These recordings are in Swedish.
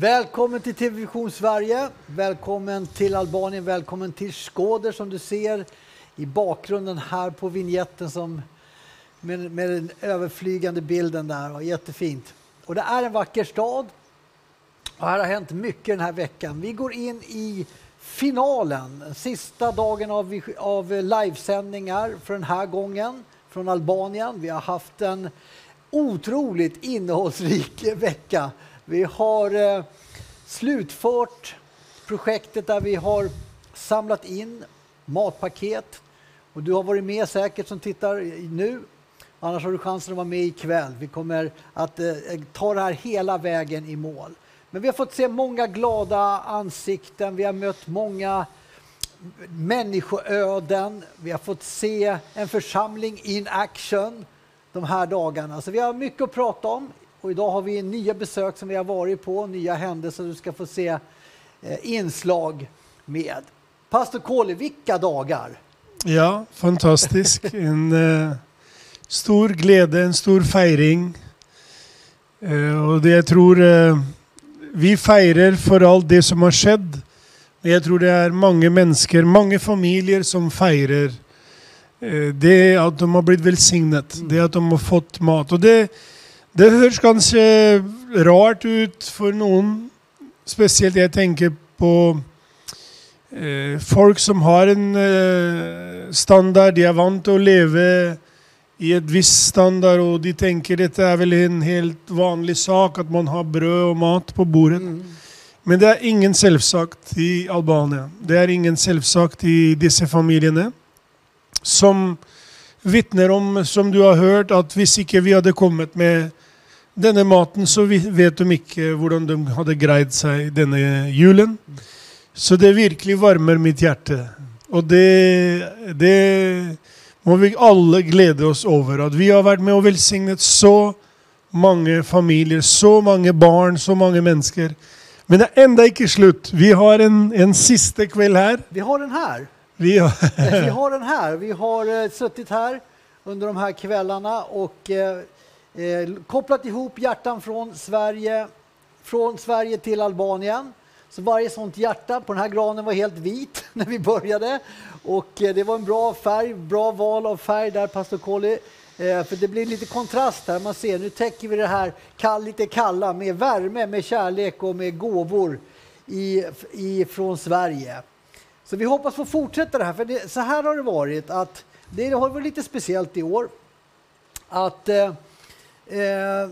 Välkommen till TV Vision Sverige. Välkommen till Albanien. Välkommen till Skåder som du ser i bakgrunden här på vignetten som med, med den överflygande bilden där. Och jättefint. Och det är en vacker stad. Och här har hänt mycket den här veckan. Vi går in i finalen, sista dagen av, av livesändningar för den här gången från Albanien. Vi har haft en otroligt innehållsrik vecka. Vi har eh, slutfört projektet där vi har samlat in matpaket. Och du har varit med säkert som tittar nu. Annars har du chansen att vara med ikväll. Vi kommer att eh, ta det här hela vägen i mål. Men vi har fått se många glada ansikten. Vi har mött många människoöden. Vi har fått se en församling in action de här dagarna. Så vi har mycket att prata om. Och idag har vi nya besök som vi har varit på, nya händelser du ska få se eh, inslag med. Pastor Kåle, vilka dagar! Ja, fantastisk. En uh, stor glädje, en stor fejring. Uh, och det jag tror uh, vi firar för allt det som har skett. Men jag tror det är många människor, många familjer som firar det att de har blivit välsignat. Mm. Det att de har fått mat. Och det, det hörs kanske rart ut för någon. Speciellt jag tänker på eh, folk som har en eh, standard, de är vant att leva i ett visst standard och de tänker att det är väl en helt vanlig sak att man har bröd och mat på bordet. Mm. Men det är ingen självsagt i Albanien. Det är ingen självsagt i dessa familjerna. Som vittnar om, som du har hört, att inte vi hade kommit med denna maten så vet de inte hur de hade grejt sig denna julen. Så det verkligen värmer mitt hjärta. Och det, det må vi alla glädja oss över. Att vi har varit med och välsignat så många familjer, så många barn, så många människor. Men det är ändå inte slut. Vi har en, en sista kväll här. Vi har den här. Vi har, vi har den här. Vi har uh, suttit här under de här kvällarna och uh, Eh, kopplat ihop hjärtan från Sverige, från Sverige till Albanien. Så varje sånt hjärta på den här granen var helt vit när vi började. Och eh, det var en bra färg, bra val av färg där, pastor Colli. Eh, för det blir lite kontrast här. Man ser, nu täcker vi det här kall, lite kalla med värme, med kärlek och med gåvor i, i, från Sverige. Så vi hoppas få fortsätta det här, för det, så här har det varit att det har varit lite speciellt i år. Att eh, eh,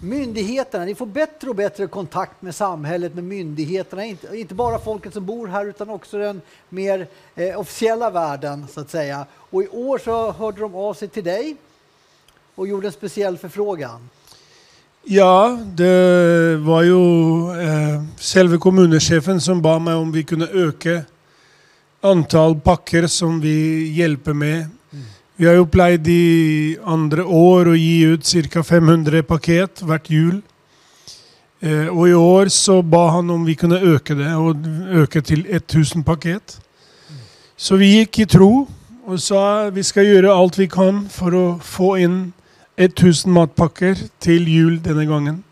myndigheterna, ni får bättre och bättre kontakt med samhället, med myndigheterna, inte, inte bara folket som bor här utan också den mer eh, officiella världen så att säga. Och i år så hörde de av sig till dig och gjorde en speciell förfrågan. Ja, det var ju eh, själva kommunchefen som bad mig om vi kunde öka antal packer som vi hjälper med vi har upplevt i andra år att ge ut cirka 500 paket vart jul. Eh, och i år så bad han om vi kunde öka det och öka till 1000 paket. Så vi gick i tro och sa vi ska göra allt vi kan för att få in 1000 matpacker till jul denna gången.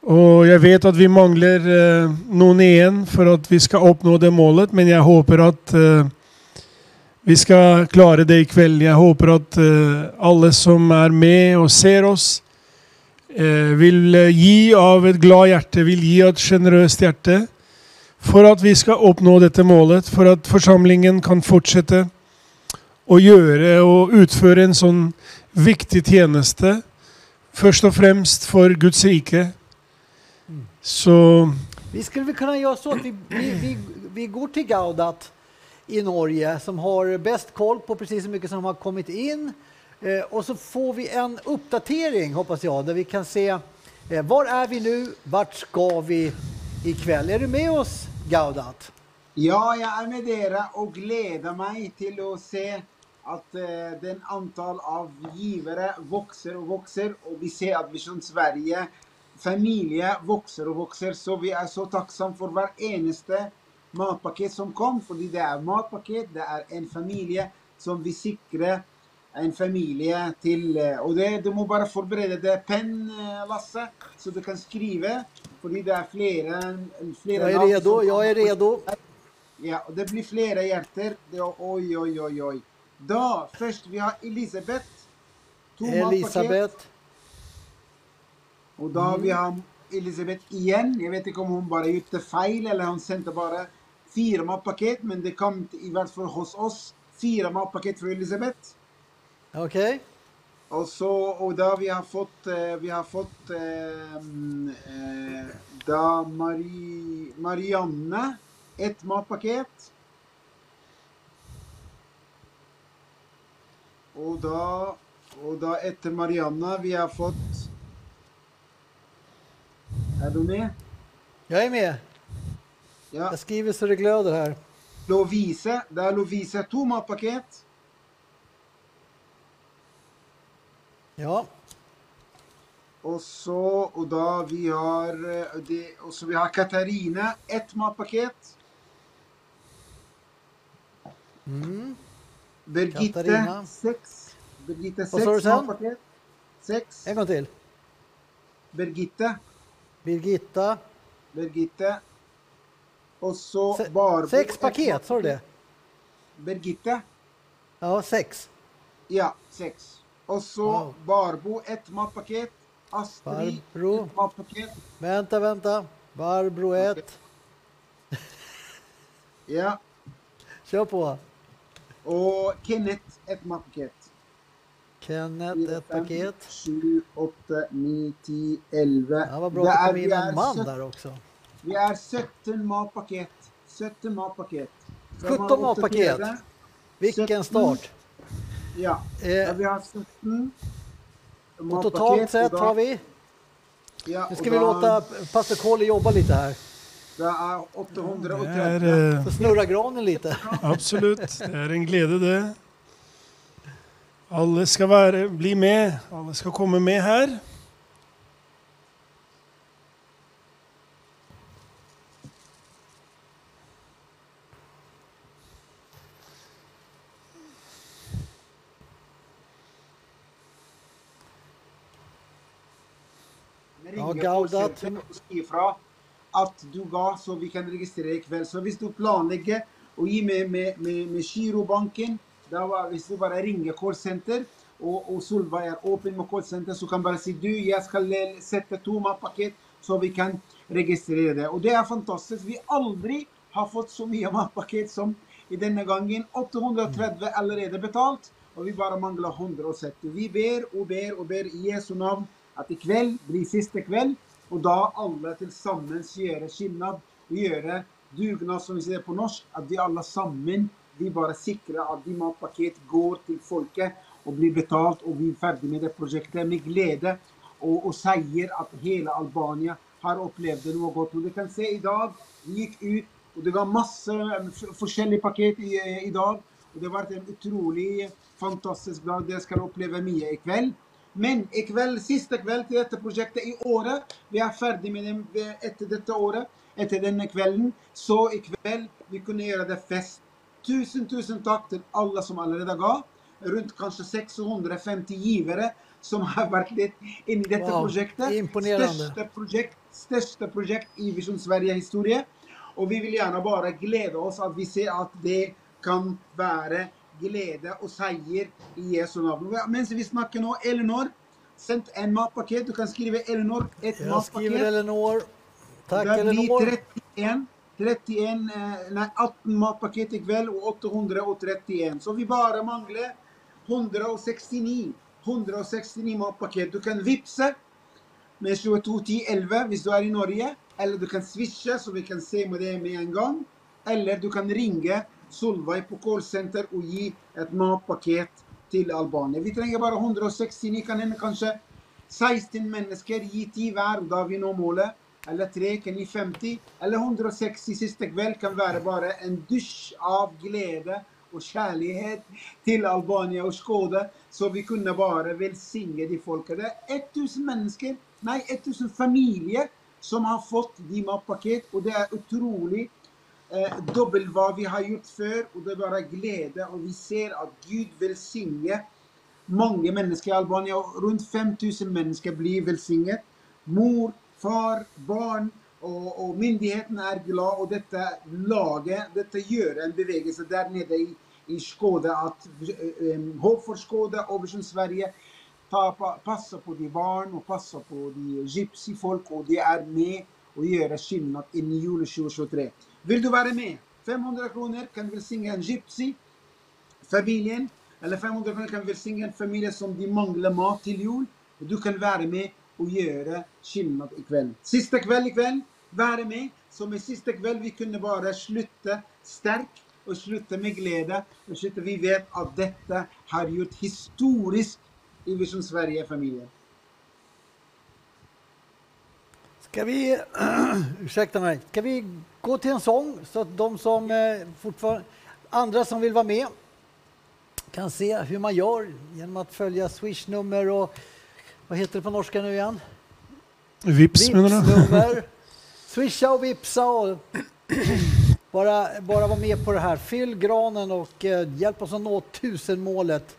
Och jag vet att vi manglar eh, någon igen för att vi ska uppnå det målet men jag hoppas att eh, vi ska klara det ikväll. Jag hoppas att eh, alla som är med och ser oss eh, vill eh, ge av ett glad hjärta, vill ge av ett generöst hjärta. För att vi ska uppnå detta målet, för att församlingen kan fortsätta och göra och utföra en sån viktig tjänst Först och främst för Guds rike. Så... Vi skulle kunna göra så att vi, vi, vi, vi går till Gaudat i Norge som har bäst koll på precis hur mycket som har kommit in. Eh, och så får vi en uppdatering, hoppas jag, där vi kan se eh, var är vi nu, vart ska vi ikväll? Är du med oss, Gaudat? Ja, jag är med er och gläder mig till att se att eh, den antal av givare växer och växer och vi ser att Vision Sverige familje växer och växer så vi är så tacksamma för varenda matpaket som kom, för det är matpaket, det är en familj som vi sikrar en familj till. Och det, du måste bara förbereda dig penn, Lasse, så du kan skriva Fordi det er flere, flere Jag är redo, jag är redo. Ja, og det blir flere hjerter. Det, oi, oi, oi, oi. Da, først vi har Elisabeth. To. Elisabeth. Og da vi har Elisabeth igjen. Jeg vet ikke om hun bare gjorde feil, eller hun sendte bare fire matpaket, men det kom i hvert fall hos oss fire matpaket fra Elisabeth. Okej. Og så, og da vi har fått, eh, vi har fått eh, eh, da Mari, Marianne ett matpaket. Og da, og da etter Marianne vi har fått Er du med? Jag är med. Ja. Jag skriver så det glöder här. Lovise. Det er Lovise to matpaket. Ja. Og så, og da vi har eh, det, Og så vi har Katarina ett matpaket. Mm. Birgitte Katarina. sex. Birgitte sex sen? matpaket. Sex. En gång till. Birgitte. Birgitta. Birgitte. Og så Se Barbo. sex ett paket, sa du det? Birgitte. Ja, sex. Ja, sex. Og så Wow. Barbo ett matpaket. Astrid Barbro. ett matpaket. Vänta, vänta. Barbro 1. Ja. Kör på. Og Kenneth ett matpaket. Kenneth, ett paket. Sju, åtte, ni, ti, elleve. Ja, vad bra att det kom in en man 17 där också. Vi är 17 matpaket. 17 matpaket. Så 17 man matpaket. Vilken 17. start. Ja. Eh, ja. Vi har 17 och totalt sett har vi... Ja, Nu ska vi låta pastor Colly jobba lite här. Det är 830. Det eh, Får snurra granen lite. absolutt Det er en glede, det. Alle skal være, bli med. Alle skal komme med her. Gaudat. callcenter og sier fra at du ga, så vi kan registrere i kveld. Så hvis du planlegger å gi med, med, med, med girobanken, da var, hvis du bare ringer callsenter, og, og Solveig er åpen med callsenter, så kan bare si du, jeg skal eh, sette to matpaket, så vi kan registrere det. Og det er fantastisk. Vi aldri har fått så mye matpaket som i denne gangen. 830 allerede betalt, og vi bare mangler 170. Vi ber og ber og ber i Jesu navn at i kveld blir siste kveld, og da alle til sammen gjøre och og gjøre dugnad, som vi sier på norsk, at vi alle sammen vi bare sikrer at de matpaket går til folket og blir betalt, og vi er ferdig med det prosjektet med glede og, og sier at hele Albania har opplevd noe godt. Og du kan se i dag, vi gikk ut, og det ga masse av olika forskjellige paket i, i dag. Og det har vært en utrolig fantastisk dag. Dere skal oppleve mye i kveld. Men i kveld, siste kveld til dette prosjektet i året, vi er ferdig med dem ved- etter dette året, etter denne kvelden, så i kveld vi kunne gjøre det fest. Tusen, tusen takk til alle som allerede ga. Rundt kanskje 650 givere som har vært litt i dette Wow, prosjektet. imponerende. Største prosjekt, største prosjekt i Visjon Sverige-historie. Og vi vil gjerne bare glede oss at vi ser at det kan være glede og seier i Jesu navn. Mens vi snakker nå, Elinor, sendt en matpaket. Du kan skrive Elinor et Jag skriver matpaket. Elinor. Tack Det blir Elinor. 31, 31 eh, nei, 18 matpaket i kveld og 831. Så vi bare mangler 169. 169 matpaket. Du kan vippse med 221011 hvis du er i Norge. Eller du kan switche, så vi kan se med det med en gang. Eller du kan ringe Solveig på callcenter och ge ett matpaket till Albanien. Vi trenger bare 169, kan hende kanskje 16 mennesker. Gi 10 hver, og da har vi nå målet. Eller 3 kan gi 50. Eller 160 siste kveld kan være bare en dusj av glede og kjærlighet til Albania og Skåde, så vi kunne bare velsigne de folka. Det er 1000 mennesker, nei 1000 familier som har fått de matpaket, og det er utrolig eh, vad vi har gjort för och det är bara glädje och vi ser att Gud välsignar många människor i Albanien och runt 5000 människor blir välsignade. Mor, Far, barn och, och myndigheten är glad och detta laget, detta gör en bevegelse där nere i, i Skåne att eh, eh, um, Hofors Skåne och Vision Sverige ta, pa, passa på de barn och passa på de gypsyfolk och de är med och gör skillnad i juli 2023. Vill du vara med? 500 kronor kan välsigna en gypsy, familjen, eller 500 kronor kan välsigna en familj som de manglar mat till jul. Du kan vara med och göra skillnad ikväll. Sista kväll ikväll, vara med. Som i sista kväll vi kunde bara sluta stark och sluta med glädje. Och sluta, vi vet att detta har gjort historiskt i Vision Sverige-familjen. Ska vi, ursäkta mig, ska vi gå till en sång så att de som eh, fortfarande, andra som vill vara med kan se hur man gör genom att följa swishnummer och vad heter det på norska nu igen? Vips menar du? Swisha och vipsa och bara, bara vara med på det här. Fyll granen och eh, hjälp oss att nå tusenmålet.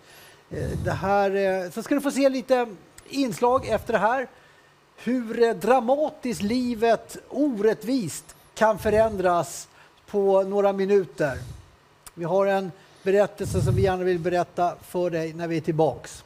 Eh, det här, eh, så ska du få se lite inslag efter det här. Hur dramatiskt livet orättvist kan förändras på några minuter. Vi har en berättelse som vi gärna vill berätta för dig när vi är tillbaks.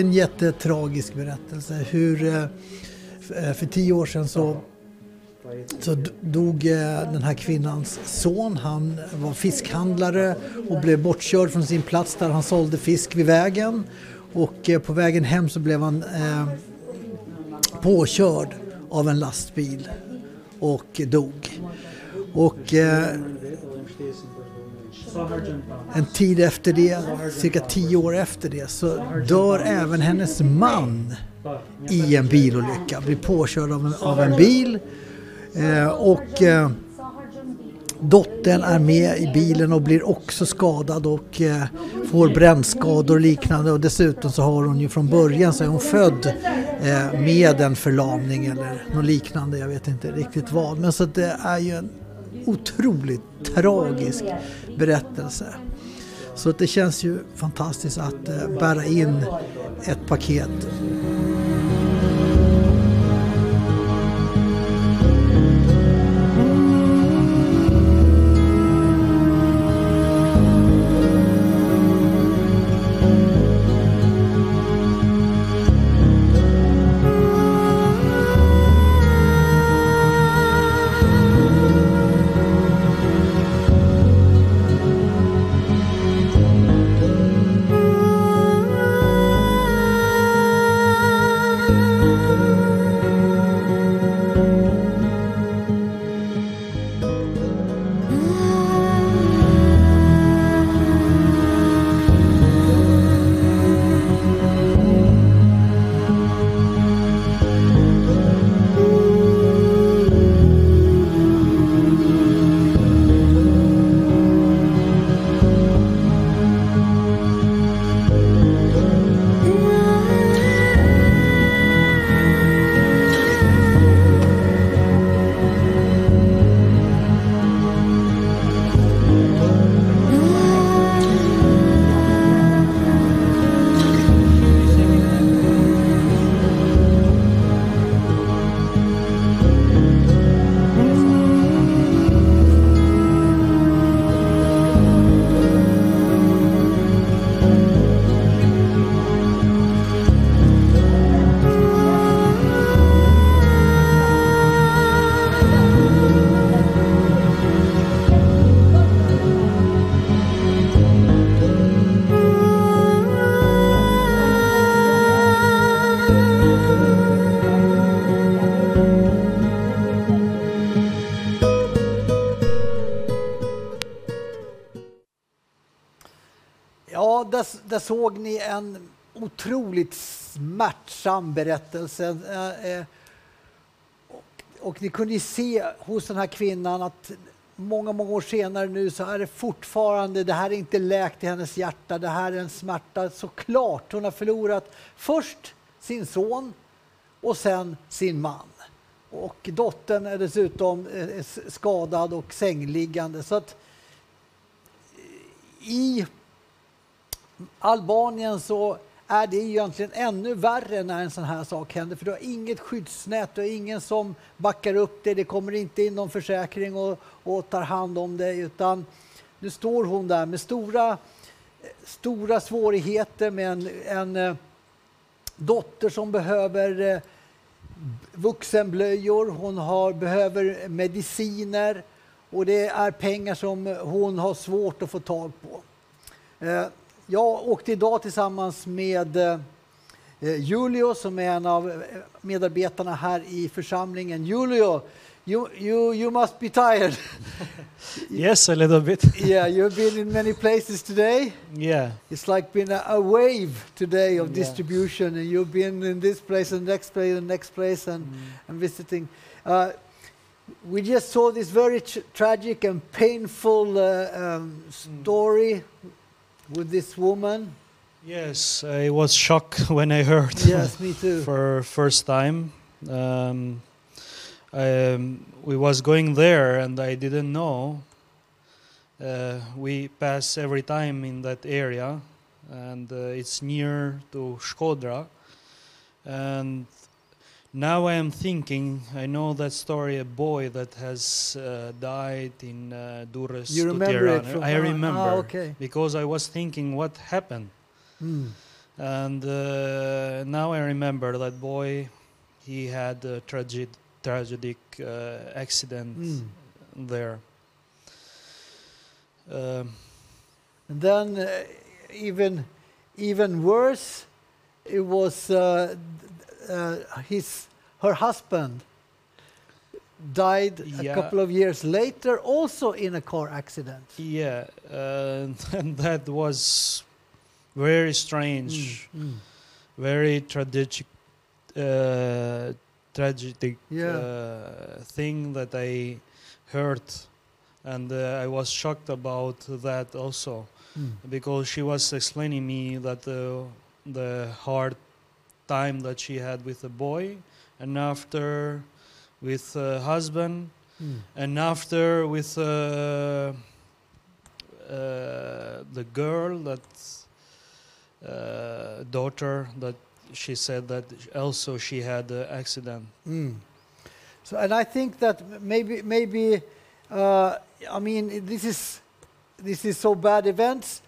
Hör en jättetragisk berättelse. Hur eh, eh, för tio år sedan så, så dog eh, den här kvinnans son. Han var fiskhandlare och blev bortkörd från sin plats där han sålde fisk vid vägen. Och på vägen hem så blev han eh, påkörd av en lastbil och dog. Och eh, en tid efter det, cirka tio år efter det, så dör även hennes man i en bilolycka. Blir påkörd av en, av en bil. Eh, och eh, dottern är med i bilen och blir också skadad och eh, får brännskador och liknande. Och dessutom så har hon ju från början så är hon född eh, med en förlamning eller något liknande. Jag vet inte riktigt vad. Men så det är ju en otroligt tragisk berättelse. Så det känns ju fantastiskt att eh, bära in ett paket. Där, såg ni en otroligt smärtsam berättelse. Eh, eh, och, ni kunde se hos den här kvinnan att många, många år senare nu så är det fortfarande, det här är inte läkt i hennes hjärta, det här är en smärta. Såklart, hon har förlorat först sin son och sen sin man. Och dottern är dessutom eh, skadad och sängliggande. Så att i Albanien så är det egentligen ännu värre när en sån här sak händer för du har inget skyddsnät, du har ingen som backar upp dig, det kommer inte in någon försäkring och, och tar hand om dig utan nu står hon där med stora, stora svårigheter med en, en eh, dotter som behöver eh, vuxenblöjor, hon har, behöver mediciner och det är pengar som hon har svårt att få tag på. Eh, Eh, jag åkte idag tillsammans med eh, Julio som är en av medarbetarna här i församlingen. Julio, you, you, you must be tired. yes, a little bit. yeah, you've been in many places today. Yeah. It's like been a, a wave today of Yeah. distribution, and you've been in this place and next place and next place and, and visiting. Uh, we just saw this very tr- tragic and painful uh, um, story with this woman. Yes, I was shocked when I heard Yes, me too. for first time. Um, I, um, we was going there and I didn't know. Uh, we pass every time in that area, and uh, it's near to Shkodra. And now I am thinking, I know that story, a boy that has uh, died in uh, Durres. You remember it from I remember Ah, okay. because I was thinking what happened. Mm. And uh, now I remember that boy, he had a tragic, tragic uh, accident Mm. there. Um, And then, uh, even even worse, it was uh, his her husband died a couple of years later, also in a car accident. yeah, uh, and that was very strange, Mm. very tragic, uh, tragic Yeah. uh, thing that I heard, and uh, I was shocked about that also. Mm. because she was explaining me that the the hard time that she had with a boy and after with a husband Mm. and after with uh, uh, the girl that uh, daughter that she said that also she had an accident Mm. So, and I think that maybe, maybe, uh, I mean, this is this is so bad events.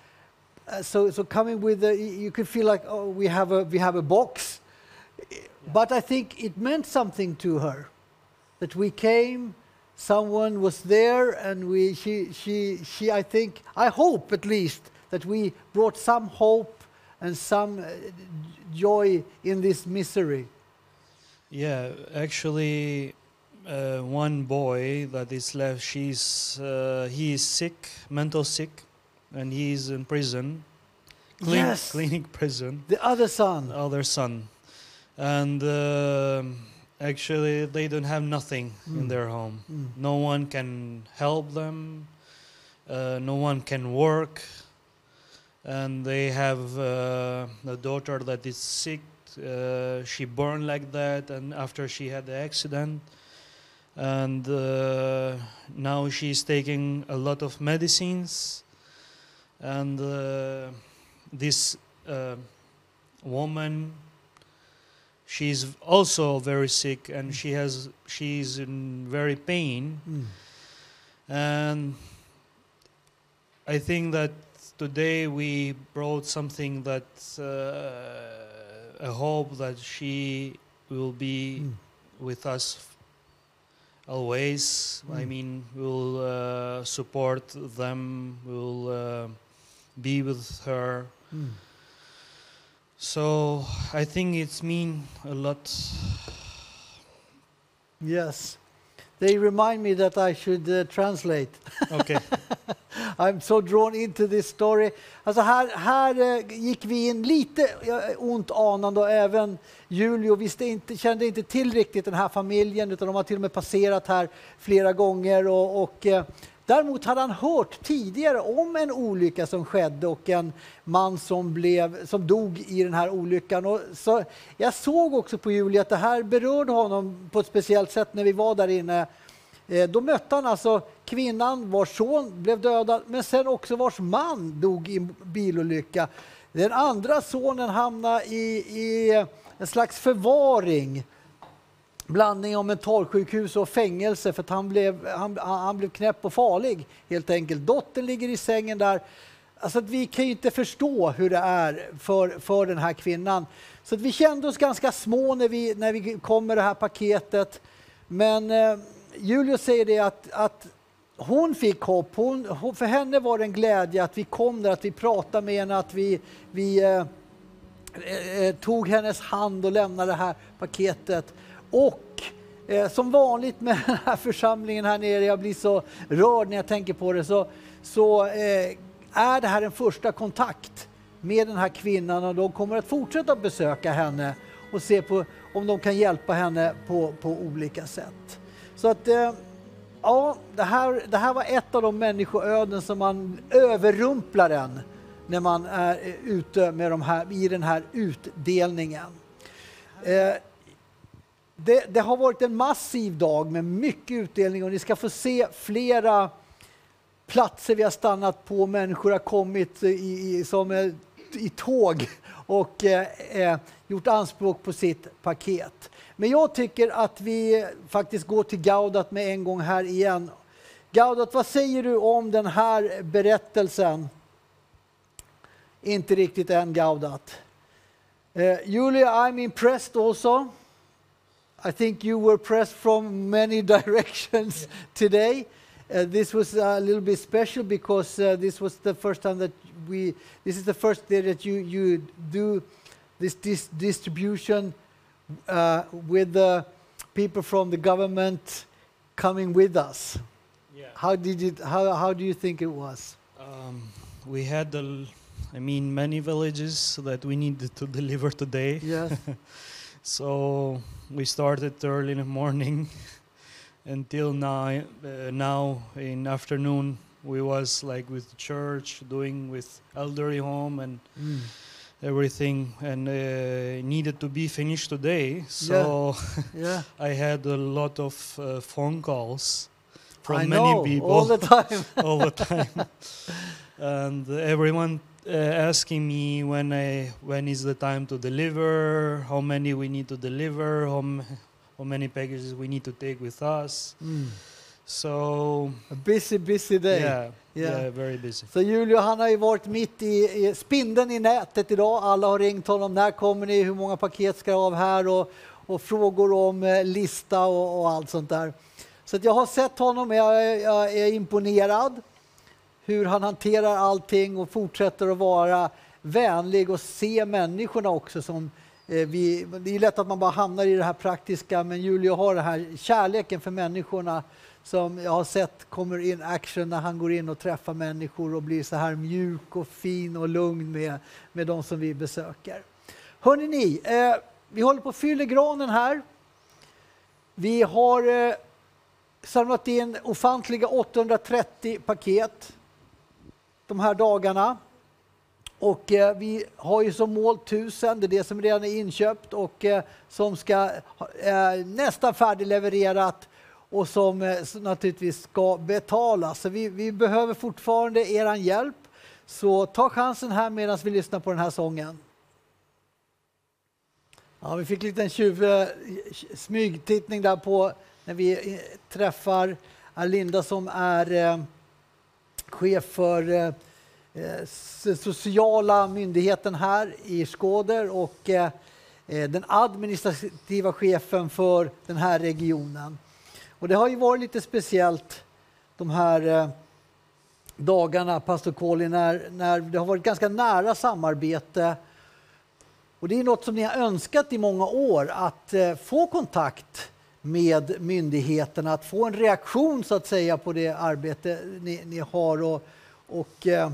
Uh, so, so coming with, the, you could feel like, oh, we have a we have a box, but I think it meant something to her that we came. Someone was there, and we she she she. I think I hope at least that we brought some hope and some uh, joy in this misery. Yeah, actually, uh, one boy that is left, she's uh, he is sick, mental sick, and he is in prison, clin- Yes. clinic prison. The other son. Other son, and um actually they don't have nothing in Mm. their home. Mm. No one can help them. Uh, no one can work, and they have uh, a daughter that is sick. Uh, she born like that, and after she had the accident, and uh, now she's taking a lot of medicines, and uh, this uh, woman she's also very sick and she has she's in very pain Mm. and I think that today we brought something that uh, a hope that she will be Mm. with us always. I Mm. mean, we'll uh, support them. We'll uh, be with her. So I think it's mean a lot. Yes. They remind me that I should uh, translate. Okay. I'm so drawn into this story. Alltså här, här eh, gick vi in lite ont anande och även Julio visste inte, kände inte till riktigt den här familjen utan de har till och med passerat här flera gånger. Och, och eh, Däremot hade han hört tidigare om en olycka som skedde och en man som, blev, som dog i den här olyckan. Och så, jag såg också på Julia att det här berörde honom på ett speciellt sätt när vi var där inne. Eh, då mötte han alltså kvinnan vars son blev dödad men sen också vars man dog i en bilolycka. Den andra sonen hamnade i, i en slags förvaring blandning av mentalsjukhus och fängelse för att han blev, han, han blev knäpp och farlig helt enkelt. Dottern ligger i sängen där. Alltså att vi kan ju inte förstå hur det är för, för den här kvinnan. Så att vi kände oss ganska små när vi, när vi kom med det här paketet. Men eh, Julius säger det att, att hon fick hopp. Hon, hon, för henne var det en glädje att vi kom där, att vi pratade med henne, att vi, vi eh, eh, tog hennes hand och lämnade det här paketet. Och eh, som vanligt med den här församlingen här nere, jag blir så rörd när jag tänker på det, så, så eh, är det här en första kontakt med den här kvinnan och de kommer att fortsätta besöka henne och se på om de kan hjälpa henne på, på olika sätt. Så att eh, ja, det här, det här var ett av de människoöden som man överrumplar en när man är ute med de här, i den här utdelningen. Eh, det, det, har varit en massiv dag med mycket utdelning och ni ska få se flera platser vi har stannat på. Människor har kommit i, i som i, i tåg och eh, eh, gjort anspråk på sitt paket. Men jag tycker att vi faktiskt går till Gaudat med en gång här igen. Gaudat, vad säger du om den här berättelsen? Inte riktigt än Gaudat. Eh, Julia, I'm impressed also. I think you were pressed from many directions today. Uh, this was a little bit special because uh, this was the first time that we, this is the first day that you, you do this, this distribution uh, with the people from the government coming with us. Yeah. How did it, how, how do you think it was? Um, we had, the, I mean, many villages that we needed to deliver today. Yes. So we started early in the morning until now. Uh, now in afternoon we was like with church, doing with elderly home and Mm. everything, and uh, needed to be finished today. So Yeah. I had a lot of uh, phone calls from I many know, people all the time. all the time, and everyone uh, asking me when I when is the time to deliver, how many we need to deliver, how, how many packages we need to take with us. Mm. So A busy, busy day. yeah, Yeah. yeah, very busy. Så Julio han har ju varit mitt i, i spindeln i nätet idag. Alla har ringt honom. När kommer ni? Hur många paket ska av här? Och, och frågor om eh, lista och, och allt sånt där. Så jag har sett honom. Jag, jag är imponerad hur han hanterar allting och fortsätter att vara vänlig och se människorna också som eh, vi, det är lätt att man bara hamnar i det här praktiska men Julio har den här kärleken för människorna som jag har sett kommer in action när han går in och träffar människor och blir så här mjuk och fin och lugn med, med de som vi besöker. Hörrni ni, eh, vi håller på att fylla granen här. Vi har eh, samlat in ofantliga 830 paket de här dagarna. Och eh, vi har ju som mål 1000, det är det som redan är inköpt och eh, som ska eh, nästan färdiglevererat och som eh, naturligtvis ska betalas. Så vi, vi behöver fortfarande er hjälp. Så ta chansen här medan vi lyssnar på den här sången. Ja, vi fick en liten tjuv, eh, smygtittning där på när vi eh, träffar Alinda som är eh, chef för eh, eh sociala myndigheten här i Skåder och eh, eh, den administrativa chefen för den här regionen. Och det har ju varit lite speciellt de här eh, dagarna, pastor Colin, när, när det har varit ganska nära samarbete och det är något som ni har önskat i många år, att eh, få kontakt med myndigheterna, att få en reaktion så att säga på det arbete ni, ni har. Och, Och eh,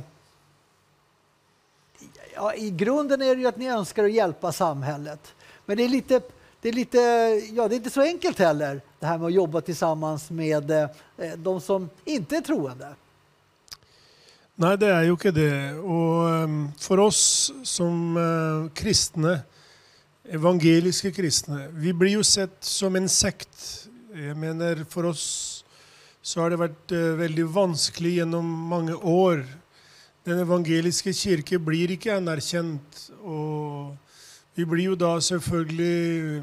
ja, i grunden är det ju att ni önskar att hjälpa samhället. Men det är lite, det är lite, ja det är inte så enkelt heller det här med att jobba tillsammans med eh, eh de som inte är troende. Nej, det är ju inte det. Och um, oss som uh, evangeliske kristne, vi blir jo sett som en sekt. Jeg mener, for oss så har det vært väldigt veldig vanskelig gjennom mange år. Den evangeliske kirke blir ikke anerkjent. Og vi blir jo da selvfølgelig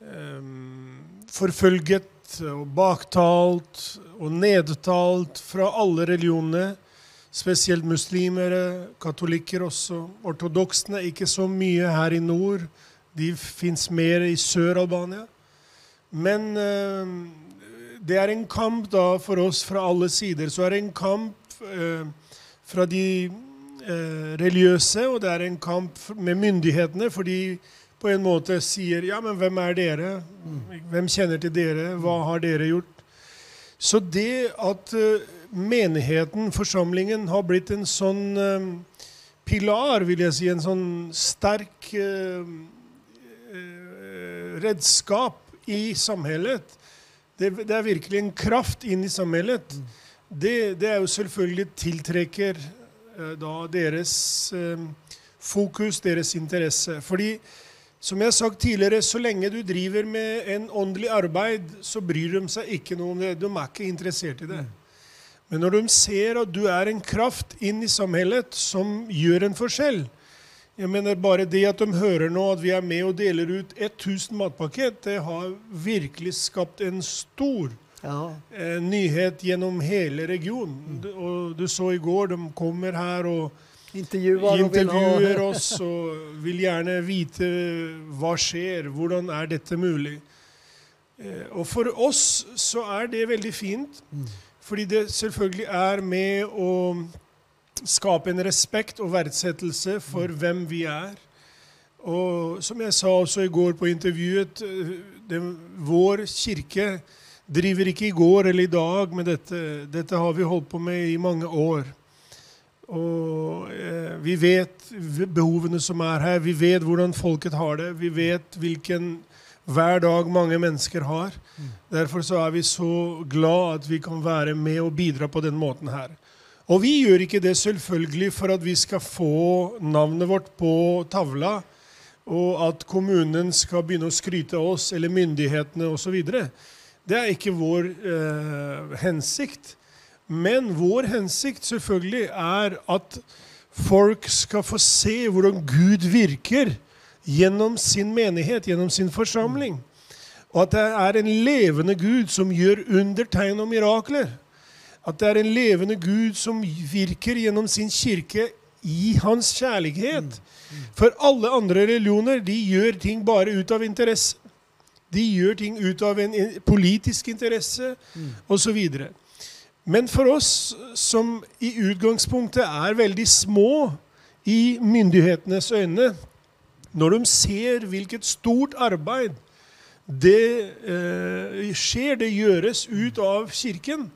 um, forfølget og baktalt og nedtalt fra alle religionene. Spesielt muslimer, katolikker også. Ortodoksene ikke så mye her i nord. De finns mer i Sør-Albania. Men eh, det er en kamp da for oss fra alle sider. Så er det en kamp eh, fra de eh, religiøse, og det er en kamp med myndighetene. For de på en måte sier ja, men hvem er dere? Hvem kjenner til dere? Hva har dere gjort? Så det at eh, menigheten, forsamlingen, har blitt en sånn eh, pilar, vil jeg si, en sånn sterk eh, redskap i samhället. Det, det, er virkelig en kraft inn i samhället. Det, det er jo selvfølgelig tiltrekker eh, da deres eh, fokus, deres interesse. Fordi som har sagt tidligere, så lenge du driver med en åndelig arbeid, så bryr de seg ikke noe om det. De er ikke interessert i det. Men når de ser at du er en kraft inn i samhället som gjør en forskjell jeg mener Bare det at de hører nå at vi er med og deler ut 1000 matpakket, det har virkelig skapt en stor Ja. eh, nyhet gjennom hele regionen. Du- Og du så i går, de kommer her og Intervjuar och vill intervjuer ha... oss og vil gjerne vite hva skjer, hvordan er dette mulig. Eh, Og for oss så er det veldig fint, fordi det selvfølgelig er med å skape en respekt og verdsettelse for hvem vi er. Og som jeg sa også i går på intervjuet, eh, det, vår kirke driver ikke i går eller i dag med dette. Dette har vi holdt på med i mange år. Og eh, vi vet behovene som er her. Vi vet hvordan folket har det. Vi vet hvilken hverdag mange mennesker har. Derfor så er vi så glad at vi kan være med og bidra på den måten her. Og vi gjør ikke det selvfølgelig for at vi skal få navnet vårt på tavla, og at kommunen skal begynne å skryte av oss, eller myndighetene osv. Det er ikke vår eh, hensikt. Men vår hensikt selvfølgelig er at folk skal få se hvordan Gud virker gjennom sin menighet, gjennom sin forsamling. Og at det er en levende Gud som gjør undertecken och og mirakler. At det er en levende Gud som virker gjennom sin kirke i hans kjærlighet. For alle andre religioner de gjør ting bare ut av interesse. De gjør ting ut av en politisk interesse osv. Men for oss som i utgangspunktet er veldig små i myndighetenes øyne, når de ser hvilket stort arbeid det eh, skjer, det gjøres ut av kirken,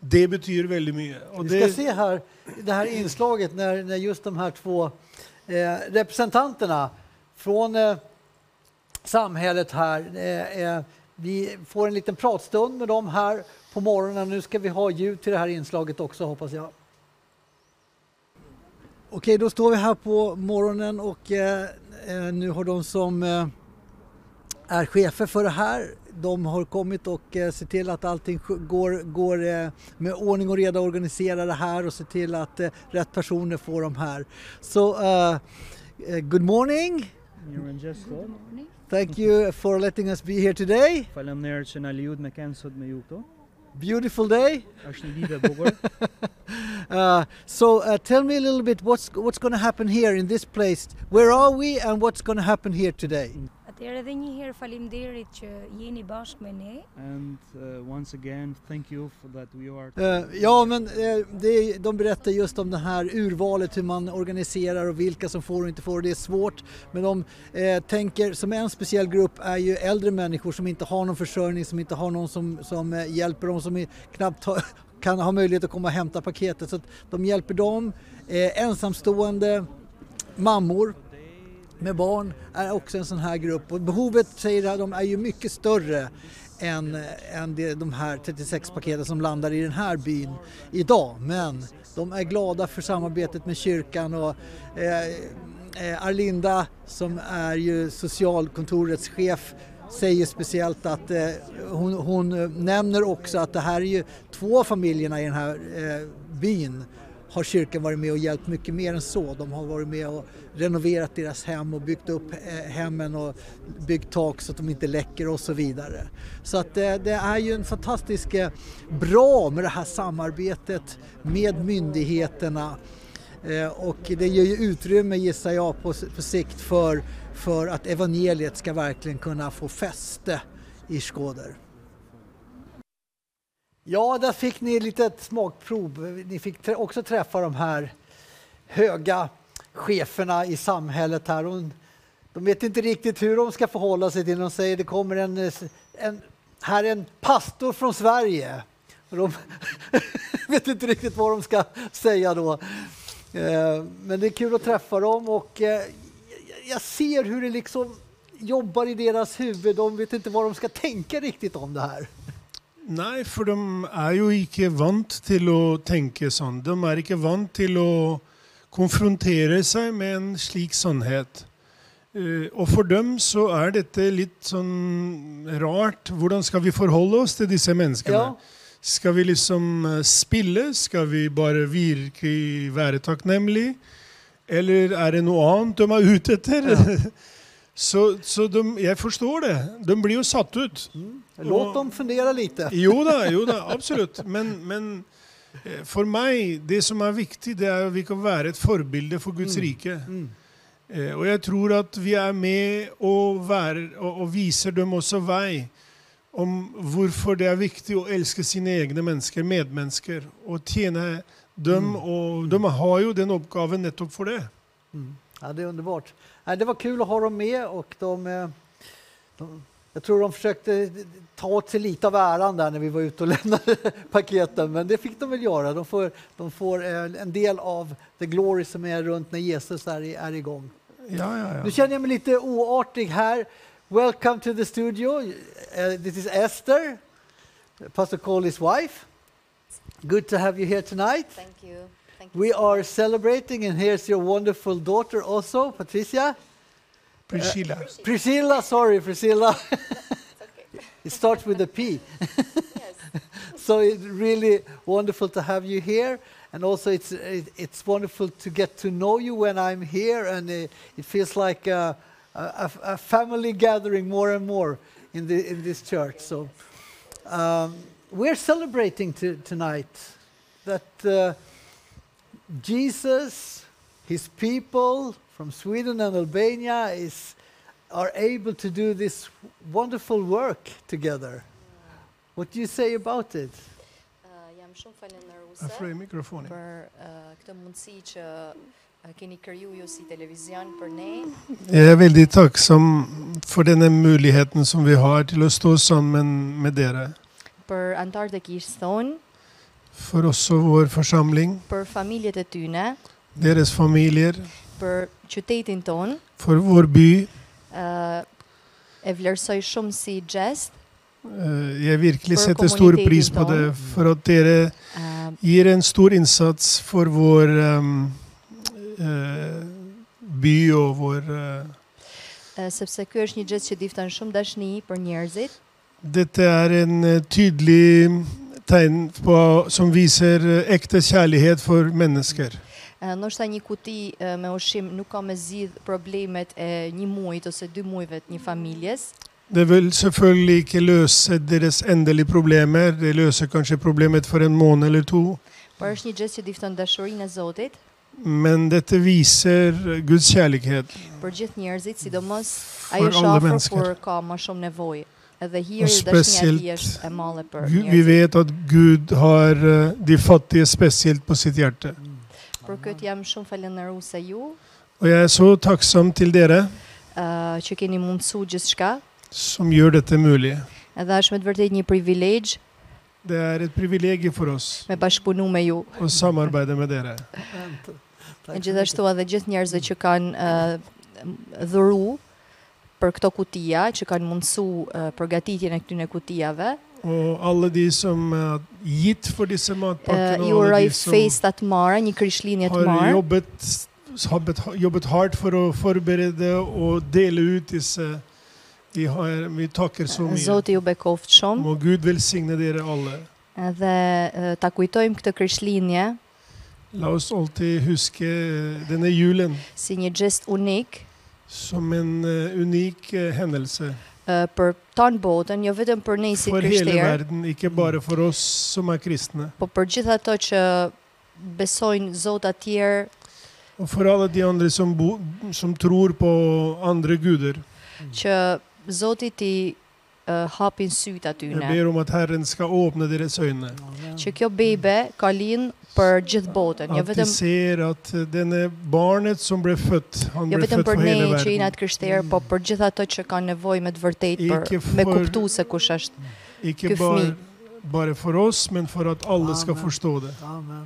det betyr veldig mye. Og Vi ska det, se här, det här inslaget när, när just de här två eh, representanterna från eh, samhället här, eh, eh, vi får en liten pratstund med dem här på morgonen. Nu ska vi ha ljud till det här inslaget också hoppas jag. Okej, då står vi här på morgonen och eh, eh, nu har de som eh, är chefer för det här. De har kommit och eh, ser till att allting går, går eh, med ordning och reda organisera det här och se till att eh, rätt personer får de här. Så uh, good morning. Mirëmëngjes Thank you for letting us be here today. Beautiful day. E. Uh, so uh, tell me a little bit what's what's going to happen here in this place. Where are we and what's going to happen here today? Atëherë edhe një herë faleminderit që jeni bashkë me ne. And uh, once again, thank you for that we are Eh, ja, men eh, det, de berättar just om det här urvalet, hur man organiserar och vilka som får och inte får. Det är svårt, men de eh, tänker som en speciell grupp är ju äldre människor som inte har någon försörjning, som inte har någon som, som eh, hjälper dem, som är knappt har, kan ha möjlighet att komma och hämta paketet. Så att de hjälper dem. Eh, ensamstående mammor med barn är också en sån här grupp och behovet säger de är ju mycket större än, än det, de här 36 paketen som landar i den här byn idag. Men de är glada för samarbetet med kyrkan och eh, eh Arlinda som är ju socialkontorets chef säger speciellt att eh, hon, hon eh, nämner också att det här är ju två familjerna i den här eh, byn har kyrkan varit med och hjälpt mycket mer än så. De har varit med och renoverat deras hem och byggt upp eh, hemmen och byggt tak så att de inte läcker och så vidare. Så att det, det är ju en fantastisk eh, bra med det här samarbetet med myndigheterna och det ger ju utrymme gissar jag på, på sikt för, för att evangeliet ska verkligen kunna få fäste i Skåder. Ja, där fick ni ett litet smakprov. Ni fick också träffa de här höga cheferna i samhället här. De vet inte riktigt hur de ska förhålla sig till De säger det kommer en, eh, en, här är en pastor från Sverige. De vet inte riktigt vad de ska säga då. Eh, men det är kul att träffa dem och eh, jag ser hur det liksom jobbar i deras huvud. De vet inte vad de ska tänka riktigt om det här. Nej, for de er jo ikke vant til å tenke sånn. De er ikke vant til å konfrontere seg med en slik sannhet. Uh, og for dem så er dette litt sånn rart. Hvordan skal vi forholde oss til disse menneskene? Ja. Skal vi liksom uh, spille? Skal vi bare virkelig være takknemlige? Eller er det noe annet de er ute etter? Ja. så så de, jeg forstår det. De blir jo satt ut. Mm. Låt dem fundera lite. Jo da, jo da, absolutt. Men, men eh, for meg, det som er viktig, det er at vi kan være et forbilde for Guds Mm. rike. Mm. Eh, Og jeg tror at vi er med og, være, og, og viser dem også vei om hvorfor det er viktig å elske sine egne mennesker, medmennesker, og tjene dem. Og de har jo den oppgaven nettopp for det. Mm. Ja, det är underbart. Nej, Det var kul att ha dem med och de, eh, de jag tror de försökte ta åt sig lite av äran där när vi var ute och lämnade paketen, men det fick de väl göra. De får, de får eh, en del av the glory som är runt när Jesus är, i- är igång. Ja, ja, Nu ja. känner jag mig lite oartig här. Welcome to the studio. Uh, this is Esther, Pastor Coley's wife. Good to have you here tonight. Thank you. Thank you We are celebrating, and here's your wonderful daughter also, Patricia. Priscilla. Priscilla, sorry, Priscilla. Okay. it starts with a P. Yes. so it's really wonderful to have you here. And also, it's, it, it's wonderful to get to know you when I'm here, and it, it feels like a, a, a family gathering more and more in, the, in this church. So, um, we're celebrating to, tonight that uh, Jesus, his people from Sweden and Albania, is, are able to do this wonderful work together. What do you say about it? Uh, jam shumë falenderuese Afro i mikrofonin. për uh, këtë mundësi që uh, keni kriju ju si televizion për ne. Jeg er veldig takksom for denne muligheten som vi har til å stå sammen med dere. për antarët e kishë thonë, For også vår forsamling, për familjet tyne, deres familier, për qytetin ton, for vår by. uh, e vlerësoj shumë si gest, Eh, Jeg virkelig setter stor pris på det, da. for at dere uh, gir en stor innsats for vår em, eh, by og vår eh, uh, sepse ky është një gest që difton shumë dashni për njerëzit, Dette er en eh, tydelig tegn på, som viser ekte kjærlighet for mennesker. Ndoshta një kuti me ushqim nuk ka me zgjidh problemet e një muajit ose dy muajve të një familjes, Det vil selvfølgelig ikke løse deres endelige problemer. Det løser kanskje problemet for en måned eller to. por është një gest që difton dashurinë e Zotit Men dette viser Guds kjærlighet. për gjithë njerëzit, sidomos ajo është alle afër mennesker. kur ka më shumë nevojë. Edhe hiri tij është e madhe për Vi vi njerëzit. vet at Gud har de fattige spesielt på sitt hjerte. Për këtë jam shumë falenderuese ju, Og jeg er så takksom til dere uh, që keni mundësu gjithçka. som gjør dette mulig. Edhe është me të vërtet një privilegj Det är ett privilegium för oss me bashkëpunu me ju. att samarbeta med dere. Gjithashtu edhe gjithë njerëzit që kanë uh, dhuru për këto kutia, që kanë mundësu uh, përgatitjen e këtyne kutijave. Och alla de som har gitt för dessa Uh, matpakterna I och alla uroj som festa të marë, një krishlinje të har jobbat, har jobbat hårt för att förbereda och dela ut dessa. Vi, har, vi tackar så mycket. Zoti ju bekoft shumë Må Gud välsigna er alla. edhe uh, ta kujtojmë këtë krishlinje La oss alltid huska eh, denna julen si një gest unik Som en unik händelse. Për tanë botën, jo vetëm për ne si krishterë. Për hele verden, ikke bare mm. for oss som er kristne. Po për gjitha ato që besojnë Zot atjer. Og for alle de andre som, bo, som tror på po andre guder. Që Zoti ti uh, hapin sytë atyne. E beru më të herën s'ka opë në direksojnë. Që kjo bebe ka linë për gjithë botën. Jo vetëm... Ati ser, atë dene barnet së mbre fët. Jo vetëm për ne që jina të kryshterë, po për gjithë ato që ka nevoj me të vërtet, për, me kuptu se kush është kjo fmi. Bare foros, men forat allës ka fushtode. Amen.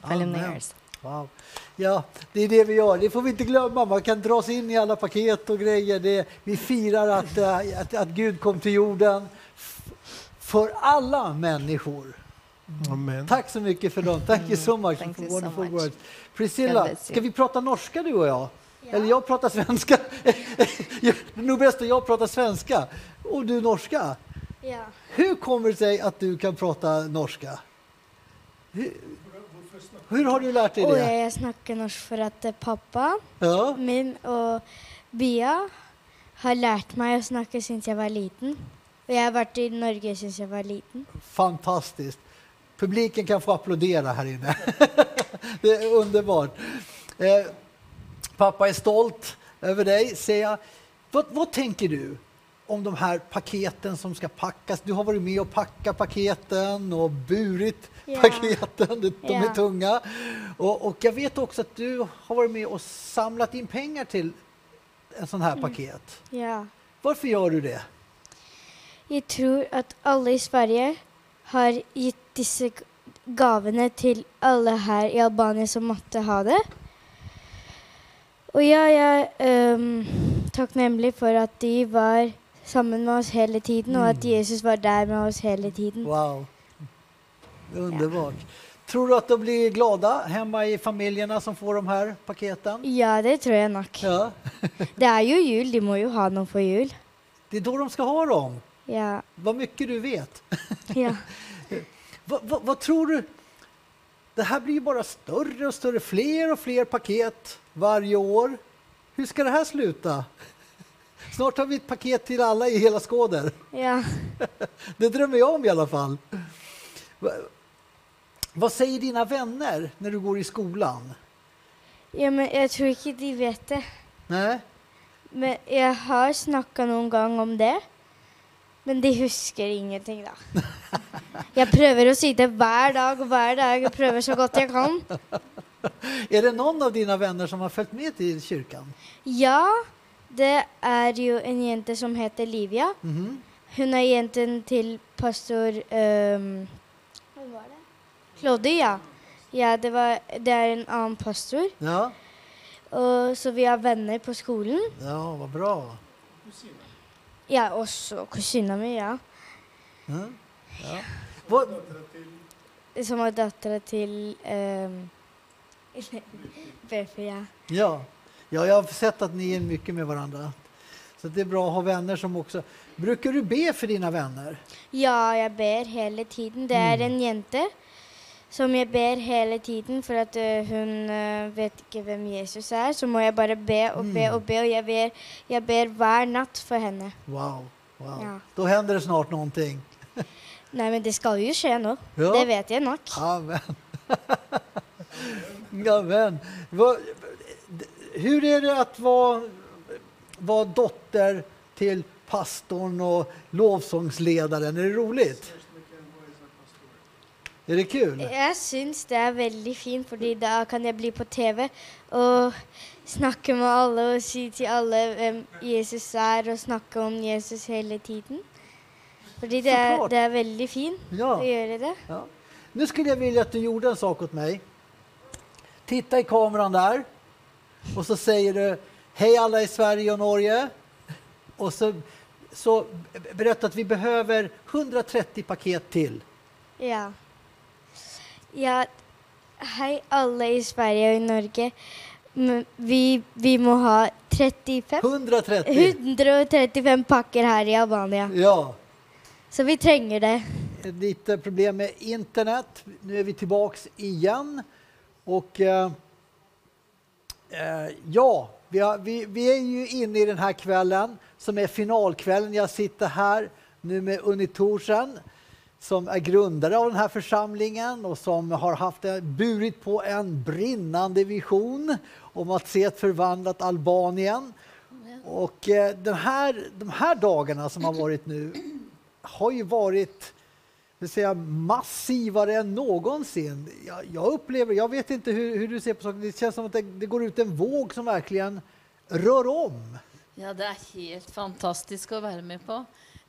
Falem në jërës. Wow. Ja, det är det vi gör. Det får vi inte glömma. Man kan dra sig in i alla paket och grejer. Det, vi firar att, eh, att, att Gud kom till jorden för alla människor. Amen. Tack så mycket för dem. Thank you so much Thank for you so wonderful much. words. Priscilla, ska vi prata norska du och jag? Eller jag pratar svenska. det är nog bäst att jag pratar svenska och du norska. Ja. Hur kommer det sig att du kan prata norska? Hur, har du lärt dig det? jeg snakker norsk for at eh, pappa Ja. min og Bia har lært meg å snakke siden jeg var liten. Og jeg har vært i Norge siden jeg var liten. Fantastiskt. Publiken kan få applådera här inne. det är underbart. Eh, pappa är stolt över dig, ser jag. Vad, vad tänker du om de här paketen som ska packas? Du har varit med och packat paketen och burit Paketen. De, de är tunga. Och, och jag vet också att du har varit med och samlat in pengar till en sån här paket. Ja. Varför gör du det? Jeg tror at alle i Sverige har gitt disse g- gavene til alle her i Albania som måtte ha det. Og ja, jeg er um, takknemlig for at de var sammen med oss hele tiden, og at Jesus var der med oss hele tiden. Wow. Underbart. Tror du att de blir glada hemma i familjerna som får de här paketen? Ja, det tror jeg nok. Ja. Det er jo jul, de må jo ha noe for jul. Det är då de ska ha dem. Ja. Vad mycket du vet. ja. vad, vad, vad tror du? Det här blir ju bara större och större, fler och fler paket varje år. Hur ska det här sluta? Snart har vi ett paket till alla i hela Skåder. ja. Det drömmer jag om i alla fall. Va, vad säger dina vänner när du går i skolan? Ja, men jeg tror ikke de vet det. Nej? Men jeg har snakka noen gang om det. Men de husker ingenting, da. Jeg prøver å si det hver dag hver dag. Jeg prøver så godt jeg kan. Är det någon av dina vänner som har följt med till kyrkan? Ja, det er jo en jente som heter Livia. Mhm. Hun er jenten til pastor um, det? Kloddy, ja. Ja, det, var, det er en annen pastor. Ja. Og, så vi er venner på skolen. ja, vad bra. Ja, også kusina mi, ja. Ja. Ja. Vad, Som er dattera til um, Befi, ja. ja. ja, jag har sett att ni är mycket med varandra. Så det är bra att ha vänner som också... Brukar du be för dina vänner? Ja, jeg ber hele tiden. Det er en jente som jeg ber hele tiden, for at øh, hun øh, vet ikke hvem Jesus er. Så må jeg bare be og be og be, og jeg ber, jeg ber hver natt for henne. Wow. wow. Ja. Då händer det snart någonting. Nei, men det skal jo skje nå. Ja. Det vet jeg nok. Amen. Amen. Hur är det att vara, vara dotter till pastorn och lovsångsledaren? Är det roligt? Är det kul? Jeg syns det er veldig fint, fordi da kan jeg bli på TV og snakke med alle og si til alle hvem Jesus er, og snakke om Jesus hele tiden. Fordi det Såklart. det er veldig fint Ja. gjøre det. Ja. Nu skulle jag vilja att du gjorde en sak åt mig. Titta i kameran där och så säger du Hej alla i Sverige och Norge. Och så, så berätta att vi behöver 130 paket till. Ja. Ja. Hei, alle i Sverige og i Norge. Vi, vi må ha 35 130! 135 pakker her i Albania. Ja. Så vi trenger det. Lite problem med internet. Nu är vi tillbaks igen. Och eh, eh, ja, vi, har, vi, vi är ju inne i den här kvällen som är finalkvällen. Jag sitter här nu med Unni Thorsen som är grundare av den här församlingen och som har haft en, burit på en brinnande vision om att se ett förvandlat Albanien. Och eh, den här, de här dagarna som har varit nu har ju varit vill säga, massivare än någonsin. Jag, jag upplever, jag vet inte hur, hur du ser på saken, det känns som att det, det går ut en våg som verkligen rör om. Ja, det är helt fantastiskt att vara med på.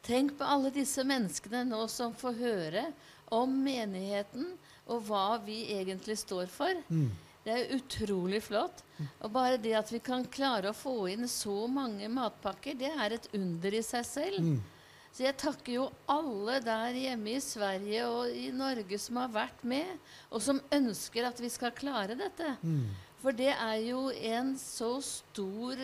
Tenk på alle disse menneskene nå som får høre om menigheten og hva vi egentlig står for. Det er utrolig flott. Og bare det at vi kan klare å få inn så mange matpakker, det er et under i seg selv. Så jeg takker jo alle der hjemme i Sverige og i Norge som har vært med, og som ønsker at vi skal klare dette. For det er jo en så stor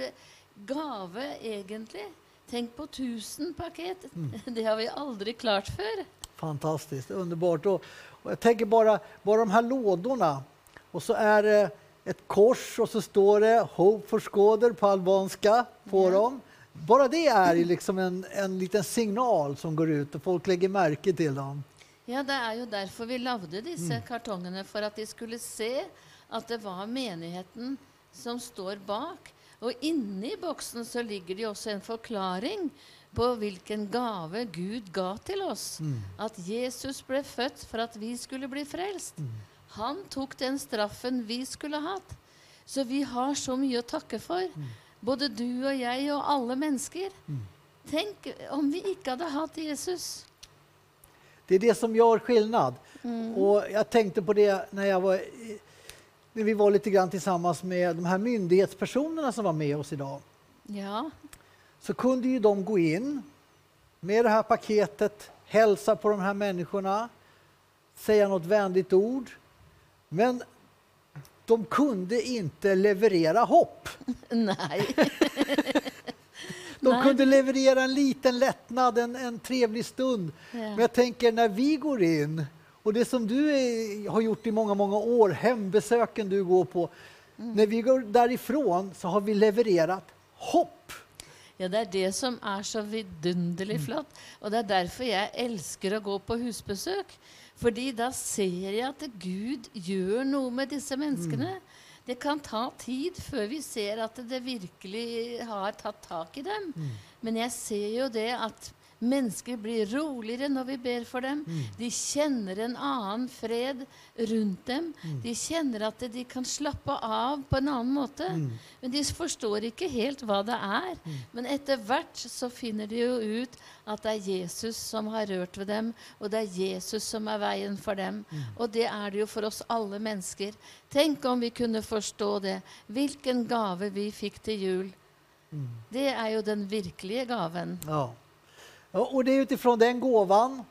gave, egentlig. Tenk på 1000 paket. Det har vi aldri klart før. Fantastiskt, underbart. Och, och jag tänker bara, bara de här lådorna och så är det ett kors och så står det Hope for Skåder på albanska på dem. Bara det är ju liksom en, en liten signal som går ut och folk lägger märke till dem. Ja, det er jo derfor vi lagde disse kartongene, for at de skulle se at det var menigheten som står bak. Og inni boksen så ligger det jo også en forklaring på hvilken gave Gud ga til oss. At Jesus ble født for at vi skulle bli frelst. Han tok den straffen vi skulle hatt. Så vi har så mye å takke for. Både du og jeg og alle mennesker. Tenk om vi ikke hadde hatt Jesus. Det är det som gör skillnad. Och jag tänkte på det när, jag var, när vi var lite grann tillsammans med de här myndighetspersonerna som var med oss idag. Ja. Så kunde ju de gå in med det här paketet, hälsa på de här människorna, säga något vänligt ord. Men de kunde inte leverera hopp. Nei. De Nej. kunde leverera en liten lättnad, en, en trevlig stund. Ja. Men jag tänker när vi går in och det som du är, har gjort i många, många år, hembesöken du går på. Mm. När vi går därifrån så har vi levererat hopp. Ja, det er det som er så vidunderlig flott. Og det er derfor jeg elsker å gå på husbesøk. Fordi da ser jeg at Gud gjør noe med disse menneskene. Det kan ta tid før vi ser at det virkelig har tatt tak i dem. Men jeg ser jo det at mennesker blir roligere når vi ber for dem. De kjenner en annen fred rundt dem. De kjenner at de kan slappe av på en annen måte. Men de forstår ikke helt hva det er. Men etter hvert så finner de jo ut at det er Jesus som har rørt ved dem, og det er Jesus som er veien for dem. Og det er det jo for oss alle mennesker. Tenk om vi kunne forstå det. Hvilken gave vi fikk til jul. Det er jo den virkelige gaven. Ja. Och det är utifrån den gåvan.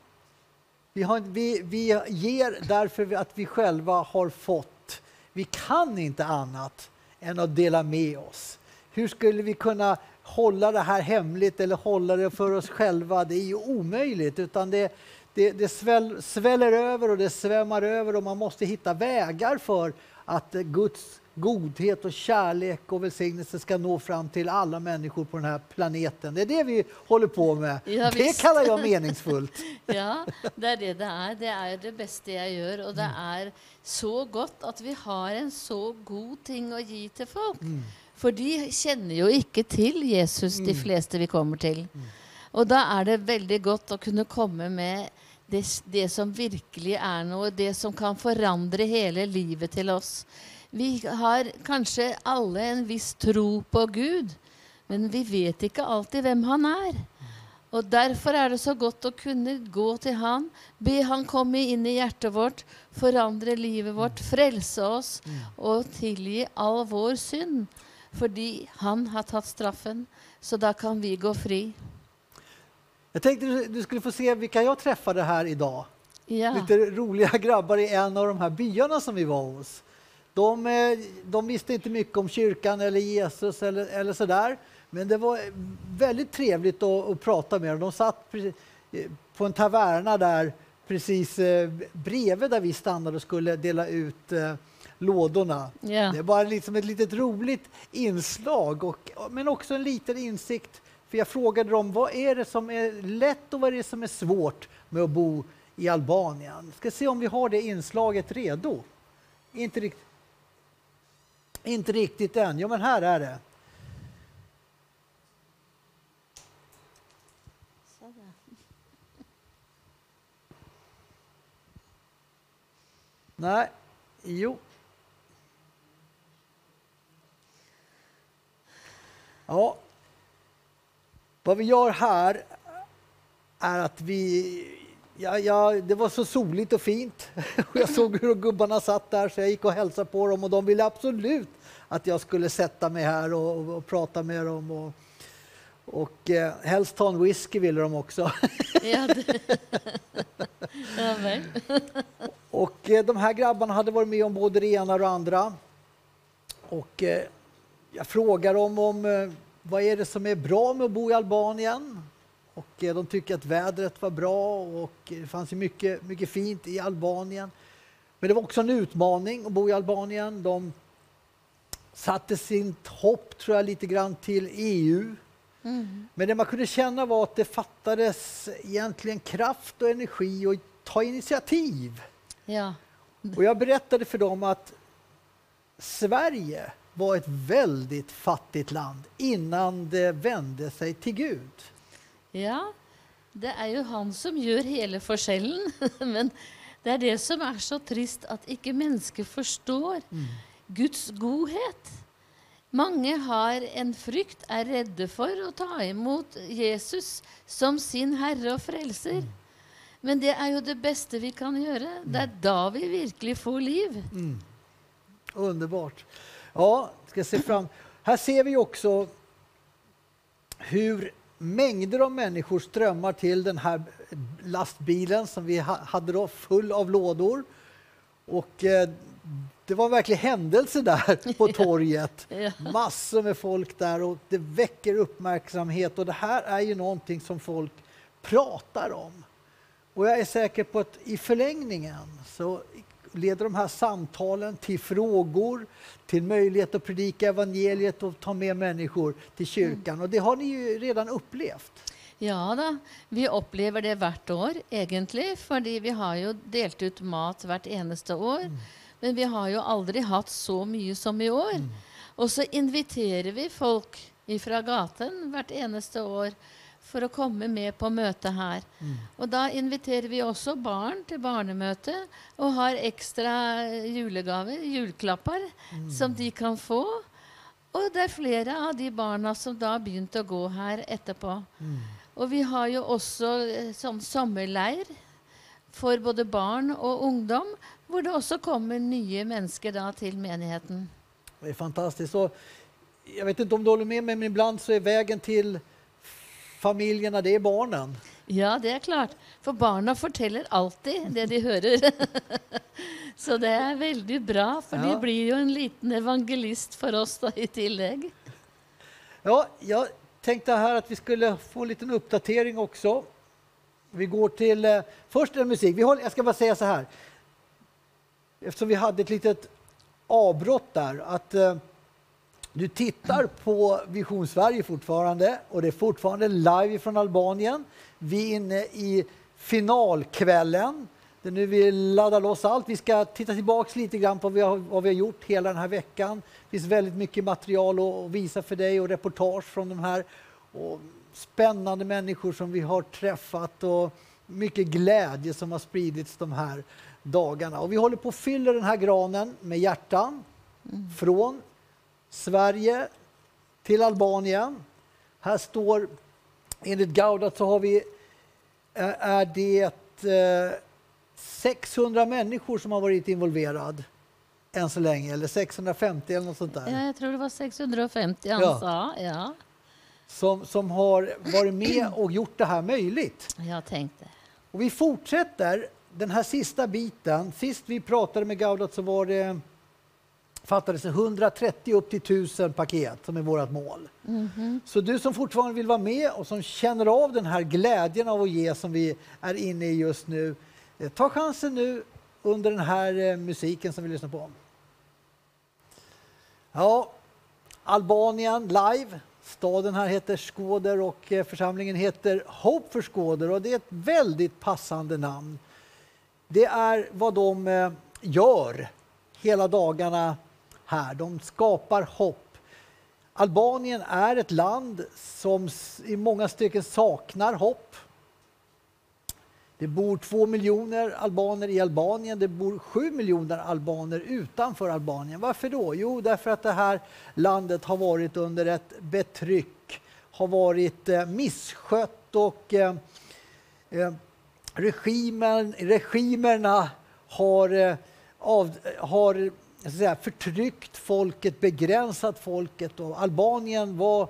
Vi, har, vi, vi ger därför att vi själva har fått. Vi kan inte annat än att dela med oss. Hur skulle vi kunna hålla det här hemligt eller hålla det för oss själva? Det är ju omöjligt. Utan det, det, det sväll, sväller över och det svämmar över och man måste hitta vägar för att Guds godhet och kärlek och välsignelse ska nå fram till alla människor på den här planeten. Det är det vi håller på med. Ja, det visst. kallar jag meningsfullt. Ja, det er det det er. Det er det beste jeg gjør. Og det er så godt at vi har en så god ting å gi til folk. For de kjenner jo ikke til Jesus, de fleste vi kommer til. Og da er det veldig godt å kunne komme med det, det som virkelig er noe, det som kan forandre hele livet til oss. Vi har kanskje alle en viss tro på Gud, men vi vet ikke alltid hvem han er. Og Derfor er det så godt å kunne gå til Han, be Han komme inn i hjertet vårt, forandre livet vårt, frelse oss og tilgi all vår synd. Fordi Han har tatt straffen, så da kan vi gå fri. Jag tänkte du, skulle få se vilka jag träffade här idag. Ja. Lite roliga grabbar i en av de här byarna som vi var hos. De, eh, de visste inte mycket om kyrkan eller Jesus eller, eller sådär. Men det var väldigt trevligt att, att prata med dem. De satt pre- eh, på en taverna där precis eh, bredvid där vi stannade och skulle dela ut eh, lådorna. Ja. Det var liksom ett litet roligt inslag, och, men också en liten insikt. För jag frågade dem vad är det som är lätt och vad är det som är svårt med att bo i Albanien. Ska se om vi har det inslaget redo. Inte riktigt, inte riktigt än. Jo, men här är det. Nej, jo. Ja. Vad vi gör här är att vi... Ja, ja, det var så soligt och fint. Jag såg hur gubbarna satt där så jag gick och hälsade på dem och de ville absolut att jag skulle sätta mig här och, och, och prata med dem. Och, och eh, helst ta en whisky ville de också. Ja. Och eh, de här grabbarna hade varit med om både det ena och det andra. Och eh, jag frågar dem om eh, vad är det som är bra med att bo i Albanien. Och eh, de tycker att vädret var bra och det fanns mycket, mycket fint i Albanien. Men det var också en utmaning att bo i Albanien. De satte sitt hopp, tror jag, lite grann till EU. Men det man kunde känna var att det fattades egentligen kraft och energi och ta initiativ. Ja. Och jag berättade för dem att Sverige var ett väldigt fattigt land innan det vände sig till Gud. Ja, det er jo han som gjør hele forskjellen. Men det er det som er så trist, at ikke mennesket forstår Guds godhet. Mange har en frykt, er redde for å ta imot Jesus som sin herre og frelser. Men det er jo det beste vi kan gjøre. Det er da vi virkelig får liv. Underbart. Ja, ska se fram. Här ser vi också hur mängder av människor strömmar till den här lastbilen som vi ha- hade då full av lådor. Och eh, det var en verklig händelse där på torget. Massor med folk där och det väcker uppmärksamhet och det här är ju någonting som folk pratar om. Och jag är säker på att i förlängningen så leder de här samtalen till frågor, till möjlighet att predika evangeliet och ta med människor till kyrkan. Och det har ni ju redan upplevt. Ja da, vi opplever det hvert år, egentlig. Fordi vi har jo delt ut mat hvert eneste år. Men vi har jo aldri hatt så mye som i år. Og så inviterer vi folk fra gaten hvert eneste år for å komme med på møtet her. Og da inviterer vi også barn til barnemøte og har ekstra julegaver, juleklapper, som de kan få. Og det er flere av de barna som da har begynt å gå her etterpå. Og vi har jo også eh, sånn sommerleir for både barn og ungdom, hvor det også kommer nye mennesker da til menigheten. Det är fantastiskt. Och jag vet inte om du håller med mig, men ibland så är vägen till familjerna, det är barnen. Ja, det er klart. For barna forteller alltid det de hører. Så det er veldig bra, de Ja. blir jo en liten evangelist for oss da i tillegg. Ja, jag tänkte här att vi skulle få en liten uppdatering också. Vi går till eh, först en musik. Vi håller, jag ska bara säga så här. Eftersom vi hade ett litet avbrott där. Att eh, du tittar på Vision Sverige fortfarande och det är fortfarande live från Albanien. Vi är inne i finalkvällen. Det är nu vi laddar loss allt. Vi ska titta tillbaks lite grann på vad vi har, vad vi har gjort hela den här veckan. Det finns väldigt mycket material att, visa för dig och reportage från de här och spännande människor som vi har träffat och mycket glädje som har spridits de här dagarna. Och vi håller på att fylla den här granen med hjärtan från Sverige till Albanien. Här står enligt Gaudat så har vi, är är det eh, 600 människor som har varit involverad än så länge, eller 650 eller något sånt där. Ja, jag tror det var 650 han Ja. sa. Ja, Som, som har varit med och gjort det här möjligt. jag tänkte. Och vi fortsätter den här sista biten. Sist vi pratade med Gaudat så var det fattades det 130 upp till 1000 paket som är vårt mål. Så du som fortfarande vill vara med och som känner av den här glädjen av att ge som vi är inne i just nu, eh, ta chansen nu under den här eh, musiken som vi lyssnar på. Ja, Albanien live. Staden här heter Skåder och eh, församlingen heter Hope för Skåder och det är ett väldigt passande namn. Det är vad de gör hela dagarna här. De skapar hopp. Albanien är ett land som i många stycken saknar hopp. Det bor två miljoner albaner i Albanien. Det bor sju miljoner albaner utanför Albanien. Varför då? Jo, därför att det här landet har varit under ett betryck, har varit eh, misskött och eh, eh, regimen, regimerna har, eh, av, har jag ska säga, förtryckt folket, begränsat folket. Och Albanien var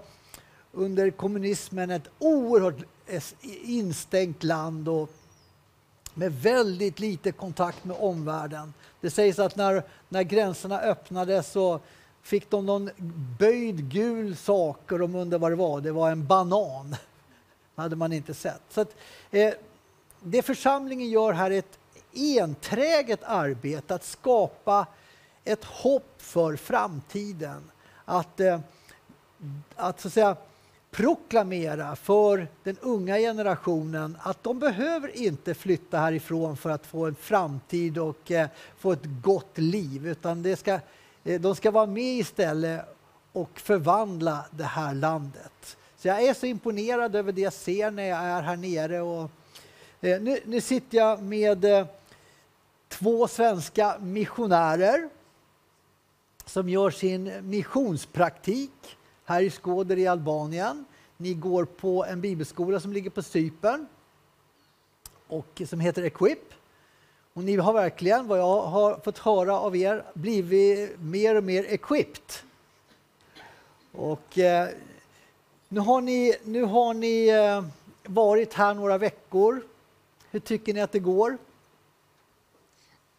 under kommunismen ett oerhört instängt land och med väldigt lite kontakt med omvärlden. Det sägs att när, när gränserna öppnades så fick de någon böjd gul sak och de undrade vad det var. Det var en banan. Det hade man inte sett. Så att, eh, det församlingen gör här är ett enträget arbete att skapa ett hopp för framtiden. Att, eh, att så att säga proklamera för den unga generationen att de behöver inte flytta härifrån för att få en framtid och eh, få ett gott liv utan det ska, eh, de ska vara med istället och förvandla det här landet. Så jag är så imponerad över det jag ser när jag är här nere. Och, eh, nu, nu sitter jag med eh, två svenska missionärer som gör sin missionspraktik här i Skåder i Albanien. Ni går på en bibelskola som ligger på Cypern och som heter Equip. Och ni har verkligen, vad jag har fått höra av er, blivit mer och mer equipped. Och eh, nu har ni, nu har ni eh, varit här några veckor. Hur tycker ni att det går?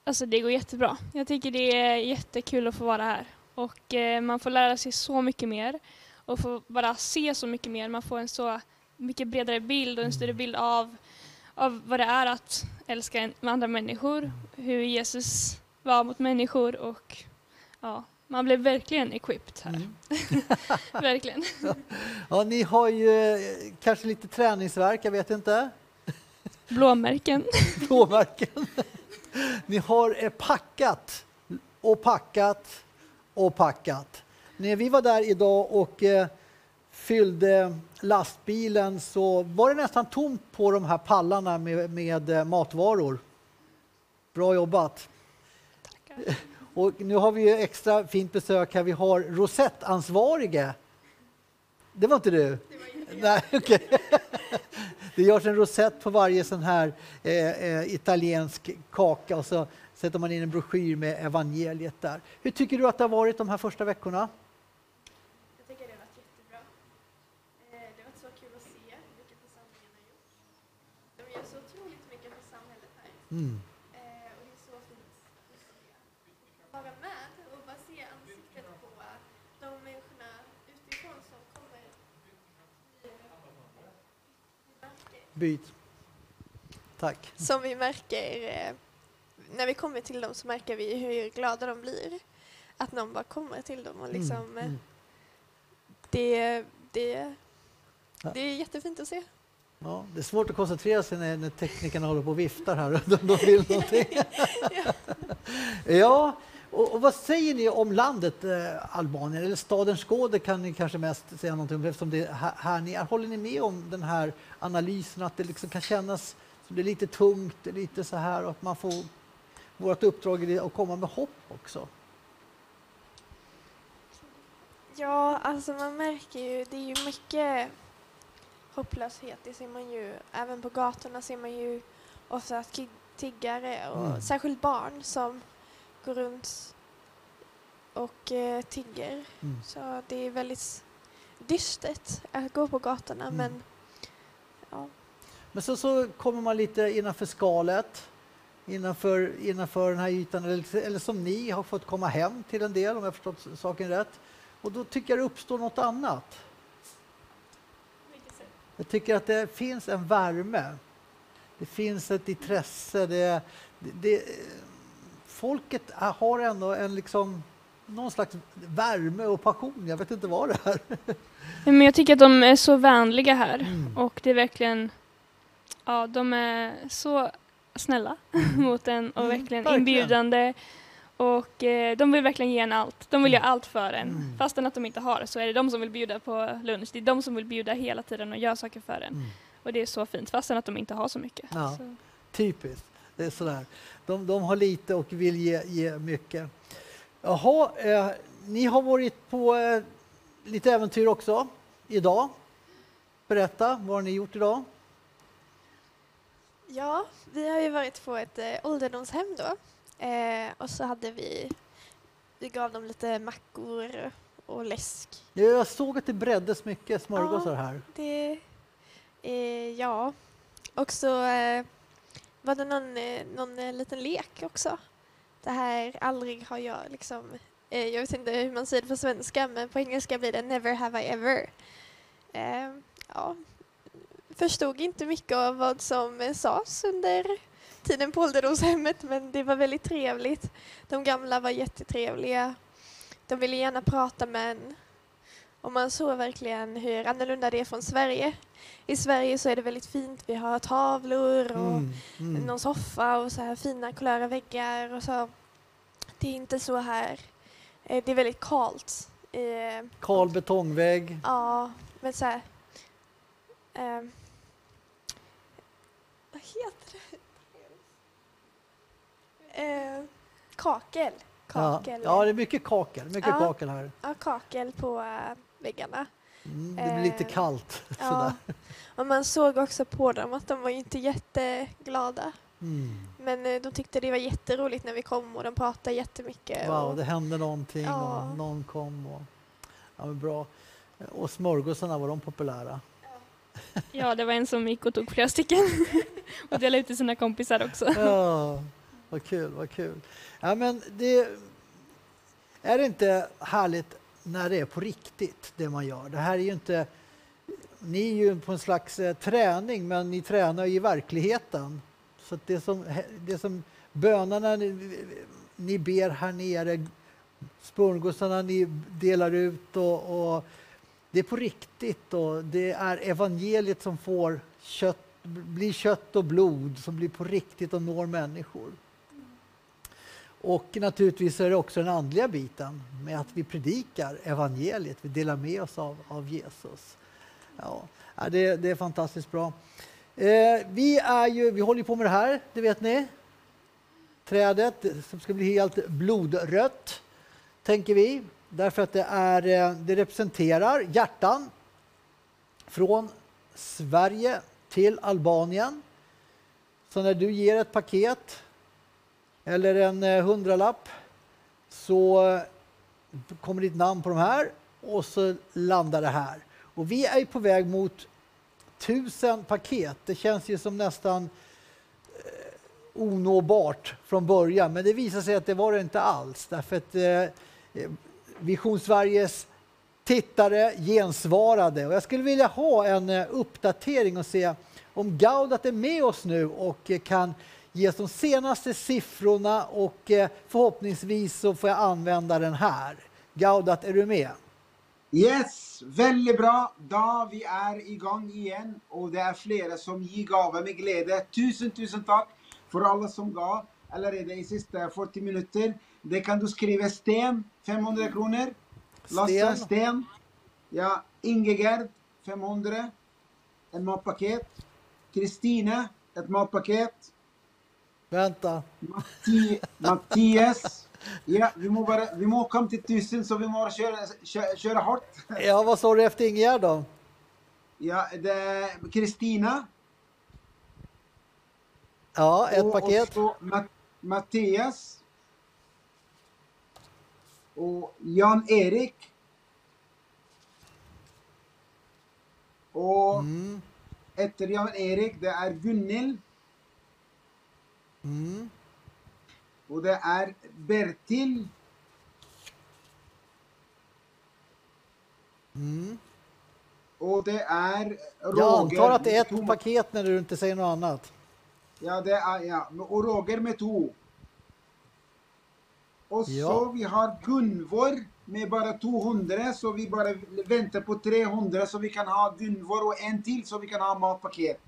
Alltså det går jättebra. Jag tycker det är jättekul att få vara här. Och eh, man får lära sig så mycket mer och få bara se så mycket mer. Man får en så mycket bredare bild och en större bild av, av vad det är att älska en, andra människor, hur Jesus var mot människor och ja, man blev verkligen equipped här. verkligen. Ja, ni har ju eh, kanske lite träningsverk, jag vet inte. Blåmärken. Blåmärken. Ni har packat och packat och packat. När vi var där idag och eh, fyllde lastbilen så var det nästan tomt på de här pallarna med, med eh, matvaror. Bra jobbat! Och nu har vi extra fint besök här. Vi har rosettansvarige. Det var inte du? Nej, okej. Det görs en rosett på varje sån här eh, eh, italiensk kaka och så sätter man in en broschyr med evangeliet där. Hur tycker du att det har varit de här första veckorna? Jag tycker det har varit jättebra. Eh, Det har varit så kul att se vilket församlingen har gjort. De gör så otroligt mycket för samhället här. Mm. Eh, Och det är så fint att se. Vara med och bara se ansiktet på de människorna utifrån som kommer. Byt. Tack. Som vi märker, eh, när vi kommer till dem så märker vi hur glada de blir. Att någon bara kommer till dem och liksom, eh, mm. det, det, det är jättefint att se. Ja, det är svårt att koncentrera sig när, när teknikerna håller på och viftar här. De, de vill någonting. ja, och, och vad säger ni om landet eh, Albanien? Eller staden Skåde kan ni kanske mest säga någonting om eftersom det är här, här ni är. Håller ni med om den här analysen att det liksom kan kännas som det är lite tungt, lite så här och att man får vårt uppdrag är att komma med hopp också? Ja, alltså man märker ju, det är ju mycket, hopplöshet. Det ser man ju, även på gatorna ser man ju ofta tiggare och Mm. särskilt barn som går runt och eh, tigger. Mm. Så det är väldigt dystert att gå på gatorna Mm. men ja. Men så, så kommer man lite innanför skalet, innanför, innanför den här ytan, eller, eller som ni har fått komma hem till en del om jag förstått saken rätt. Och då tycker jag det uppstår något annat. Jag tycker att det finns en värme. Det finns ett intresse. Det, det, det, folket har ändå en liksom, någon slags värme och passion. Jag vet inte vad det är. Men jag tycker att de är så vänliga här Mm. och det är verkligen, ja de är så snälla mot en och Mm, verkligen verkligen. inbjudande och eh, de vill verkligen ge en allt. De vill göra allt för en. Mm. Fastän att de inte har så är det de som vill bjuda på lunch. Det är de som vill bjuda hela tiden och göra saker för en. Mm. Och det är så fint fastän att de inte har så mycket. Ja. Så. Typiskt. Det är sådär. De, de har lite och vill ge, ge mycket. Jaha, eh, ni har varit på eh, lite äventyr också idag. Berätta, vad har ni gjort idag? Ja, vi har ju varit på ett eh, ålderdomshem då. Eh, och så hade vi, vi gav dem lite mackor och läsk. Jag såg att det breddes mycket smörgåsar Ja. här. Det, eh, ja. Och så eh, var det någon, eh, någon eh, liten lek också. Det här aldrig har jag liksom, eh, jag vet inte hur man säger det på svenska men på engelska blir det never have I ever. Eh, ja. Förstod inte mycket av vad som eh, sades under tiden på ålderdomshemmet men det var väldigt trevligt. De gamla var jättetrevliga. De ville gärna prata med en. Och man såg verkligen hur annorlunda det är från Sverige. I Sverige så är det väldigt fint. Vi har tavlor och Mm, mm. någon soffa och så här fina kulöra väggar och så. Det är inte så här. Eh, Det är väldigt kalt. Eh, Kal betongvägg. Ja, men så här. ehm, vad heter det? Eh, kakel. Ja, Kakel. ja, det är mycket kakel. Mycket Ja. kakel här. Ja, kakel på äh, väggarna. Mm, det blir lite Eh, kallt. Ja. Sådär. Och man såg också på dem att de var ju inte jätteglada. Mm. Men eh, de tyckte det var jätteroligt när vi kom och de pratade jättemycket. Wow, och, det hände någonting Ja. och någon kom. Och, ja, men bra. Och smörgåsarna, var de populära? Ja, det var en som gick och tog flera stycken och delade ut till sina kompisar också. Ja, vad kul, vad kul. Ja, men det, är det inte härligt när det är på riktigt, det man gör? Det här är ju inte... Ni är ju på en slags eh, träning, men ni tränar ju i verkligheten. Så att det som, det som bönerna ni, ni ber här nere, smörgåsarna ni delar ut och, och det är på riktigt och det är evangeliet som får kött, blir kött och blod som blir på riktigt och når människor. Och naturligtvis är det också den andliga biten med att vi predikar evangeliet, vi delar med oss av, av Jesus. Ja, det, det är fantastiskt bra. Eh, vi, är ju, vi håller på med det här, det vet ni. Trädet som ska bli helt blodrött, tänker vi. Därför att det, är, eh, det representerar hjärtan från Sverige till Albanien. Så när du ger ett paket eller en eh, hundralapp så eh, kommer ditt namn på de här och så landar det här. Och vi är på väg mot tusen paket. Det känns ju som nästan eh, onåbart från början, men det visar sig att det var det inte alls. Därför att eh, eh Vision Sveriges tittare gensvarade. Och jag skulle vilja ha en eh, uppdatering och se om Gaudat är med oss nu och eh, kan ge oss de senaste siffrorna och eh, förhoppningsvis så får jag använda den här. Gaudat, är du med? Yes, veldig bra. Da vi er i gang igjen, og det er flere som gir gave med glede. Tusen, tusen takk for alle som ga allerede i siste 40 minutter. Det kan du skrive Sten, 500 kroner. Lasse, Sten. Ja, Ingegerd, 500. En matpaket. Kristine, et matpaket. Vänta. Matti, Mattias. Ja, vi må, bare, vi må komme til 1000, så vi må kjøre, kjøre, kjøre hardt. Ja, vad sa du efter Ingegerd då? Ja, det är Kristina. Ja, ett och paket. också Ma- Mattias. Och Jan-Erik. Och Mm. efter Jan-Erik, det är Gunhild. Mm. Och det är Bertil. Mm. Och det är Roger. Jag antar att det är ett Tom- paket när du inte säger något annat. Ja, det är, ja. Och Roger med två. Och Ja. så vi har Gunvor med bara 200, så vi bara väntar på 300 så vi kan ha Gunvor och en till så vi kan ha matpaket.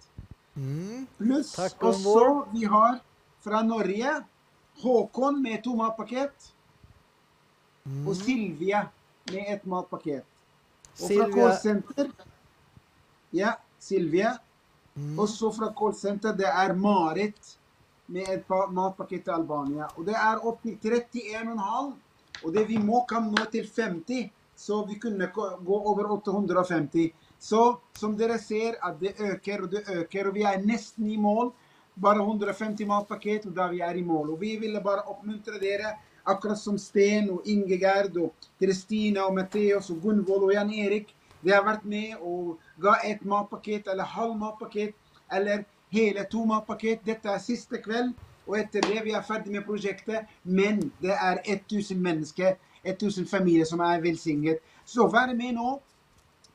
Mm. Plus, Tack, och så vi har från Norge Håkon med två matpaket. Mm. Och Silvia med ett matpaket. Och från Silvia- callcenter, ja, Silvia. Mm. Och så från callcenter, det är Marit med ett pa- matpaket till Albanien. Och det är upp till 31,5. Och det vi må kan nå till 50. Så vi kunde gå över 850. Så som dere ser att det ökar och det ökar och vi är nästan i mål. Bara 150 matpaket och där vi är i mål. Och vi ville bara uppmuntra er, akkurat som Sten och Ingegerd och Kristina och Matteus och Gunvor och Jan-Erik. Vi har varit med och gav ett matpaket eller halv matpaket eller hela två matpaket. Detta är sista kväll och efter det vi är färdiga med projektet. Men det är 1000 människor, 1000 familjer som är välsignade. Så var med nu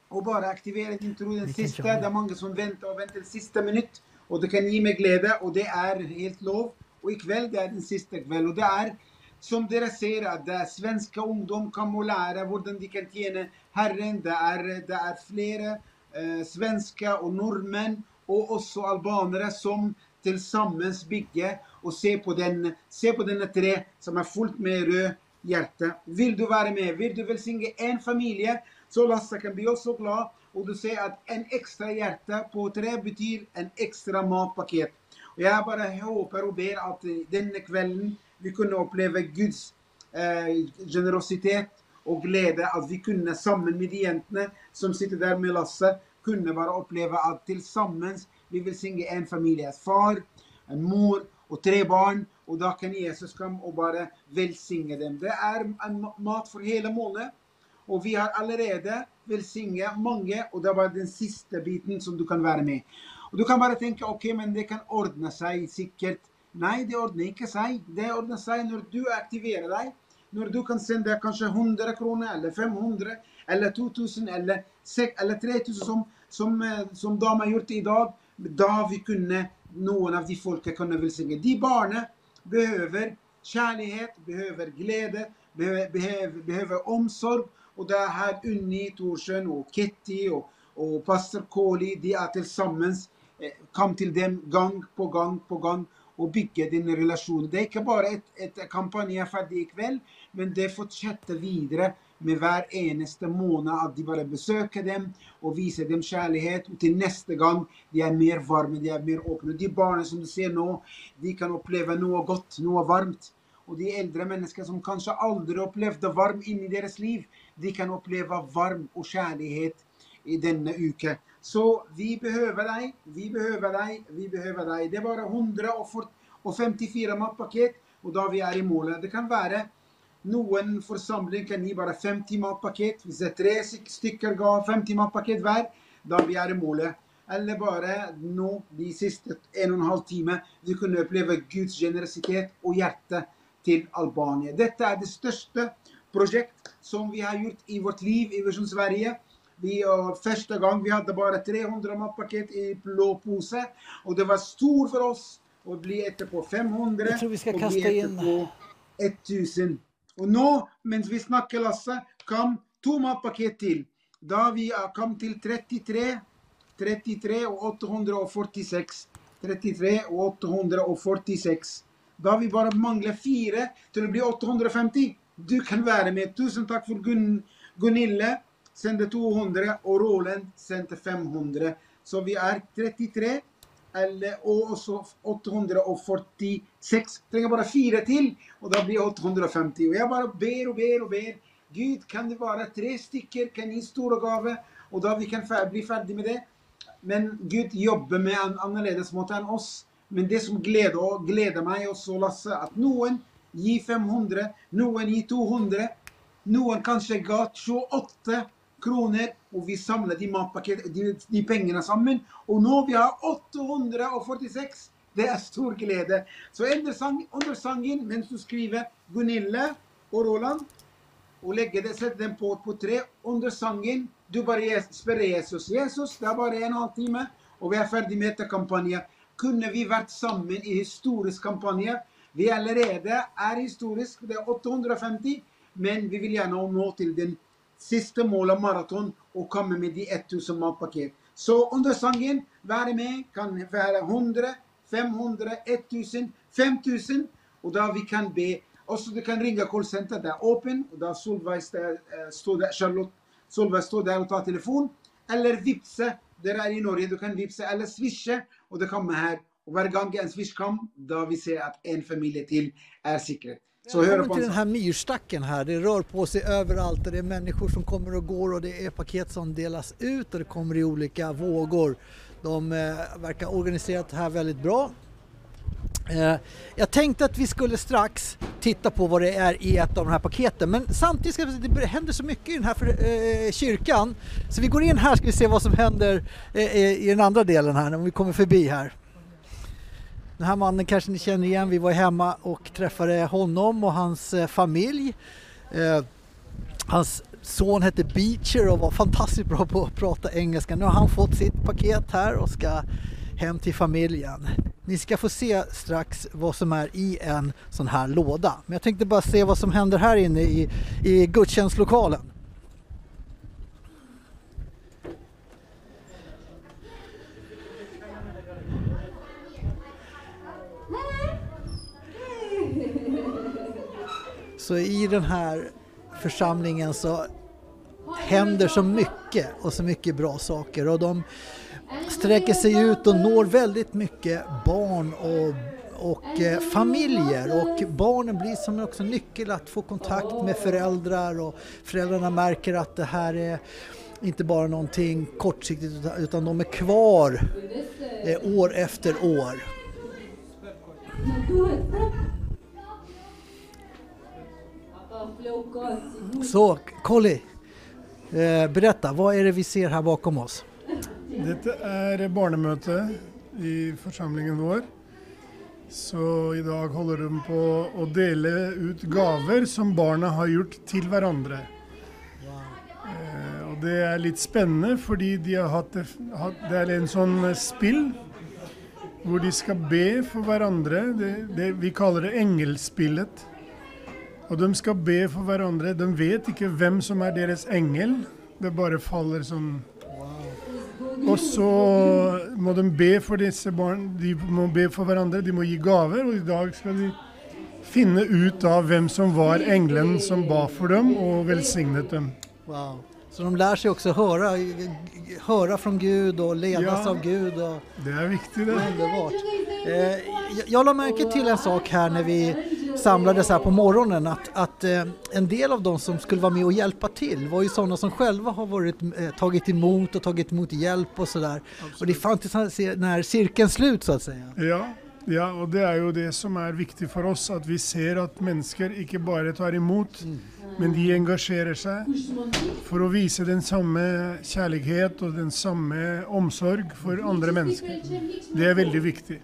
och bara aktivera din tro den sista. Det är många som väntar och väntar till sista minut. Och det kan ge mig glädje och det är helt lov. Och ikväll det är den sista kväll och det är som deras säger att det svenska ungdom kan må lära hur de kan tjäna Herren. Det är, det är flera eh, svenska och norrmän och också albaner som tillsammans bygger och se på den, se på denna trä som är fullt med röd hjärta. Vill du vara med? Vill du välsigna en familj? Så Lasse kan bli också glad. Och du ser att en extra hjärta på trä betyder en extra matpaket. Och jag bara hoppas och ber att denna kvällen vi kunde uppleva Guds eh, generositet och glädje. Att vi kunde samman med jäntorna som sitter där med Lasse kunde bara uppleva att tillsammans vi välsigna en familj. En far, en mor och tre barn. Och då kan Jesus komma och bara välsigna dem. Det är en mat för hela månaden. Och vi har allerede välsignat många och det var den sista biten som du kan vara med. Och du kan bara tänka, okej men det kan ordna sig säkert. Nej, det ordnar inte sig. Det ordnar sig när du aktiverar dig. När du kan sända kanske 100 kronor eller 500 eller 2000 eller, eller 3000 som, som, eh, som de har gjort idag. Då vi kunde, någon av de folket kunde välsigna. De barnen behöver kärlek, behöver glädje, behöver, behöver, behöver omsorg. Och det här Unni Thorsson och Ketty och, och pastor Koli, de är tillsammans, eh, kom till dem gång på gång på gång och bygga din relation. Det är inte bara ett, ett kampanj är färdig ikväll, men det fortsätter vidare med var enaste månad att de bara besöker dem och visar dem kärlek och till nästa gång de är mer varma, de är mer öppna. De barnen som du ser nu, de kan uppleva något gott, något varmt. Och de äldre människor som kanske aldrig upplevde varm in i deras liv, de kan uppleva varm och kärlek i denna uke. Så vi behöver dig, vi behöver dig, vi behöver dig. Det är bara 154 matpaket och då vi är i målet. Det kan vara någon församling kan ni bara 50 matpaket. Hvis det är tre stycken gav 50 matpaket var, då vi är i målet. Eller bara nå de sista en och en halv timme vi kunde uppleva Guds generositet och hjärta till Albanien. Detta är det största projekt som vi har gjort i vårt liv i Vision Sverige. Vi, första gången vi hade bara 300 matpaket i blå påse och det var stort för oss att bli ett på 500 Jag tror vi ska och kasta bli in- på 1000. Och nu, medan vi snackar Lasse, kom två matpaket till. Då vi uh, kom till 33, 33 och 846. 33 och 846. Då vi bara manglar fyra till att bli 850. Du kan vara med. Tusen tack för Gun, Gunilla Sände 200 och Roland sände 500. Så vi är 33 eller, och så 846. Tränger bara fyra till och då blir 850. Och jag bara ber och ber och ber. Gud, kan det vara tre stycken? Kan ni stora gåva? Och då vi kan fär- bli färdiga med det. Men Gud jobbar med en annorledes måte än oss. Men det som gläder, gläder mig och så Lasse, att någon ger 500, någon ger 200, någon kanske gav 28 kronor och vi samlade de de, de pengarna samman. Och nu vi har 846. Det är stor glädje. Så under, sang, under sangen, medan du skriver Gunilla och Roland, och lägger det, sätter den på på tre. Under sangen, du bara spelar Jesus. Jesus, det är bara en halvtimme och vi är färdiga med kampanjen. Kunde vi varit samman i historisk kampanj? Vi allerede är historisk, det är 850, men vi vill gärna nå till den sista målet maraton och komma med de 1000 matpaket. Så under sangen, var med, kan vara 100, 500, 1000, 5000 och då vi kan be. Och så du kan ringa callcenter, det är open och då Solveig står eh, där, Charlotte Solveig står där och tar telefon. Eller vipsa, det är i Norge, du kan vipsa eller swisha och det kommer här. Och varje gång en swish kom, då vi ser att en familj till är säker. Så hör på till en den här myrstacken här. Det rör på sig överallt och det är människor som kommer och går och det är paket som delas ut och det kommer i olika vågor. De eh, verkar organiserat det här väldigt bra. Eh, jag tänkte att vi skulle strax titta på vad det är i ett av de här paketen men samtidigt ska vi, det händer så mycket i den här för, eh, kyrkan så vi går in här ska vi se vad som händer eh, i den andra delen här när vi kommer förbi här. Den här mannen kanske ni känner igen. Vi var hemma och träffade honom och hans eh, familj. Eh, hans son hette Beecher och var fantastiskt bra på att prata engelska. Nu har han fått sitt paket här och ska hem till familjen. Ni ska få se strax vad som är i en sån här låda. Men jag tänkte bara se vad som händer här inne i, i gudstjänstlokalen. Så i den här församlingen så händer så mycket och så mycket bra saker. Och de sträcker sig ut och når väldigt mycket barn och, och eh, familjer. Och barnen blir som också nyckel att få kontakt med föräldrar. Och föräldrarna märker att det här är inte bara någonting kortsiktigt utan, de är kvar eh, år efter år. Så, Colly, eh, berätta, vad är det vi ser här bakom oss? Detta är barnemöte i församlingen. vår. Så i dag de på att dela ut gaver som barnen har gjort till varandra. Wow. Och det är lite spännande, för de har haft, det, är det er en sån spill där de ska be för varandra. Det, det, vi kallar det ängelspelet. Og de skal be for hverandre. De vet ikke hvem som er deres engel. Det bare faller sånn og så må de be for disse barn, de må be for hverandre, de må gi gaver. Og i dag skal de finne ut av hvem som var engelen som ba for dem og velsignet dem. Wow. Så de lär sig också höra, höra från Gud och ledas Ja. av Gud. Och, Det er viktig, det. Underbart. Eh, jag, jag la märke till en sak här när vi samlades här på morgonen att, att eh, en del av de som skulle vara med och hjälpa till var ju sådana som själva har varit, eh, tagit emot och tagit emot hjälp och sådär. Och det fanns till när cirkeln slut så att säga. Ja, ja, og det er jo det som er viktig for oss, at vi ser at mennesker ikke bare tar imot, men de engasjerer seg for å vise den samme kjærlighet og den samme omsorg for andre mennesker. Det er veldig viktig.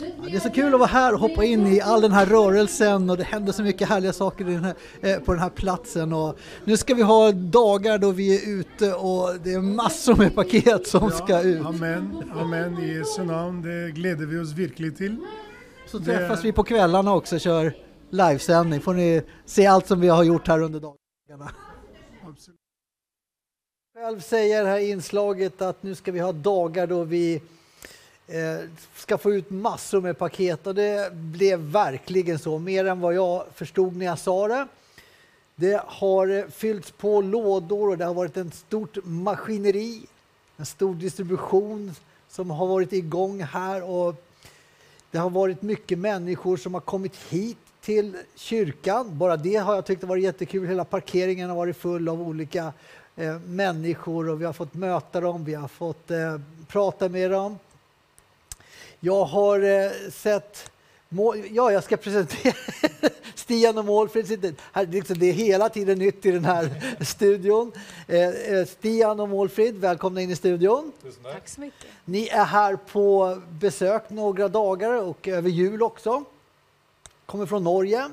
Ja, det är så kul att vara här och hoppa in i all den här rörelsen och det händer så mycket härliga saker den här, eh, på den här platsen. Och nu ska vi ha dagar då vi är ute och det är massor med paket som ska ut. Amen. Amen. I Jesu navn. Det gleder vi oss virkelig til. Så Det- träffas vi på kvällarna också och kör livesändning. får ni se allt som vi har gjort här under dagarna. Absolutt. Själv säger det här inslaget att nu ska vi ha dagar då vi Eh, ska få ut massor med paket och det blev verkligen så, mer än vad jag förstod när jag sa det. Det har fyllts på lådor och det har varit ett stort maskineri, en stor distribution som har varit igång här och det har varit mycket människor som har kommit hit till kyrkan. Bara det har jag tyckt varit jättekul. Hela parkeringen har varit full av olika eh, människor och vi har fått möta dem, vi har fått eh, prata med dem. Jag har eh, sett Mål, ja, jag ska presentera Stian och Målfrid. Här, liksom, det är hela tiden nytt i den här studion. Eh, eh, Stian och Målfrid, välkomna in i studion. Tack så mycket. Ni är här på besök några dagar och över jul också. Kommer från Norge.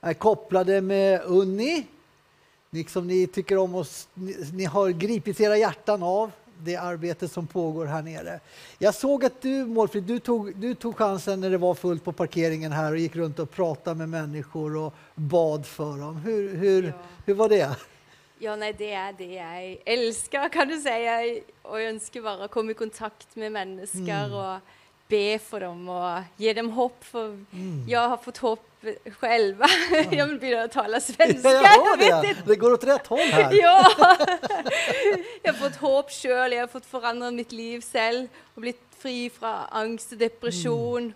Är kopplade med Unni. Liksom ni tycker om oss, ni, ni har gripits era hjärtan av det arbete som pågår här nere. Jag såg att du, Målfrid, du tog, du tog chansen när det var fullt på parkeringen här och gick runt och pratade med människor och bad för dem. Hur, hur, Ja. hur var det? Ja, nei, det er det jeg elsker, kan du og jeg ønsker bare å komme i kontakt med mennesker Mm. og be for dem og gi dem hopp. For Mm. jeg har fått hopp själv. jag vill börja tala svenska. Ja, jag vet det. inte. Det går åt rätt håll här. ja! jeg har fått håp sjøl, jeg har fått forandret mitt liv selv og blitt fri fra angst og depresjon.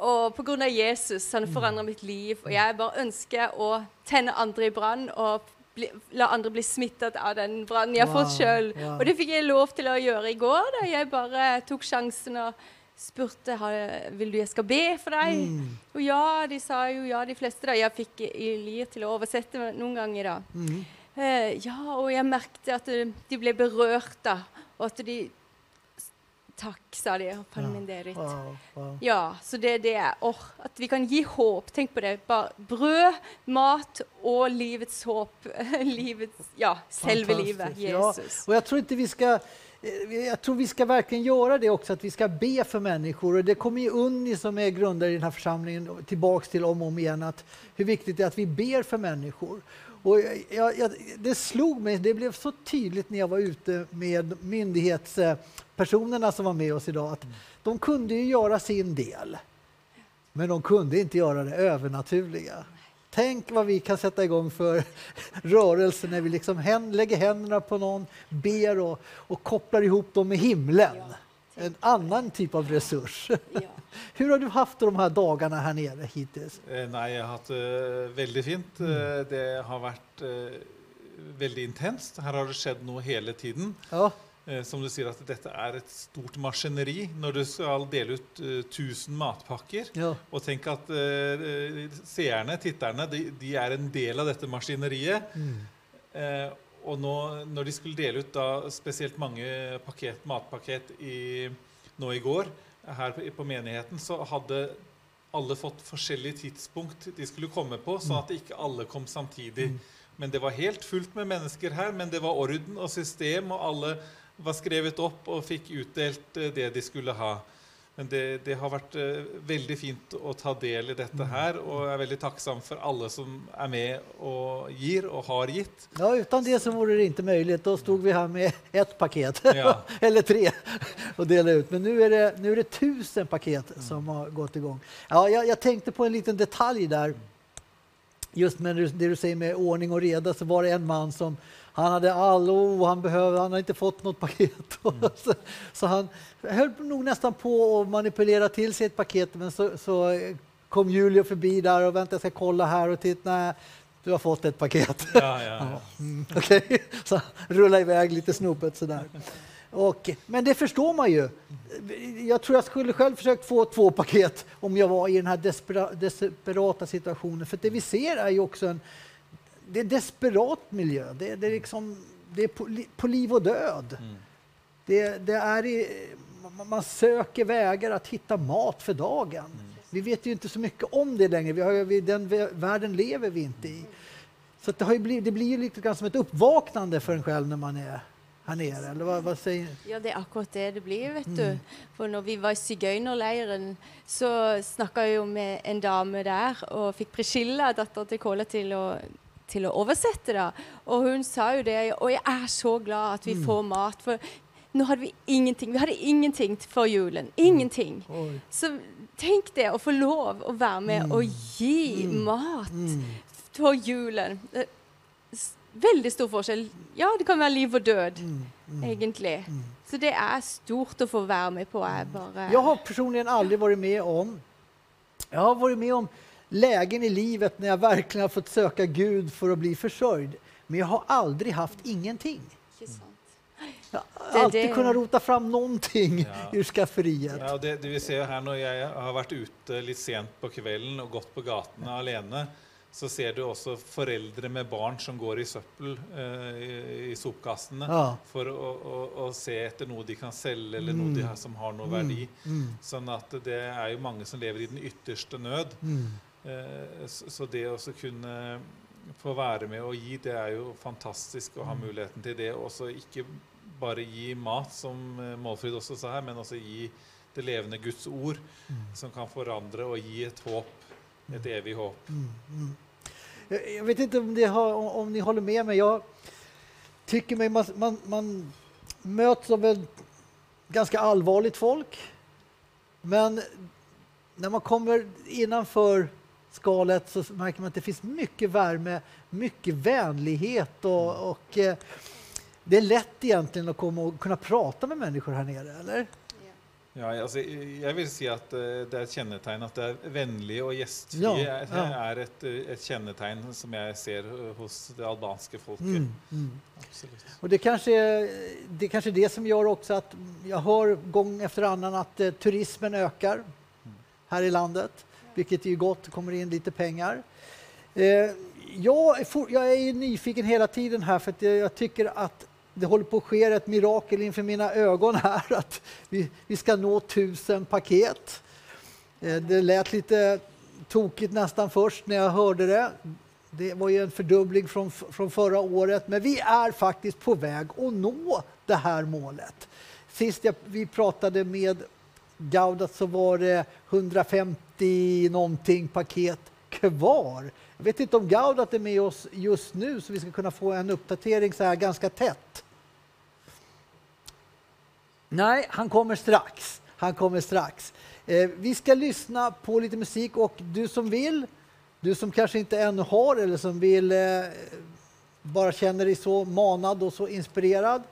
Og på grunn av Jesus han har forandret mitt liv. Og jeg bare ønsker å tenne andre i brann og bli, la andre bli smittet av den brannen jeg har fått Wow, sjøl. wow. Og det fikk jeg lov til å gjøre i går. da Jeg bare tok sjansen og spurte «Har- vil du jeg skal be for deg. Mm. Og ja, de sa jo ja, de fleste. da. Jeg fikk Elir til å oversette noen ganger. da. Mm. Eh, ja, og jeg merket at eh, de ble berørt, da. Og at de Takk, sa de. Palmenderit. Wow, wow. Ja, så det er det. Åh, at vi kan gi håp. Tenk på det. Bare brød, mat og livets håp. livets Ja, selve livet. Jesus. Ja, och jag tror inte vi ska Eh, jag tror vi ska verkligen göra det också, att vi ska be för människor. Och det kommer ju Unni som är grundare i den här församlingen tillbaks till om och om igen, att hur viktigt det är att vi ber för människor. Och jag, jag, det slog mig, det blev så tydligt när jag var ute med myndighetspersonerna som var med oss idag, att de kunde ju göra sin del. Men de kunde inte göra det övernaturliga. Tänk vad vi kan sätta igång för rörelse när vi liksom hän, lägger händerna på någon, ber och, och kopplar ihop dem med himlen. En annan typ av resurs. Hur har du haft de här dagarna här nere hittills? Eh, Nei, jeg har hatt det veldig fint. Eh, Det har vært eh, veldig intenst. Her har det skjedd noe hele tiden. Ja. Eh, Som du sier, at dette er et stort maskineri. Når du skal dele ut eh, 1000 matpakker, Ja. og tenk at eh, seerne, titterne, de, de er en del av dette maskineriet. Mm. Eh, og nå, når de skulle dele ut da spesielt mange pakket, matpakket i, nå i går her på, på menigheten, så hadde alle fått forskjellige tidspunkt de skulle komme på, sånn at ikke alle kom samtidig. Men det var helt fullt med mennesker her, men det var orden og system, og alle var skrevet opp og fikk utdelt eh, det de skulle ha. Men det, det har vært eh, veldig fint å ta del i dette her, og jeg er veldig takksam for alle som er med og gir og har gitt. Ja, utan det så vore det inte möjligt. Då stod vi här med ett paket, Ja. eller tre, och delade ut. Men nu är det, nu är det tusen paket som har gått igång. Ja, jag, jag tänkte på en liten detalj där. Just med det du säger med ordning och reda så var det en man som han hade all oh, han behövde, han hade inte fått något paket. så, så han höll nog nästan på att manipulera till sig ett paket men så, så kom Julio förbi där och väntade, jag ska kolla här och titta, nej, du har fått ett paket. Ja, ja, ja. Mm, Okej, så rulla iväg lite snopet sådär. Och, men det förstår man ju. Jag tror jag skulle själv försökt få två paket om jag var i den här despera, desperata situationen. För det vi ser är ju också en det är desperat miljö. Det, det är, liksom, det är på, li- på liv och död. Det, det är i, man- söker vägar att hitta mat för dagen. Vi vet ju inte så mycket om det längre. Vi har, vi, den vä- världen lever vi inte i. Så att det, har ju blivit, det blir ju lite grann som ett uppvaknande för en själv när man är här nere. Eller vad, vad säger? Ja, det er akkurat det det blir, vet Mm. du. For når vi var i sigøynerleiren, så snakka jo med en dame der, og fikk Priscilla, dattera til Kåla, til å, til å oversette, da. Og hun sa jo det, og jeg er så glad at vi Mm. får mat. For nå hadde vi ingenting. Vi hadde ingenting før julen. Ingenting. Oj. Så tenk det, å få lov å være med Mm. og gi Mm. mat Mm. for julen. Det s- Veldig stor forskjell. Ja, det kan være liv og død, Mm. egentlig. Så det er stort å få være med på. Jeg bare Jag har personligen aldrig varit med om jag har varit med om lägen i livet när jag verkligen har fått söka Gud för att bli försörjd. Men jag har aldrig haft ingenting. Jag har alltid kunnat rota fram någonting Ja. ur skafferiet. Ja, det, det vi ser her Når jeg har vært ute litt sent på kvelden og gått på gatene alene, så ser du også foreldre med barn som går i søppel eh, i, i sopkassene Ja. å, å se etter noe de kan selge, eller Mm. de har, som har noe Mm, verdi. mm. Sånn at det er jo mange som lever i den ytterste nød. Mm. Eh, så, det å kunne få være med og gi, det er jo fantastisk å ha Mm. muligheten til det. Og også ikke bare gi mat, som eh, Målfrid også sa her, men også gi det levende Guds ord, Mm. som kan forandre og gi et håp, et evig håp. Mm, mm. Jag jag vet inte om, det har, om, om ni håller med mig. Jag tycker mig man, man, man möts av ett ganska allvarligt folk. Men när man kommer innanför skalet så märker man att det finns mycket värme, mycket vänlighet och, och eh, det är lätt egentligen att komma och kunna prata med människor här nere, eller? Ja, altså, jeg vil si at eh, det er et kjennetegn at det er vennlige og gjestfrie Ja, ja. er et, eh, et kjennetegn som jeg ser hos det albanske folket. Mm, mm. Absolutt. Och det kanske det är kanske det som gör också att jag hör gång efter annan att turismen ökar här i landet, vilket är ju gott, det kommer in lite pengar. Eh, jag, är for, jag är nyfiken hela tiden här för att jag, jag tycker att det håller på att ske ett mirakel inför mina ögon här, att vi, vi ska nå tusen paket. Eh, det lät lite tokigt nästan först när jag hörde det. Det var ju en fördubbling från, från förra året, men vi är faktiskt på väg att nå det här målet. Sist jag, vi pratade med Gaudat så var det 150 någonting paket kvar. Jag vet inte om Gaudat är med oss just nu så vi ska kunna få en uppdatering så här ganska tätt. Nej, han kommer strax. Han kommer strax. Eh, vi ska lyssna på lite musik och du som vill, du som kanske inte ännu har eller som vill eh, bara känner dig så manad och så inspirerad.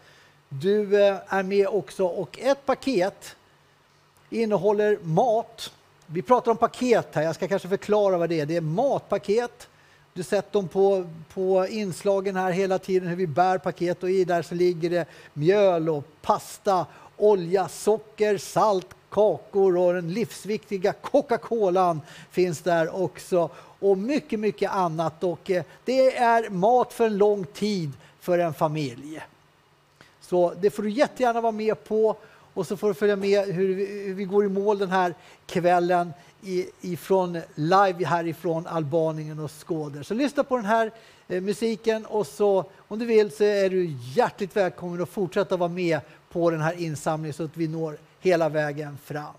Du eh, är med också och ett paket innehåller mat. Vi pratar om paket här, jag ska kanske förklara vad det är. Det är matpaket. Du sett dem på, på inslagen här hela tiden hur vi bär paket och i där så ligger det mjöl och pasta, olja, socker, salt, kakor och den livsviktiga Coca-Colan finns där också och mycket, mycket annat. Och eh, det är mat för en lång tid för en familj. Så det får du jättegärna vara med på och så får du följa med hur vi, hur vi går i mål den här kvällen i, ifrån live härifrån Albanien och Skåder. Så lyssna på den här eh, musiken och så om du vill så är du hjärtligt välkommen att fortsätta vara med på den här insamlingen så att vi når hela vägen fram.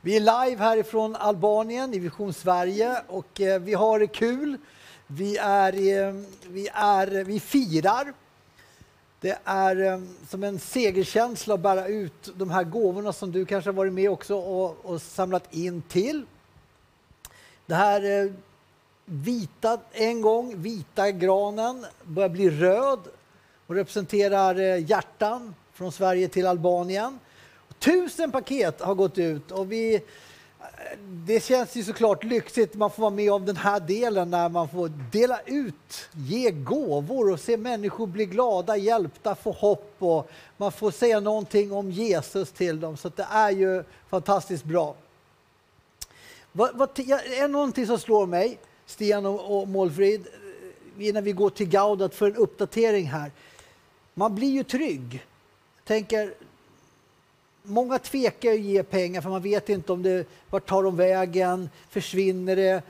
Vi är live härifrån Albanien i Vision Sverige och eh, vi har det kul. Vi, är, eh, vi, är, vi firar. Det är eh, som en segerkänsla att bära ut de här gåvorna som du kanske har varit med också och, och samlat in till. Det här eh, vita, en gång vita granen börjar bli röd och representerar eh, hjärtan från Sverige till Albanien. Tusen paket har gått ut och vi, det känns ju såklart lyxigt. Man får vara med om den här delen när man får dela ut, ge gåvor och se människor bli glada, hjälpta, få hopp och man får säga någonting om Jesus till dem. Så det är ju fantastiskt bra. Vad, vad, är någonting som slår mig, Stian och, och Målfrid, eh, innan vi går till Gaudat för en uppdatering här. Man blir ju trygg. Tänker, många tvekar att ge pengar för man vet inte om det, vart tar de vägen, försvinner det,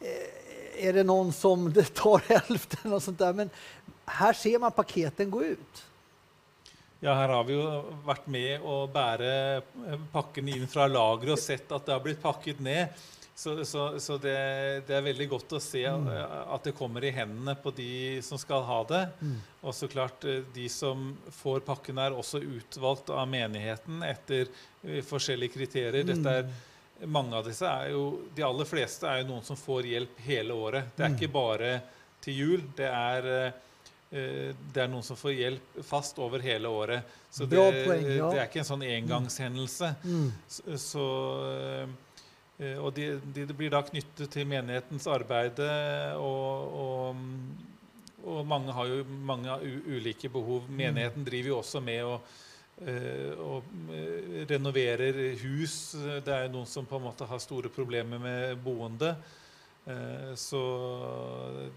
eh, är det någon som det tar hälften och sånt där. Men här ser man paketen gå ut. Ja, här har vi ju varit med och bära packen in från lagret och sett att det har blivit packat ner. Så, så, så det, det er veldig godt å se Mm. eh, at det kommer i hendene på de som skal ha det. Mm. Og så klart, eh, de som får pakken, er også utvalgt av menigheten etter eh, forskjellige kriterier. Dette er, mange av disse er jo, De aller fleste er jo noen som får hjelp hele året. Det er Mm. ikke bare til jul. Det er Det er noen som får hjelp fast over hele året. Så det, poeng, ja. det er ikke en sånn engangshendelse. Mm. Så, så, og de, de, det blir da knyttet til menighetens arbeid og, og, og mange har jo mange ulike behov. Menigheten driver jo også med å eh, og eh, renoverer hus. Det er jo noen som på en måte har store problemer med boende. Eh, Så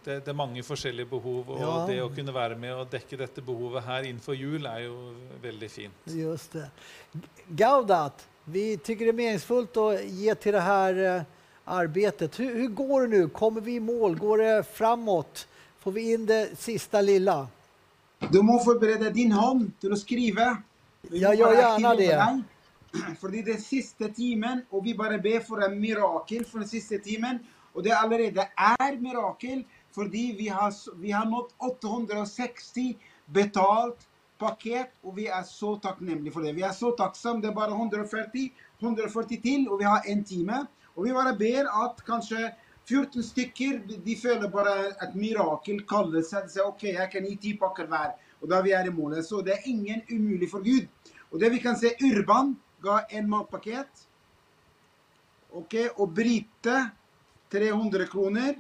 det, det er mange forskjellige behov, og Ja. det å kunne være med og dekke dette behovet her innenfor jul er jo veldig fint. Just det. Gaudat, vi tycker det är meningsfullt att ge till det här eh, arbetet. Hur, hur går det nu? Kommer vi i mål? Går det framåt? Får vi in det sista lilla? Du må forberede din hånd til å skrive. Vi Jeg må gjør være gjerne aktive det. Fordi det er siste timen, og vi bare ber for en mirakel for den siste timen. Og det allerede er mirakel, fordi vi har, vi har nådd 860 betalt paket, och vi är så tacknämliga för det. Vi är så tacksamma. Det är bara 140, 140 till och vi har en timme. Och vi bara ber att kanske 14 stycken, de, känner bara ett mirakel kaller seg. säger okej, okay, jag kan gi ti pakker var. Och då vi är i målet. Så det är ingen omöjlig för Gud. Och det vi kan se, Urban gav en matpaket. Okej, okay, och Brite 300 kronor,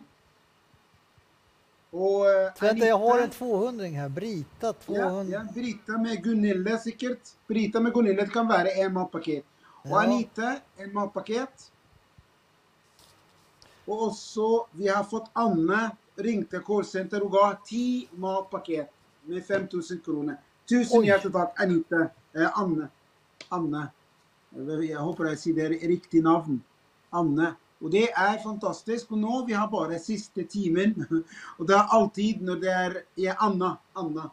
Og eh, Vänta, jag har Anita- en 200 här. Brita ja, 200. ja, Brita med Gunille sikkert. Brita med Gunille det kan være en matpaket. Ja. Anita en matpaket. Og også vi har fått Anne ringte callsenter og ga ti matpaket med 5000 kroner. Tusen Oi. hjertelig takk, Anita. Eh, Anne. Anne. Jeg håper jeg sier det riktig navn. Anne. Og det er fantastisk. Og nå vi har bare siste timen. Og det er alltid når det er ja, Anna. Anna.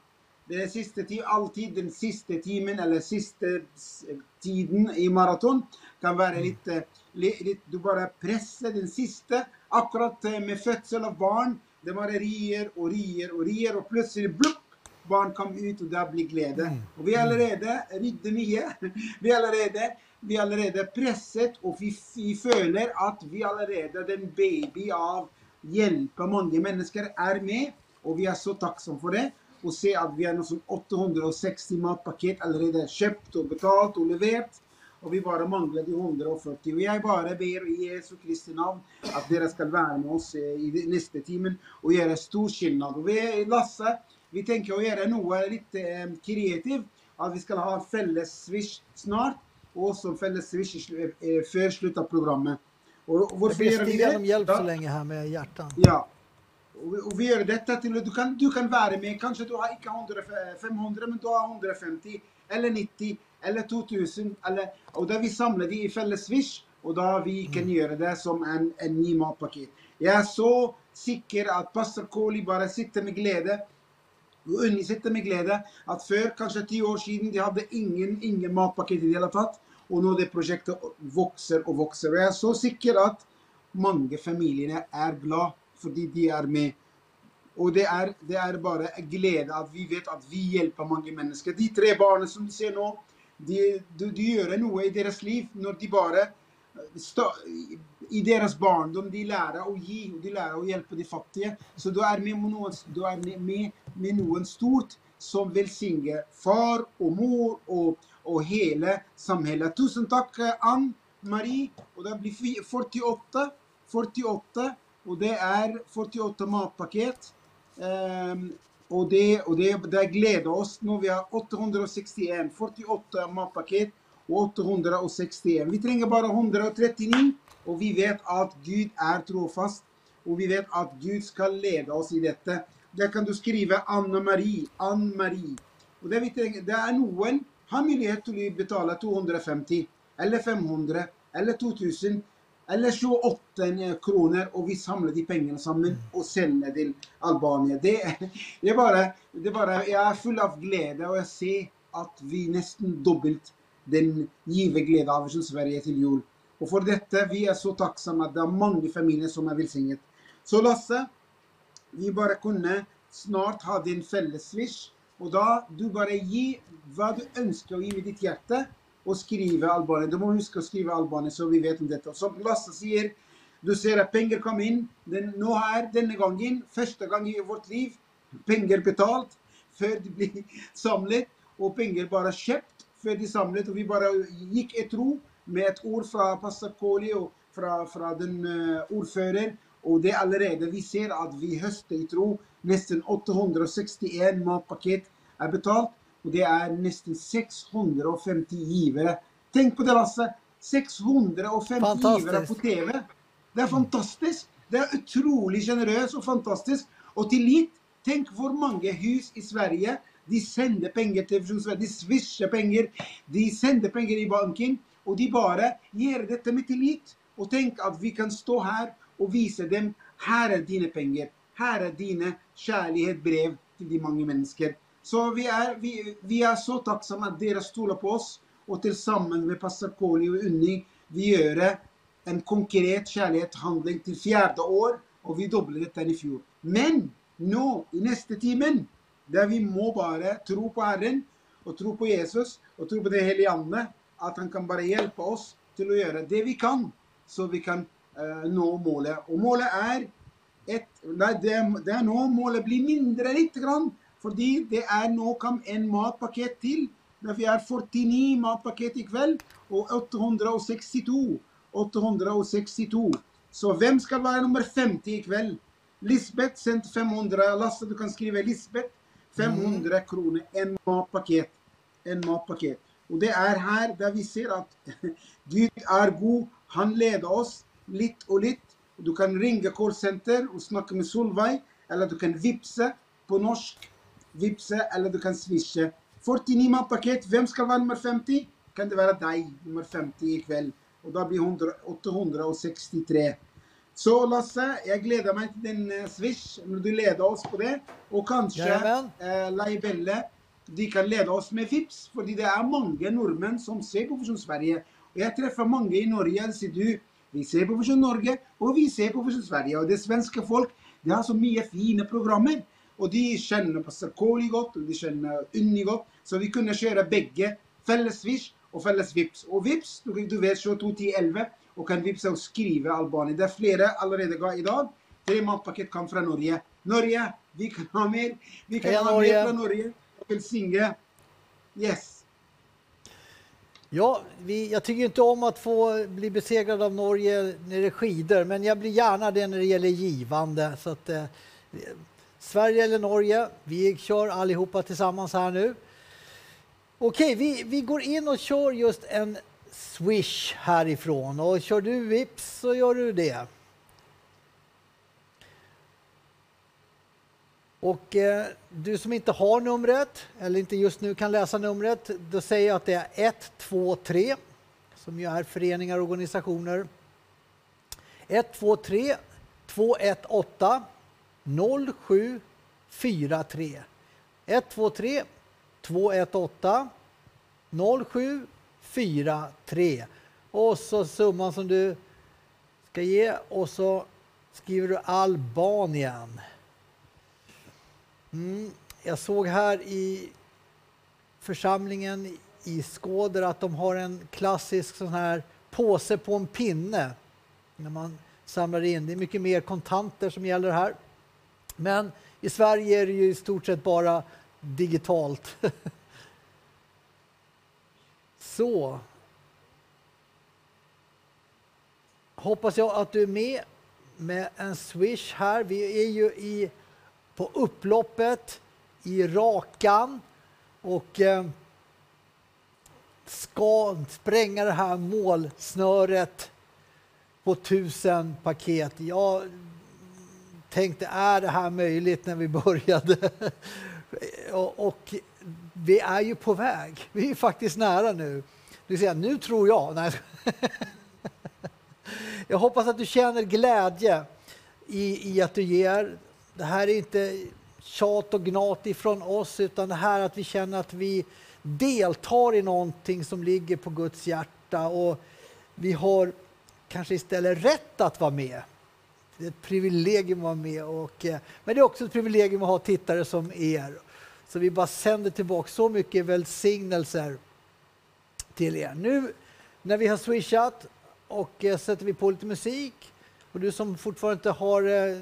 Det er siste tid, alltid den siste timen eller siste s- tiden i maraton kan være litt, eh, li- litt Du bare presser den siste. Akkurat eh, med fødsel av barn. Det bare rier og rier og rier, og plutselig blupp, barn kom ut, og det blir glede. Og vi er allerede rydder mye. Vi er allerede, vi er allerede presset, og vi, vi føler at vi allerede, den baby av hjelpe mange mennesker, er med. Og vi er så takksomme for det. Og se at vi har noe sånn 860 matpaket allerede kjøpt og betalt og levert. Og vi bare mangler de 140. Og jeg bare ber i Jesu Kristi navn at dere skal være med oss eh, i neste timen og gjøre stor skilnad. Og vi, Lasse, vi tenker å gjøre noe litt eh, kreativt. At vi skal ha felles swish snart, og også felles swish i slu- eh, før slutt av programmet. Og, og Jag hvorfor ber gjør vi om hjälp så länge här med hjärtan. ja. Vi, og vi gjør dette til du kan, du kan være med. Kanskje du har ikke 100, 500, men du har 150 eller 90 eller 2000. Eller, og da vi samler de i felles Swish, og da vi kan gjøre det som en, en ny matpakke. Jeg er så sikker at pastor Kåli bare sitter med glede. Och Unni med glädje att för kanske tio år sedan, de hade ingen, ingen matpaket i det fall tatt. nu det projektet växer och växer. Och jag är så säker att många familjer är glada för att de är med. Och det är det är bara glädje att vi vet att vi hjälper många människor. De tre barnen som du ser nu, de, de, de gör något i deras liv när de bara i deras barndom de lærer å gi og de lærer å hjelpe de fattige. Så du er med med noen, du er med, med, med noen stort som velsigner far og mor og, og hele samhället. Tusen takk, Ann Marie. Og det blir 48. 48. Og det er 48 matpaket. Ehm, um, og det, og det, det gleder oss når vi har 861. 48 matpaket 861. Vi trenger bare 139, og vi vet at Gud er trofast. Og vi vet at Gud skal lede oss i dette. Der kan du skrive Anne Marie. Anne Marie. Og det, vi trenger, det er noen har mulighet til å betale 250 eller 500 eller 2000 eller 28 kroner, og vi samler de pengene sammen og sender til Albania. Det, det, er bare, det er bare, jeg er full av glede, og jeg ser at vi nesten dobbelt den giverglede av som Sverige til jul. Og for dette, vi er så takksomme at det er mange familier som er velsignet. Så Lasse, vi bare kunne snart ha din felles swish, og da du bare gi hva du ønsker å gi med ditt hjerte, og skrive Albania. Du må huske å skrive Albania, så vi vet om dette. Og Som Lasse sier, du ser at penger kom inn. Den, nå er denne gangen, første gang i vårt liv, penger betalt før de blir samlet, og penger bare kjøpt før de samlet. Og vi bare gikk i tro med et ord fra pastor Kåli og fra, fra den eh, ordfører, Och det är allerede, vi ser att vi höster i tro, nästan 861 matpaket är betalt. Och det är nästan 650 givare. Tänk på det Lasse! 650 Fantastiskt. givare på TV. Det är fantastiskt. Det är otroligt generöst och fantastiskt. Och till lit, tänk hur många hus i Sverige de sänder pengar till Vision de swishar pengar, de sänder pengar i banken och de bara ger detta med tillit. Och tenk att vi kan stå här och visa dem, här är dina pengar, här är dina kärleksbrev till de många mennesker. Så vi är, vi, vi er så tacksamma att dere stoler på oss och tillsammans med pastor Koli och Unni, vi gjør en konkret kärlekshandling till fjärde år och vi dubblar detta i fjol. Men nu, i nästa timen, där vi må bara tro på Herren och tro på Jesus och tro på det heliga Ande, att han kan bara hjälpa oss till att göra det vi kan så vi kan eh, nå målet. Och målet är ett, nej, det, det är nå målet blir mindre lite grann, fordi det är nå kom en matpaket till. Där vi är 49 matpaket ikväll och 862. 862. Så vem ska vara nummer 50 ikväll? Lisbeth sänt 500. Lasse, du kan skriva Lisbeth. 500 kronor, en matpaket. En matpaket. Och det är här där vi ser att Gud är god. Han leder oss lite och lite. Du kan ringa callcenter och snacka med Solveig. Eller du kan vipsa på norsk. Vipsa eller du kan swisha. 49 matpaket. Vem ska vara nummer 50? Kan det vara dig, nummer 50 ikväll. Och då blir 100 863. Så Lasse, jag gläder mig till din eh, swish när du leder oss på det. Och kanske eh, Laibelle, de kan leda oss med Vips. För det är många norrmän som ser på Vision Sverige. Och jag träffar många i Norge, så du, vi ser på Vision Norge och vi ser på Vision Sverige. Och det svenska folk, de har så mycket fina programmer. Och de känner Pastor Kåli gott och de känner Unni gott. Så vi kunde köra bägge, fälles Swish och fälles Vips. Och Vips, du, du vet 22 10 11 och kan vipsa och skriva Albanien. Det är flera allerede idag. Tre matpaket kom från Norge. Norge, vi kan ha mer. Vi kan Heja ha Norge. mer från Norge. Synga. Yes. Ja, vi, jag tycker inte om att få bli besegrad av Norge när det är skidor, men jag blir gärna det när det gäller givande. Så att, eh, Sverige eller Norge, vi kör allihopa tillsammans här nu. Okej, vi, vi går in och kör just en swish härifrån. Och kör du vips så gör du det. Och eh, du som inte har numret, eller inte just nu kan läsa numret, då säger jag att det är 123, som ju är föreningar och organisationer. 123 218 0743. 123 218 0743. Och så summan som du ska ge och så skriver du Albanien. Mm. Jag såg här i församlingen i Skåder att de har en klassisk sån här påse på en pinne när man samlar in. Det är mycket mer kontanter som gäller här. Men i Sverige är det ju i stort sett bara digitalt. Så. Hoppas jag att du är med med en swish här. Vi är ju i, på upploppet i Rakan och eh, ska spränga det här målsnöret på tusen paket. Jag tänkte, är det här möjligt när vi började? och, och vi är ju på väg. Vi är faktiskt nära nu. Du säger, nu tror jag. Nej. jag hoppas att du känner glädje i, i att du ger. Det här är inte tjat och gnat ifrån oss utan det här att vi känner att vi deltar i någonting som ligger på Guds hjärta och vi har kanske istället rätt att vara med. Det är ett privilegium att vara med. Och, eh, men det är också ett privilegium att ha tittare som er. Så vi bara sänder tillbaka så mycket välsignelser till er. Nu när vi har swishat och eh, sätter vi på lite musik och du som fortfarande inte har eh,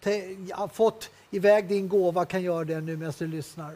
te, ja, fått iväg din gåva kan göra det nu medan du lyssnar.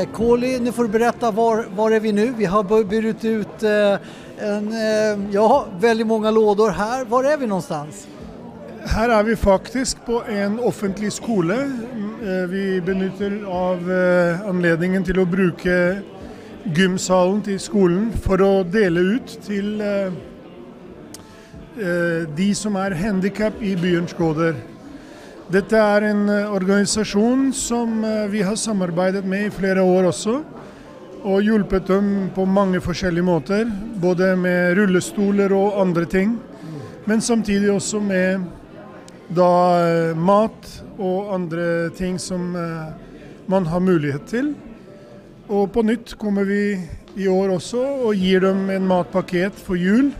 Eh, Koli, nu får du berätta var, var är vi nu? Vi har burit ut eh, en, eh, ja, väldigt många lådor här. Var är vi någonstans? Här är vi faktiskt på en offentlig skola. Mm, eh, Vi benytter av eh, anledningen till att bruka gymsalen till skolan för att dela ut till eh, eh de som är handikapp i byens gårdar. Detta är en eh, organisation som eh, vi har samarbetat med i flera år också och hjälpt dem på många olika måter. Både med rullstolar och andra ting. Men samtidigt också med då, eh, mat och andra ting som man har möjlighet till. Och på nytt kommer vi i år också och ger dem en matpaket för jul.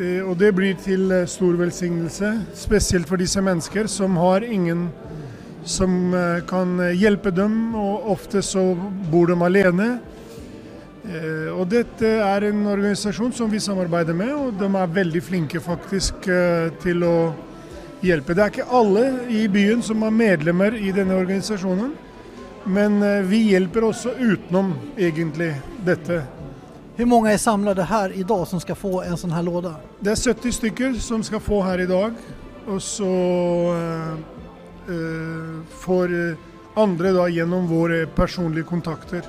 Eh, och det blir till eh, stor välsignelse, speciellt för dessa människor som har ingen som eh, kan hjälpa dem, och ofta så bor de alene. Och detta är en organisation som vi samarbetar med, och de är väldigt flinke faktiskt till att hjälpa. Det är inte alla i byn som är medlemmar i denna organisationen, men vi hjälper också utom egentligen detta. Hur många är samlade här idag som ska få en sån här låda? Det er 70 stykker som skal få her i dag, og så eh, eh, får eh, andre da gjennom våre personlige kontakter.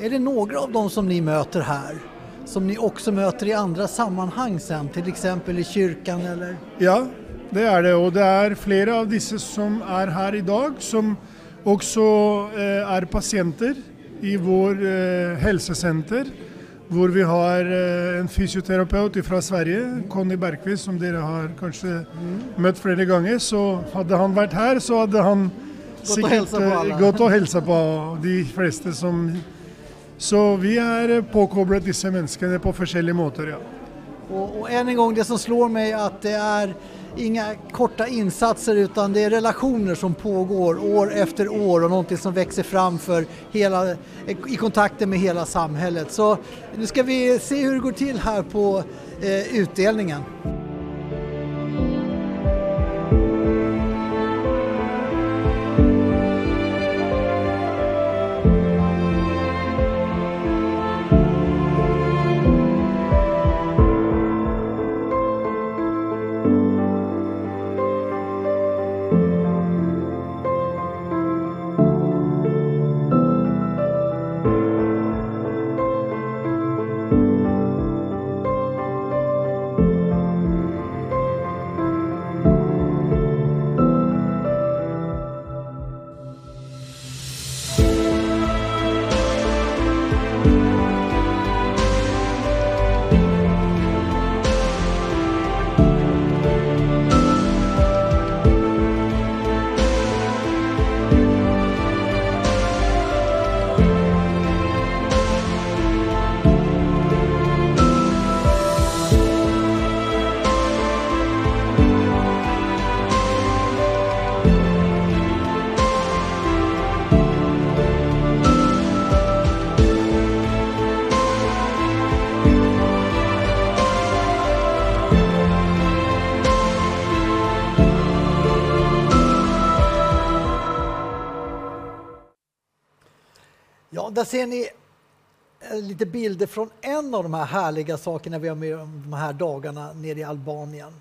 Är det några av dem som ni möter här som ni också möter i andra sammanhang sen, till exempel i kyrkan eller? Ja, det er det. Og det er flere av disse som er her i dag, som også eh, er pasienter i vår eh, helsesenter. Hvor vi har eh, en fysioterapeut fra Sverige, Conny Bergqvist, som dere har kanskje møtt flere ganger. Så hadde han vært her, så hadde han Gått hilsa på eh, gått og hilsa på de fleste som Så vi eh, påkoblet disse menneskene på forskjellige måter, ja. Och, och än en gång, det som slår mig att det är inga korta insatser utan det är relationer som pågår år efter år och någonting som växer fram för hela, i kontakten med hela samhället. Så nu ska vi se hur det går till här på eh, utdelningen. Där ser ni eh, lite bilder från en av de här härliga sakerna vi har med de här dagarna nere i Albanien.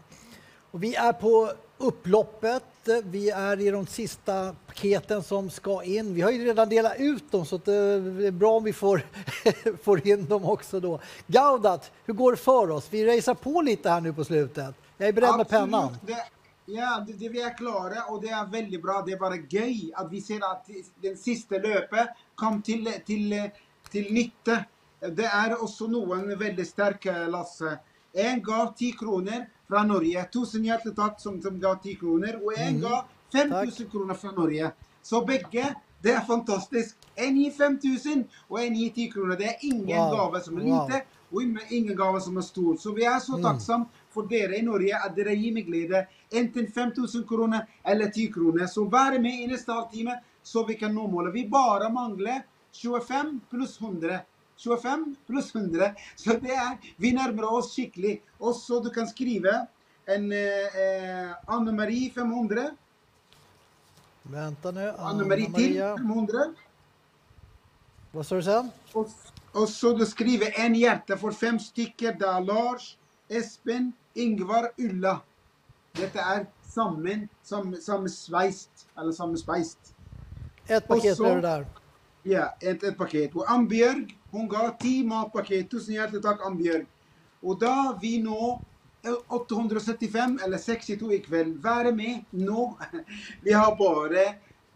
Och vi är på upploppet, vi är i de sista paketen som ska in. Vi har ju redan delat ut dem så eh, det är bra om vi får, får in dem också då. Gaudat, hur går det för oss? Vi racear på lite här nu på slutet. Jag är beredd med pennan. Det, ja, det, det vi är klara och det är väldigt bra. Det är bara gøy att vi ser att den sista löpet kom till, till, till nytta. Det är också noen väldigt sterke, Lasse. En gav 10 kroner fra Norge. Tusen hjertelig takk som, som gav 10 kroner. Og en Mhm. gav 5000 kroner fra Norge. Så begge, det er fantastisk. En gir 5000, og en gir 10 kroner. Det er ingen Wow. gave som er Wow. lite, og ingen gave som er stor. Så vi er så Mm. takksomme for dere i Norge at dere gir med glede enten 5000 kroner eller 10 kroner. Så vær med i neste halvtime, så vi kan nå målet. Vi bare mangler 25 pluss 100. 25 pluss 100. Så det er Vi nærmer oss skikkelig. Og så du kan skrive en eh, eh, Anne Marie 500. Vänta nu. Anne-Marie till 500. Vad sa du sen? Och, och så du skriver en hjärta för fem stycken. Det är Lars, Espen, Ingvar, Ulla. Detta är sammen, sam, sammensveist, eller sammenspeist. Ett paket blev det där. Ja, ett, ett paket. Och Ambjörg, hon gav 10 matpaket. Tusen hjärtligt tack Ambjörg. Och då vi nå eh, 875 eller 62 ikväll. Vær med nå. Vi har bara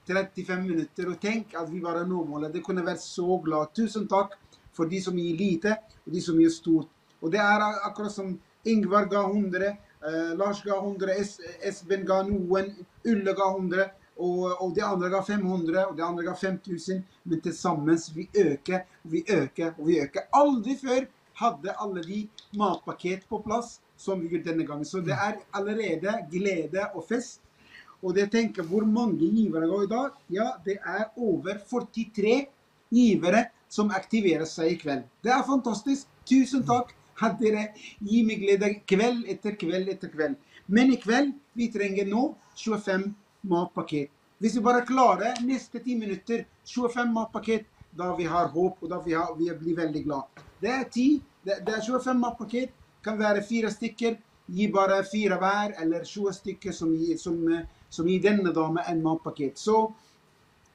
35 minuter och tänk att vi bara når målet. Det kunde vara så glad. Tusen tack för de som ger lite och de som ger stort. Och det är ak- akkurat som Ingvar gav 100, eh, Lars gav 100, es Esben gav noen, Ulle gav 100 och, och de andra gav 500 och de andra gav 5000. Men tillsammans vi ökar och vi ökar och vi ökar. Aldrig förr hade alla de matpaket på plats som vi gjorde denna gången. Så det är allerede glädje och fest. Och det tänker hur många givare går idag. Ja, det är över 43 givare som aktiverar sig ikväll. Det är fantastiskt. Tusen tack att dere gir mig glädje kväll efter kväll efter kväll. Men ikväll, vi tränger nu 25 matpaket. Hvis vi bara klarar nästa 10 minuter 25 matpaket, då vi har hopp och då vi, har, vi blir väldigt glada. Det är 10, det, det är 25 matpaket, kan vara fyra stycken, ge bara fyra var eller 20 stycken som, ger- som, som ger denna damen en matpaket. Så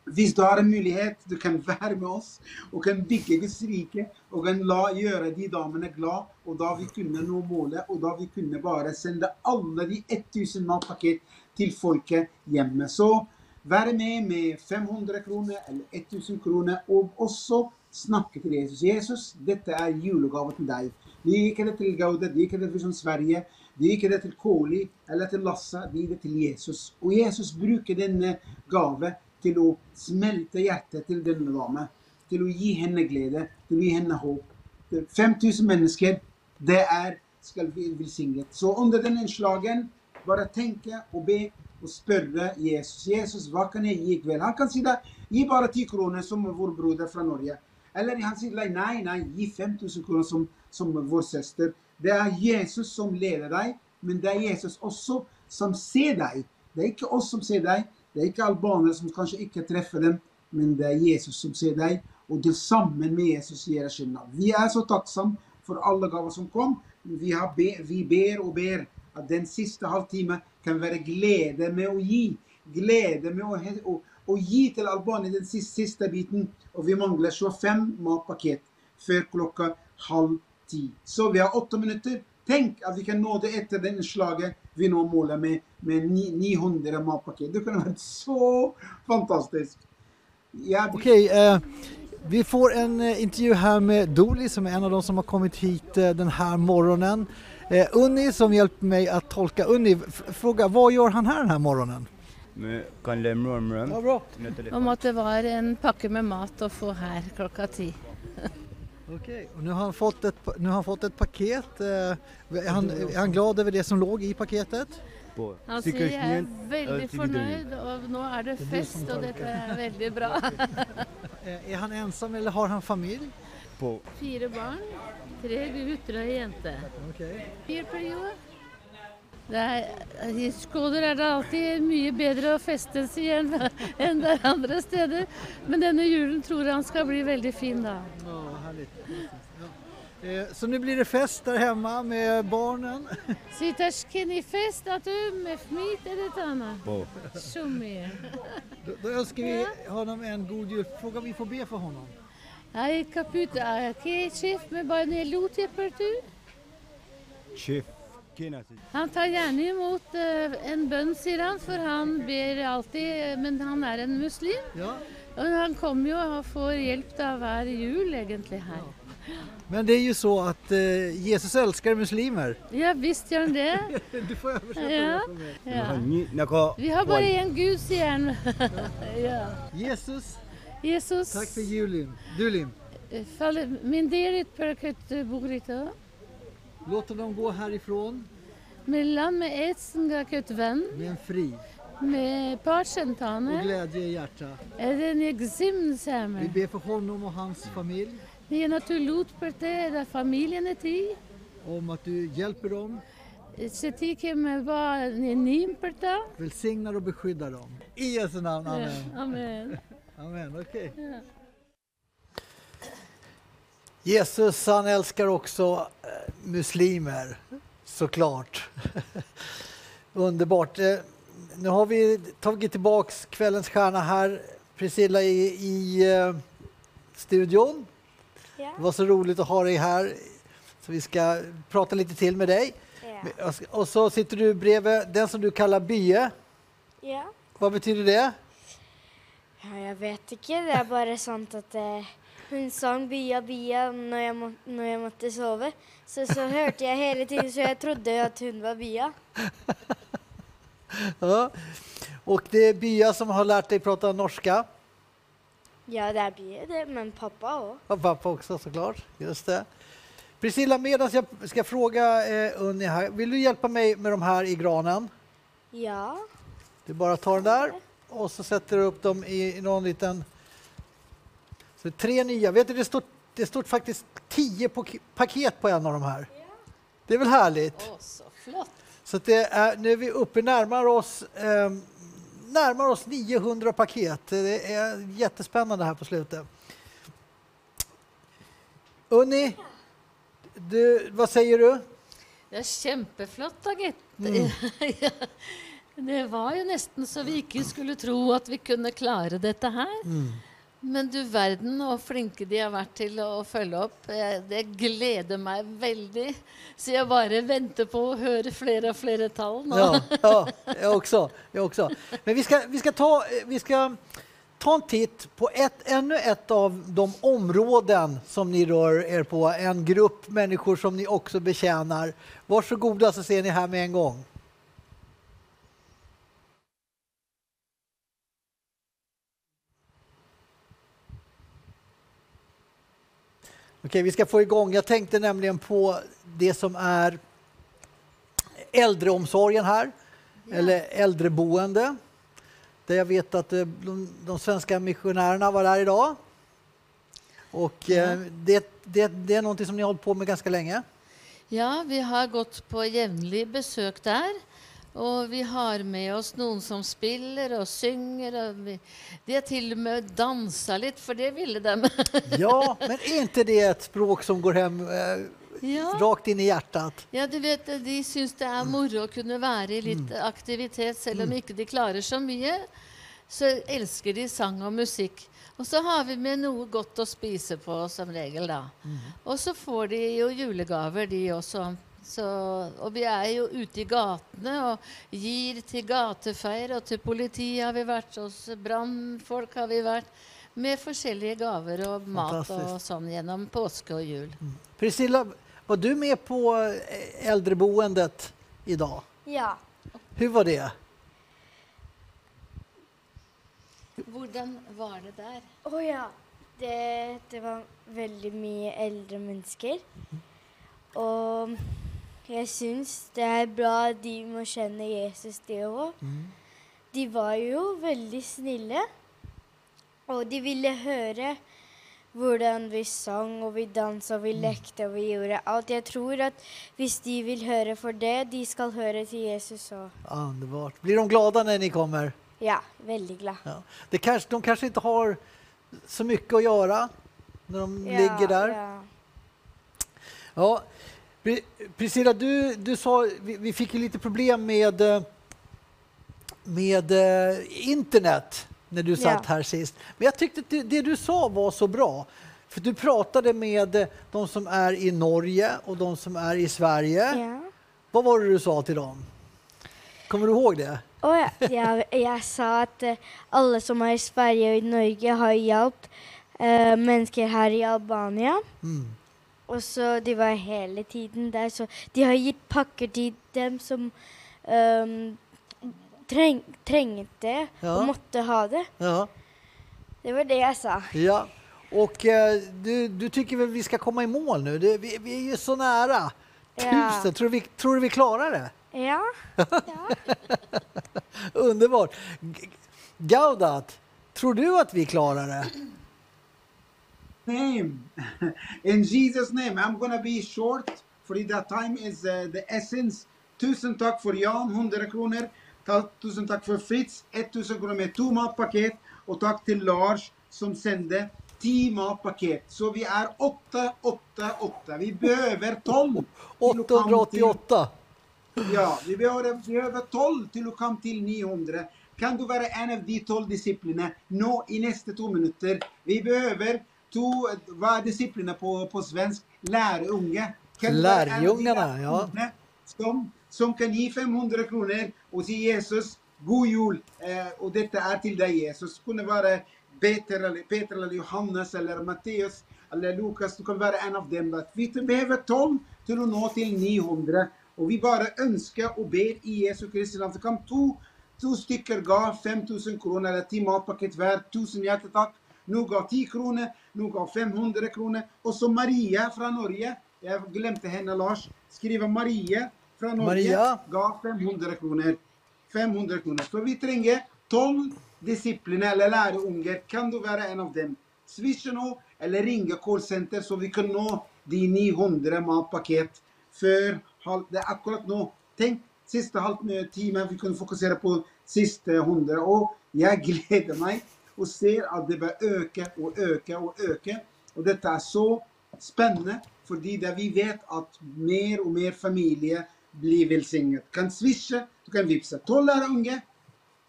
hvis du har en mulighet, du kan være med oss og kan bygge Guds rike og kan la gjøre de damene glad, og da vi kunne nå målet, og da vi kunne bare sende alle de 1000 matpaket till folket hjemme. Så vær med med 500 kroner eller 1000 kroner, og også snakke til Jesus. Jesus, dette er julegave til deg. De gir det til Gauda, de gir det til Sverige, de gir det til Kåli eller til Lassa, de gir det til Jesus. Og Jesus bruker denne gave til å smelte hjertet til denne dame. Til å gi henne glede, til å gi henne håp. 5000 mennesker, det er skal vi velsignet. Så under den innslagen, bare tenke og be og spørre Jesus. Jesus, hva kan jeg gi i kveld? Han kan si ge gi bare 10 kroner som vår broder fra Norge. Eller han sier nei, nei, nei, gi 5000 kroner som, som vår søster. Det er Jesus som leder deg, men det er Jesus også som ser deg. Det er ikke oss som ser deg, det er ikke albanere som kanskje ikke treffer dem, men det er Jesus som ser deg, og tillsammans sammen med Jesus gir jeg skylda. Vi er så takksomme for alle gaver som kom. Vi, har be, vi ber og ber at den siste halvtimmen kan være glede med å gi. Glede med å, he- å, å gi til Albania den siste, siste biten. Og vi mangler 25 matpaket før klokka halv ti. Så vi har åtte minutter. Tenk at vi kan nå det etter det slaget vi nå måler med, med 900 matpaket. Det kunne vært så fantastisk. Ja, vi... Okej, uh... vi får en eh, intervju här med Doli som är en av de som har kommit hit eh, den här morgonen. Eh, Unni som hjälper mig att tolka. Unni, fråga vad gör han här den här morgonen? Vi kan lemre om Ja, bra. Om at det var en pakke med mat å få her klokka ti. Okej, och nu har han fått ett, nu har han fått ett paket. Eh, är, han, är han glad över det som låg i paketet? Han sier jeg er veldig fornøyd, og nå er det fest, som og dette er veldig bra. Eh, Är han ensam eller har han familj? Fire barn. Tre gutter og ei jente. Fire per år. Det er, I Skåder er det alltid mye bedre å feste han, enn det er andre steder. Men denne julen tror jeg han skal bli veldig fin, da. Ja, härligt. Ja. Eh, Så nu blir det fest där hemma med barnen. Sitter fest at du med fmit eller Tjommi. Då, då önskar vi honom en god jul. Fråga om vi får be för honom. Ai kaput a ke chef med bare lute per du? chef Kenasi. Han tar gjerne imot eh, en bønn, sier han, for han ber alltid, men han er en muslim. Og han kommer jo og får hjelp da hver jul egentlig her. Men det är ju så att eh, Jesus älskar muslimer. Ja visst gjør han det. Du får översätta Ja. det för mig. ja. Vi har bare én Gud, sier han. ja. Jesus, Jesus. tack för julen. Dulim, Falle, min derit per kutt borita. låt dem gå härifrån Mellan med etsen kutt venn. med en fri Med och partsentane. glädje i. Er det exim Vi ber för honom och hans familj Ni er natur lot per det, det er familien er ti. om att du hjälper dem Setikem va nimperta. Välsignar och beskyddar dem. I Jesu namn, amen. Amen. Amen. Ja. Jesus han älskar också eh, muslimer, såklart. Underbart. Eh, Nu har vi tagit tillbaks kvällens stjärna här, Priscilla i, i eh, studion. Ja. Det var så roligt att ha dig här, så vi ska prata lite till med dig. Ja. Och så sitter du bredvid den som du kallar Bye. Ja. Vad betyder det? Ja, jeg vet ikke. Det er bare sånt at eh, hun sang Bia Bia når jeg, må, når jeg måtte sove. Så, så hørte jeg hele tiden, så jeg trodde at hun var Bia. Ja. Och det är Bya som har lärt dig prata norska. Ja, det er Bia, det, men pappa òg. Och pappa också såklart. Just det. Priscilla, medan jag ska fråga eh, Unni här, vill du hjälpa mig med de här i granen? Ja. Du bara tar den där och så sätter du upp dem i, någon liten... Så tre nya. Vet du, det står, det står faktiskt tio pak- paket på en av de här. Det är väl härligt? Så flott. Så att det är, nu är vi uppe närmar oss, eh, närmar oss 900 paket. Det är jättespännande här på slutet. Unni, du, vad säger du? Det kjempeflott, da, gitt. Mm. Det var jo nesten så vi ikke skulle tro at vi kunne klare dette her. Mm. Men du verden og flinke de har vært til å følge opp. Eh, Det gleder meg veldig. Så jeg bare venter på høre flere og flere tall nå. Ja, ja jag också. Jag också. Men vi ska, vi ska, ta, vi ska ta en titt på ett, ännu ett av de områden som ni rör er på. En grupp människor som ni också betjänar. Varsågoda så ser ni här med en gång. Okej, vi ska få igång. Jag tänkte nämligen på det som är äldreomsorgen här, eller äldreboende. Där jag vet att eh, de, de svenska missionärerna var där idag. Och eh, det, det, det är någonting som ni har hållit på med ganska länge. Ja, vi har gått på jevnlig besøk der. Og vi har med oss noen som spiller og synger. Og vi, de har til og med dansa litt, for det ville de. Ja, men är inte det ett språk som går hem eh, Ja. rakt in i hjärtat? Ja, du vet, De syns det er moro å kunne være i litt aktivitet, selv om ikke de klarer så mye. Så elsker de sang og musikk. Og så har vi med noe godt å spise på som regel, da. Og så får de jo julegaver, de også. Så, og vi er jo ute i gatene og gir til gatefeier, og til politiet har vi vært, hos brannfolk har vi vært. Med forskjellige gaver og mat og sånn gjennom påske og jul. Priscilla, var du med på eh, äldreboendet idag? Ja. Hur var det? Hvordan var det der? Å ja. Det, det var veldig mye eldre mennesker. Og jeg syns det er bra de må kjenne Jesus, de òg. De var jo veldig snille. Og de ville høre hvordan vi sang og vi dansa og vi lekte og vi gjorde alt. Jeg tror at hvis de vil høre for det, de skal høre til Jesus òg. Underbart. Blir de glada när ni kommer? Ja, veldig glad. Ja. Det kanske, de kanske inte har så mycket att göra när de Ja, ligger där. Ja. Ja. Pri- Priscilla, du, du sa, vi, vi fick ju lite problem med, eh, med eh, internet när du satt Ja. här sist. Men jag tyckte att det, det du sa var så bra. För du pratade med eh, de som är i Norge och de som är i Sverige. Ja. Vad var det du sa till dem? Kommer du ihåg det? Å ja. Jeg, jeg sa at eh, alle som er i Sverige og i Norge, har hjulpet eh, mennesker her i Albania. Mm. Og så de var hele tiden der, så de har gitt pakker til dem som ehm, treng, trengte Ja. og måtte ha det. Ja. Det var det jeg sa. Ja, och eh, du, du tycker väl vi ska komma i mål nu? Det, vi, vi är ju så nära. Ja. Tusen, tror, du vi, tror du vi klarar det? Ja. Underbart. G- Gaudat, tror du att vi klarar det? Name. In Jesus' name, I'm gonna be short for the time is uh, the essence. Tusen takk for Jan, 100 kroner. Ta, tusen takk for Fritz, 1000 kroner med to matpaket. Og takk til Lars, som sendte ti matpaket. Så vi er 888. Vi behøver 12. 888. Ja, vi behöver, vi behöver 12 till att komma till 900. Kan du vara en av de 12 disciplinerna nå i nästa två minuter? Vi behöver to, vad är disciplinerna på, på svensk? De Lärjungarna, ja. Som, som kan ge 500 kronor och säga Jesus, God jul. Eh, och detta är till dig Jesus. Kunde vara Peter eller, Peter eller Johannes eller Matteus eller Lukas. Du kan vara en av dem. Vi behöver 12 till att nå till 900. Och vi bara önskar och ber i Jesu Kristi namn. Så kan två, två stycken gav 5000 kronor eller 10 matpaket värd 1000 hjärtetack. Nu gav 10 kronor, nu gav 500 kronor. Och så Maria från Norge, jag glömde henne Lars, skriver Maria från Norge, Maria. gav 500 kronor. 500 kronor. Så vi tränger 12 discipliner eller lärjungar. Kan du vara en av dem? Swisha nu eller ringa callcenter så vi kan nå de 900 matpaket för det är akkurat nu. Tänk sista halvtimmen vi kunde fokusera på sista 100 och jag gläder mig och ser att det börjar öka och öka och öka. Och detta är så spännande för det vi vet att mer och mer familjer blir välsignade. Kan swisha, du kan vipsa. 12 unge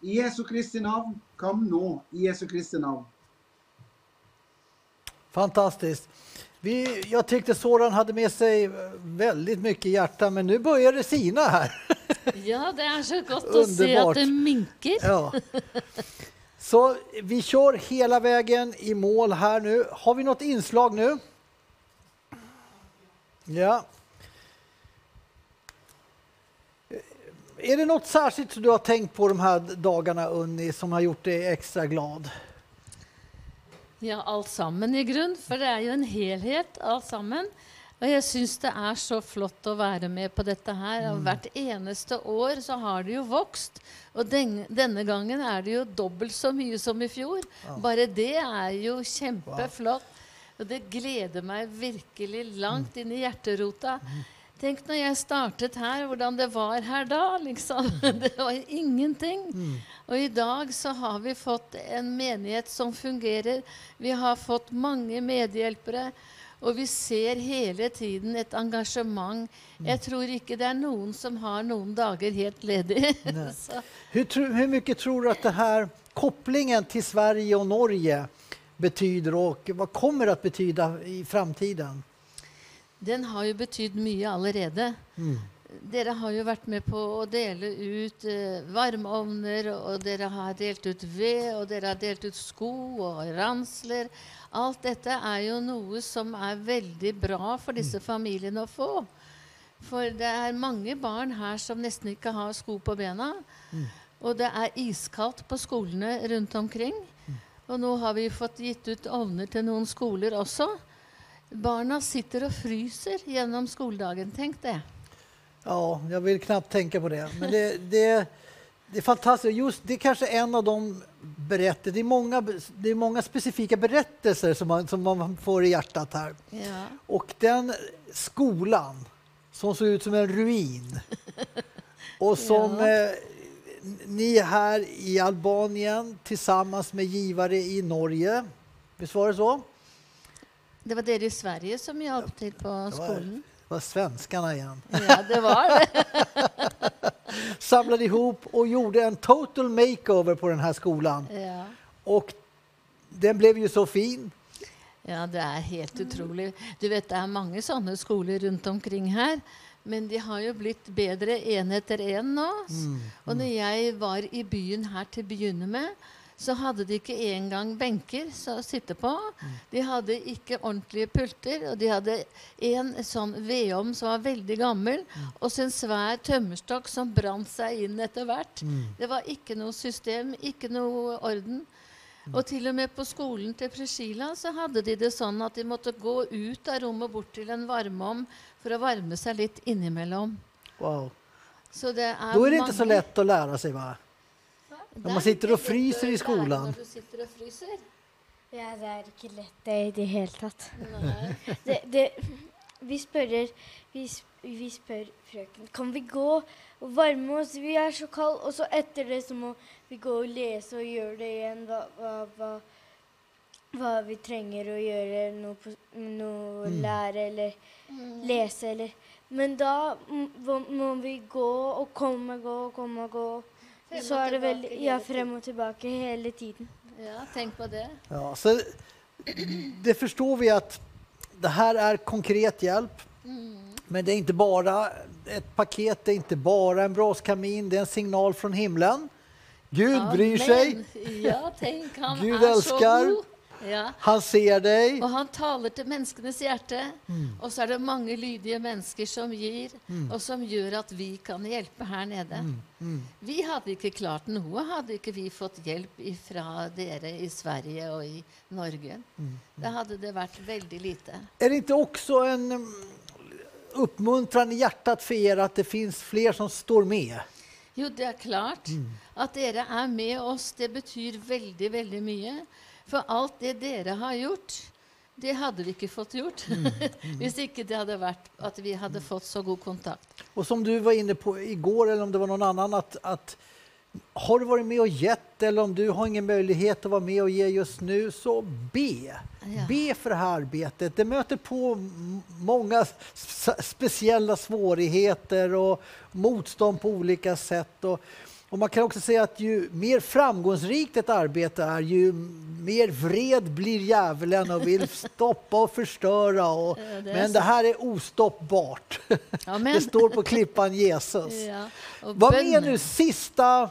i Jesu Kristi namn. Kom nå i Jesu Kristi namn. Fantastiskt. Vi, jag tyckte Soran hade med sig väldigt mycket hjärta, men nu börjar det sina här. Ja, det er så godt å se at Underbart. det minker. Ja. Så vi kör hela vägen i mål här nu. Har vi något inslag nu? Ja. Är det något särskilt du har tänkt på de här dagarna, Unni, som har gjort dig extra glad? Ja, allt sammen i grund, för det är ju en helhet, allt sammen. Og jeg syns det er så flott å være med på dette her. Og Mm. hvert eneste år så har det jo vokst. Og den, denne gangen er det jo dobbelt så mye som i fjor. Ja. Bare det er jo kjempeflott. Og det gleder meg virkelig langt inn i hjerterota. Tenk når jeg startet her, hvordan det var her da. liksom. Det var ingenting. Og i dag så har vi fått en menighet som fungerer. Vi har fått mange medhjelpere. Og vi ser hele tiden et engasjement. Jeg tror ikke det er noen som har noen dager helt ledig. Hur, hur mycket tror du att det här kopplingen till Sverige och Norge betyder och vad kommer att betyda i framtiden? Den har jo betydd mye allerede. Mm. Dere har jo vært med på å dele ut eh, varmeovner, og dere har delt ut ved, og dere har delt ut sko og ransler. Alt dette er jo noe som er veldig bra for disse familiene å få. For det er mange barn her som nesten ikke har sko på bena. Mm. Og det er iskaldt på skolene rundt omkring. Mm. Og nå har vi fått gitt ut ovner til noen skoler også. Barna sitter og fryser gjennom skoledagen. Tenk det. Ja, jag vill knappt tänka på det. Men det, det, det är fantastiskt. Just, det är kanske en av de berättelser, det är många, det är många specifika berättelser som man, som man får i hjärtat här. Ja. Och den skolan som såg ut som en ruin och som Ja. eh, ni här i Albanien tillsammans med givare i Norge, visst var det så? Det var dere i Sverige som hjalp til på Det var, det var svenskarna igen. Ja, det var det. Samlade ihop och gjorde en total makeover på den här skolan. Ja. Och den blev ju så fin. Ja, det er helt utrolig. Du vet, Det er mange sånne skoler rundt omkring her. Men de har jo blitt bedre én etter én nå. Mm, Og når jeg var i byen her til å begynne med, så hadde de ikke engang benker å sitte på. De hadde ikke ordentlige pulter, og de hadde en sånn vedovn som var veldig gammel, og så en svær tømmerstokk som brant seg inn etter hvert. Mm. Det var ikke noe system, ikke noe orden. Og til og med på skolen til Priscilla så hadde de det sånn at de måtte gå ut av rommet bort til en varmeovn for å varme seg litt innimellom. Wow. Så det er Då är det inte så mange- lätt att lära sig va? När man er sitter och fryser i skolan. Når du sitter og fryser. Ja, det er ikke lett det i det hele tatt. Det, det, vi spørrer vi, vi spør frøken kan vi gå og varme oss, vi er så kald. Og så etter det så må vi gå og lese og gjøre det igjen. Hva, hva, hva, hva vi trenger å gjøre, noe, på, noe Mm. lære eller lese eller Men da m- må må vi gå og komme, gå og komme og gå. Så er det hele Ja, tiden. frem og tilbake hele tiden. Ja, tenk på det. Ja, så det förstår vi att det här är konkret hjälp. Mm. Men det är inte bara ett paket, det är inte bara en braskamin, det är en signal från himlen. Gud bryr sig, Ja, tenk, han Gud älskar. Ja. han ser dig. Og han taler til menneskenes hjerte. Mm. Og så er det mange lydige mennesker som gir, Mm. og som gjør at vi kan hjelpe her nede. Mm, mm. Vi hadde ikke klart noe, hadde ikke vi fått hjelp fra dere i Sverige og i Norge. Mm. Da hadde det vært veldig lite. Är det inte också en mm, uppmuntran i hjärtat för er att det finns fler som står med? Jo, det er klart. At dere er med oss, det betyr veldig, veldig mye. For alt det dere har gjort, det hadde vi ikke fått gjort hvis ikke det hadde vært at vi hadde fått så god kontakt. Och som du var inne på igår, eller om det var någon annan, att, att har du varit med och gett eller om du har ingen möjlighet att vara med och ge just nu, så be. Be för det här arbetet. Det möter på många speciella svårigheter och motstånd på olika sätt. Och, och man kan också säga att ju mer framgångsrikt ett arbete är, ju mer vred blir djävulen och vill stoppa och förstöra. Och, Ja, det men det här är ostoppbart. Amen. Det står på klippan Jesus. Ja, Var med nu sista, eh,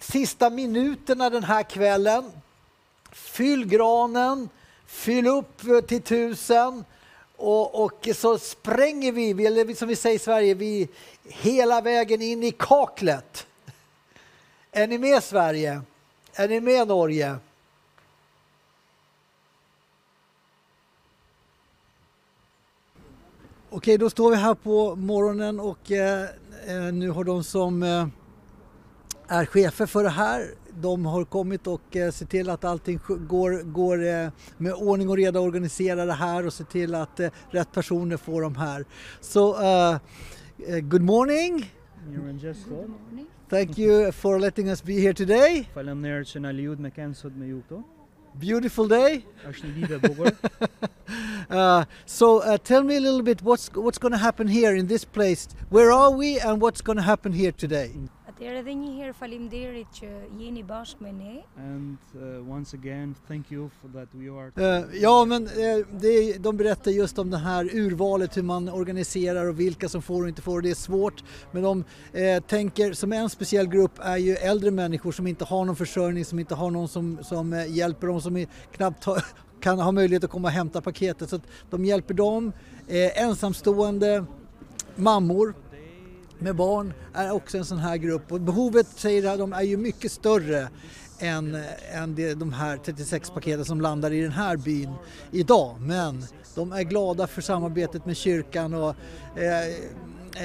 sista minuterna den här kvällen. Fyll granen, fyll upp eh, till tusen och, och så spränger vi, vi- eller som vi säger i Sverige, vi hela vägen in i kaklet. Är ni med Sverige? Är ni med Norge? Okej, då står vi här på morgonen och eh, eh, nu har de som eh, är chefer för det här, de har kommit och eh, ser till att allting går, går eh, med ordning och reda organisera det här och se till att eh, rätt personer får de här. Så, eh, eh, good morning. Mirëngjes Thank you for letting us be here today. Faleminderit që na lejuat me kanë sot me ju këtu. Beautiful day. Është një ditë e bukur. Uh, so uh, tell me a little bit what's what's going to happen here in this place. Where are we and what's going to happen here today? Atëherë edhe një herë faleminderit që jeni bashkë me ne. And uh, once again, thank you for that we are. Eh, ja, men eh, det, de berättar just om det här urvalet, hur man organiserar och vilka som får och inte får. Det är svårt, men de eh, tänker som en speciell grupp är ju äldre människor som inte har någon försörjning, som inte har någon som, som eh, hjälper dem, som knappt har, kan ha möjlighet att komma och hämta paketet. Så att de hjälper dem. Eh, ensamstående mammor med barn är också en sån här grupp och behovet säger de är ju mycket större än, än det, de här 36 paketen som landar i den här byn idag. Men de är glada för samarbetet med kyrkan och eh,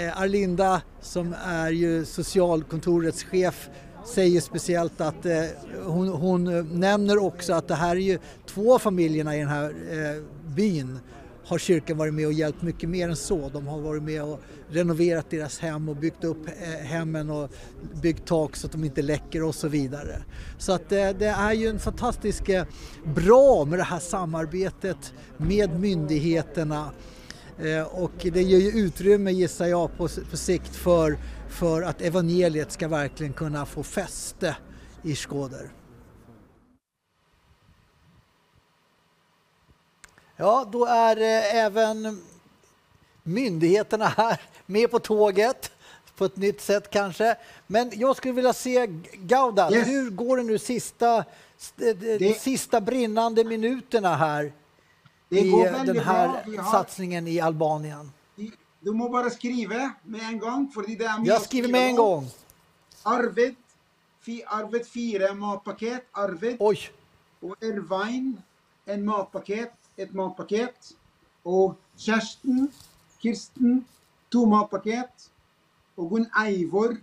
eh Arlinda som är ju socialkontorets chef säger speciellt att eh, hon, hon eh, nämner också att det här är ju två av familjerna i den här eh, byn har kyrkan varit med och hjälpt mycket mer än så. De har varit med och renoverat deras hem och byggt upp eh, hemmen och byggt tak så att de inte läcker och så vidare. Så att eh, det är ju en fantastisk eh, bra med det här samarbetet med myndigheterna och det ger ju utrymme gissar jag på, på sikt för, för att evangeliet ska verkligen kunna få fäste i Skåder. Ja, då är eh, även myndigheterna här med på tåget på ett nytt sätt kanske. Men jag skulle vilja se Gauda, Yes. hur går det nu sista, st- de sista brinnande minuterna här Det i eh, den här bra. Satsningen i Albanien? Du må bare skrive med en gang, fordi det mye Jag skriver skrive med en gång. Arvid, fi, Arvid fire matpaket. Arvid. Oj. Og Ervain en matpaket, et matpaket. Og Kjersten, Kirsten, to matpaket. Og Gunn Eivor,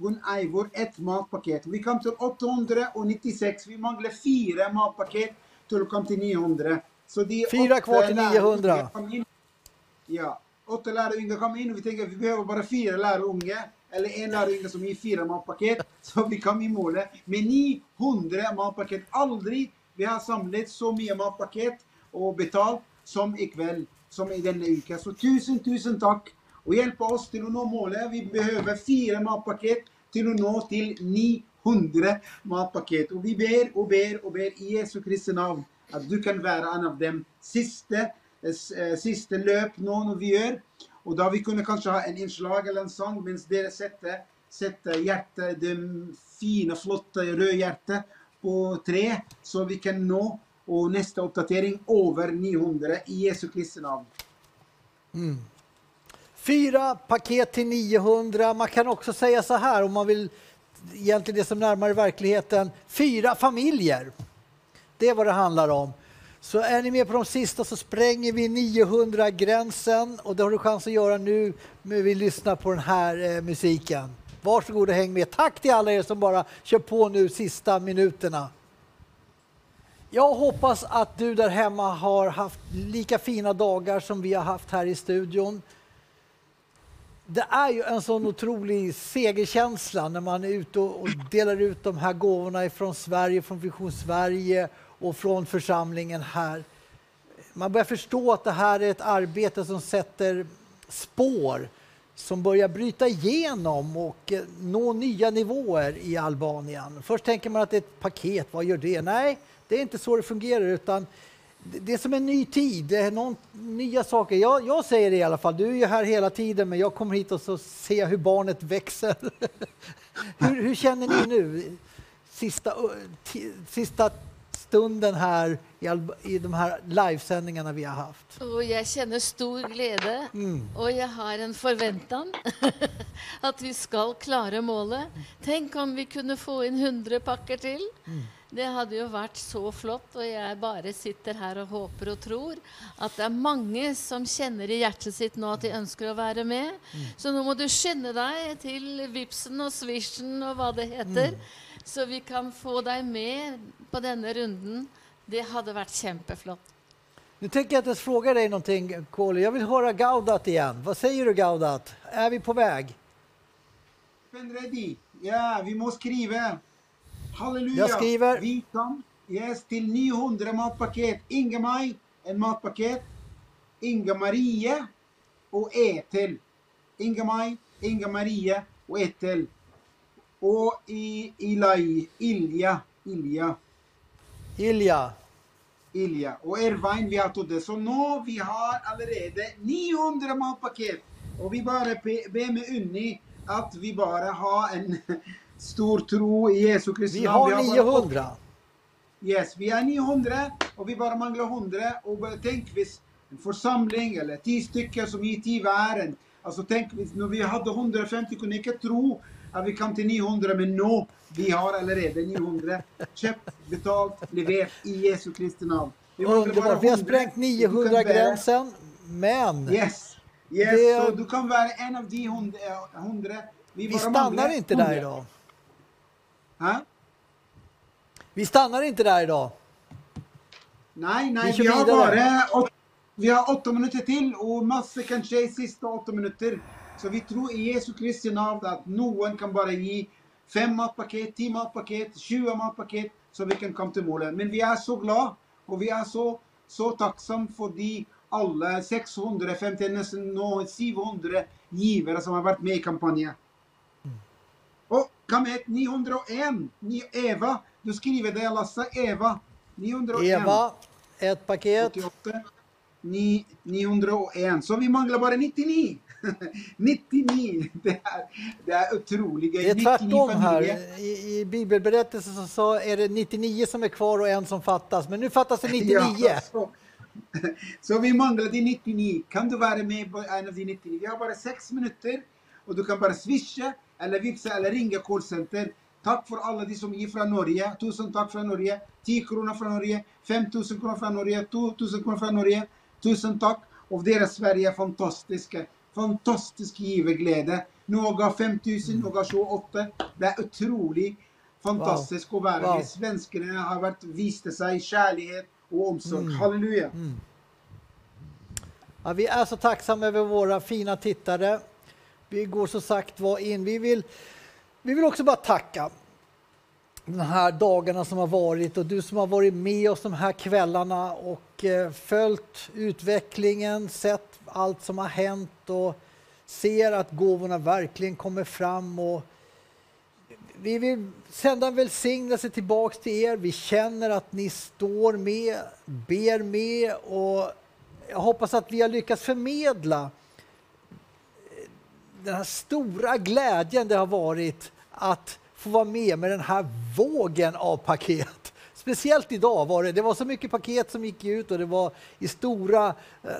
Gunn Eivor ett matpaket. Vi kom til 896. Vi mangler fire matpaket til å komme til 900. Så de Fyra åtte kvar till lærlingene 900. familien- Ja. Åtta lärjungar kom in och vi tänkte att vi behöver bara fyra lärjungar. Eller en lärjunge som ger fyra matpaket. Så vi kom i målet med 900 matpaket. Aldrig vi har samlat så mycket matpaket och betalt som ikväll, som i denna vecka. Så tusen, tusen tack och hjälpa oss till att nå målet. Vi behöver fyra matpaket till att nå till 900 matpaket. Och vi ber och ber och ber i Jesu Kristi namn att du kan vara en av dem. Sista, eh, sista löp nå vi gör. Och då vi kunde kanske ha en inslag eller en sång medan dere sätter, sätter hjärtat, det fina, flotta röda hjärtat på tre så vi kan nå och nästa uppdatering över 900 i Jesu Kristi namn. Mm. Fyra paket till 900. Man kan också säga så här om man vill egentligen det som närmare verkligheten. Fyra familjer. Det är vad det handlar om. Så är ni med på de sista så spränger vi 900-gränsen och det har du chans att göra nu när vi lyssnar på den här eh, musiken. Varsågod och häng med. Tack till alla er som bara kör på nu sista minuterna. Jag hoppas att du där hemma har haft lika fina dagar som vi har haft här i studion. Det är ju en sån otrolig segerkänsla när man är ute och delar ut de här gåvorna från Sverige, från Vision Sverige och från församlingen här. Man börjar förstå att det här är ett arbete som sätter spår som börjar bryta igenom och eh, nå nya nivåer i Albanien. Först tänker man att det är ett paket, vad gör det? Nej, det är inte så det fungerar utan det är som en ny tid, någon, nya saker. Jag, jag säger det i alla fall, du är ju här hela tiden men jag kommer hit och så ser jag hur barnet växer. hur, hur, känner ni nu? Sista, sista stunden här i, i de här livesändningarna vi har haft. Och jag känner stor glädje mm. och jag har en förväntan att vi ska klara målet. Tänk om vi kunde få in hundra packar till. Mm. Det hade ju varit så flott och jag bara sitter här och hoppas och tror att det är många som känner i hjärtat sitt nu att de önskar att vara med. Mm. Så nu måste du skynda dig till Vipsen och Swishen och vad det heter. Mm. Så vi kan få dig med på denna runden. Det hade varit jätteflott. Nu tänker jag att fråga dig någonting, Kåle. Jag vill höra Gaudat igen. Vad säger du, Gaudat? Är vi på väg? Ready. Ja, vi måste skriva. Halleluja. Jag skriver. Vi kom yes, till 900 matpaket. Inga-Maj, en matpaket. Inga-Marie och Ethel. Inga-Maj, Inga-Marie och Ethel. Och i Ilai, Ilja, Ilja. Ilja. Ilja. Och Ervain vi har tagit det. Så nu vi har allerede 900 matpaket. Och vi bara ber med Unni att vi bara har en stor tro i Jesu Kristi Vi har 900. Yes, vi är 900 och vi bara manglar 100. Och tänk hvis en församling eller 10 stycken som gick i världen. Alltså tänk när vi hade 150 kunde inte tro att vi kom till 900 men nu vi har allerede 900 köpt, betalt, levererat i Jesu Kristi namn. Underbart, vi har sprängt 900-gränsen, men... Yes, yes det... så du kan vara en av de 100. Vi, vi stannar inte 100. där idag. Ha? Vi stannar inte där idag. Nej, nej, vi, vi har bara åt, vi har åtta minuter till och massor kan ske i sista åtta minuter. Så vi tror i Jesu Kristi namn att någon kan bara ge fem matpaket, tio matpaket, 20 matpaket så vi kan komma till målet. Men vi är så glada och vi är så, så tacksamma för de alla 650, nästan 700 givare som har varit med i kampanjen. Hit 901. Eva, du skriver det Lasse. Eva. 901. Eva, ett paket. 88. 901. Så vi manglar bara 99. 99! Det är, det är otroliga. Det är tvärtom här. I, I bibelberättelsen så, så är det 99 som är kvar och en som fattas. Men nu fattas det 99. Ja, så. så vi manglar de 99. Kan du vara med på en av de 99? Vi har bara sex minuter och du kan bara swisha eller vipsa eller ringa callcenter. Tack för alla de som ger från Norge. Tusen tack från Norge. 10 kronor från Norge. 5000 kronor från Norge. 2000 kronor från Norge. Tusen tack. Och deras Sverige är fantastiska. Fantastisk giverglädje. Några 5000, några 28. Det är otroligt fantastiskt wow. att vara med. Svenskarna har varit, visat sig kärlek och omsorg. Mm. Halleluja. Mm. Ja, vi är så tacksamma över våra fina tittare. Vi går så sagt var in. Vi vill, vi vill också bara tacka de här dagarna som har varit och du som har varit med oss de här kvällarna och eh, följt utvecklingen, sett allt som har hänt och ser att gåvorna verkligen kommer fram. Och vi vill sända en välsignelse tillbaks till er. Vi känner att ni står med, ber med och jag hoppas att vi har lyckats förmedla den här stora glädjen det har varit att få vara med med den här vågen av paket. Speciellt idag var det. Det var så mycket paket som gick ut och det var i stora, eh,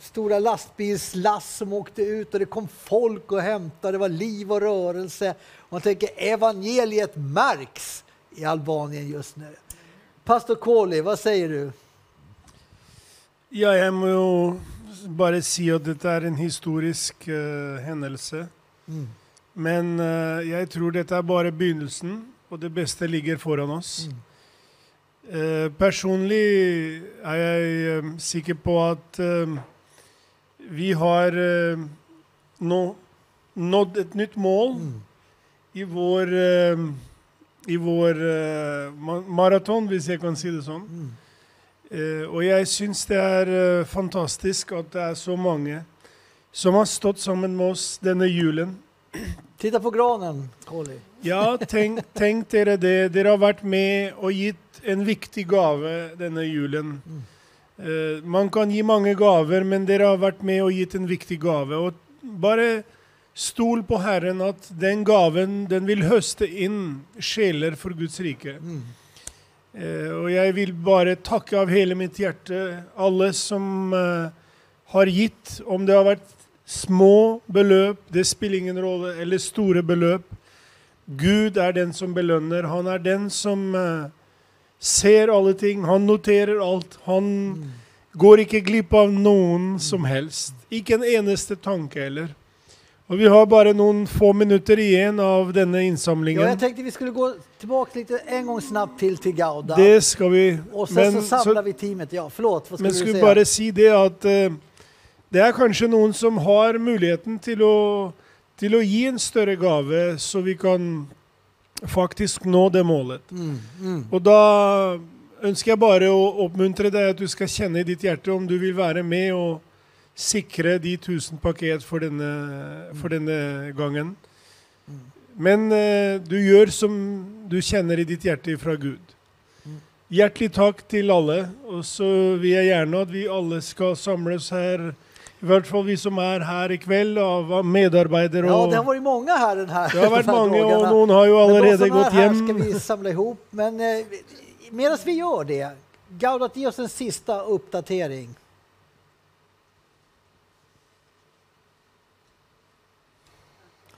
stora lastbilslass som åkte ut och det kom folk och hämtade. Det var liv och rörelse. Och man tänker evangeliet märks i Albanien just nu. Pastor Kohli, vad säger du? Ja, jeg må bare si at dette er en historisk eh, hendelse. Mm. Men eh, jeg tror dette er bare begynnelsen, og det beste ligger foran oss. Eh, personlig er jeg sikker på at vi har nå nådd et nytt mål i vår, i vår ma maraton, hvis jeg kan si det sånn. Eh, og jeg syns det er eh, fantastisk at det er så mange som har stått sammen med oss denne julen. Titta på granen, Kohli. Ja, tenk, tenk dere det. Dere har vært med og gitt en viktig gave denne julen. Eh, man kan gi mange gaver, men dere har vært med og gitt en viktig gave. Og bare stol på Herren at den gaven den vil høste inn sjeler for Guds rike. Eh, og jeg vil bare takke av hele mitt hjerte alle som eh, har gitt, om det har vært små beløp, det spiller ingen rolle, eller store beløp. Gud er den som belønner. Han er den som eh, ser alle ting. Han noterer alt. Han går ikke glipp av noen som helst. Ikke en eneste tanke heller. Og vi har bare noen få minutter igjen av denne innsamlingen. Ja, jag tänkte vi skulle gå tillbaka lite en gång snabbt till till Gauda. Det ska vi. Och sen Men så samlar så- vi teamet. Ja, förlåt, vad Men skulle du skulle säga? bare si det at eh, det er kanskje noen som har muligheten til å, til å gi en større gave, så vi kan faktisk nå det målet. Mm, mm. Og da ønsker jeg bare å oppmuntre deg at du skal kjenne i ditt hjerte om du vil være med og sikre de 1000 paket for denne, for denne gangen. Men eh, du gjør som du kjenner i ditt hjerte fra Gud. Hjertelig takk til alle. Og så vil jeg gjerne at vi alle skal samles her, i hvert fall vi som er her i kveld, av medarbeidere. Ja, og- det har varit många här den här Det har många och dagarna. någon har Men allerede gått är här hem. ska vi samla ihop. Men eh, medan vi gör det, Gaudat, ge oss en sista uppdatering.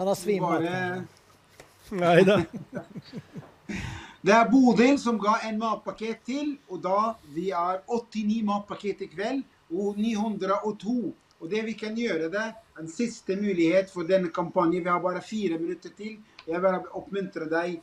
Han har svimmat. Bare- Nei da. Det er Bodil som ga en matpaket til, og da vi er 89 matpaket i kveld, og 902. Og det vi kan gjøre det, en siste mulighet for denne kampanjen, vi har bare fire minutter til. Jeg vil oppmuntre deg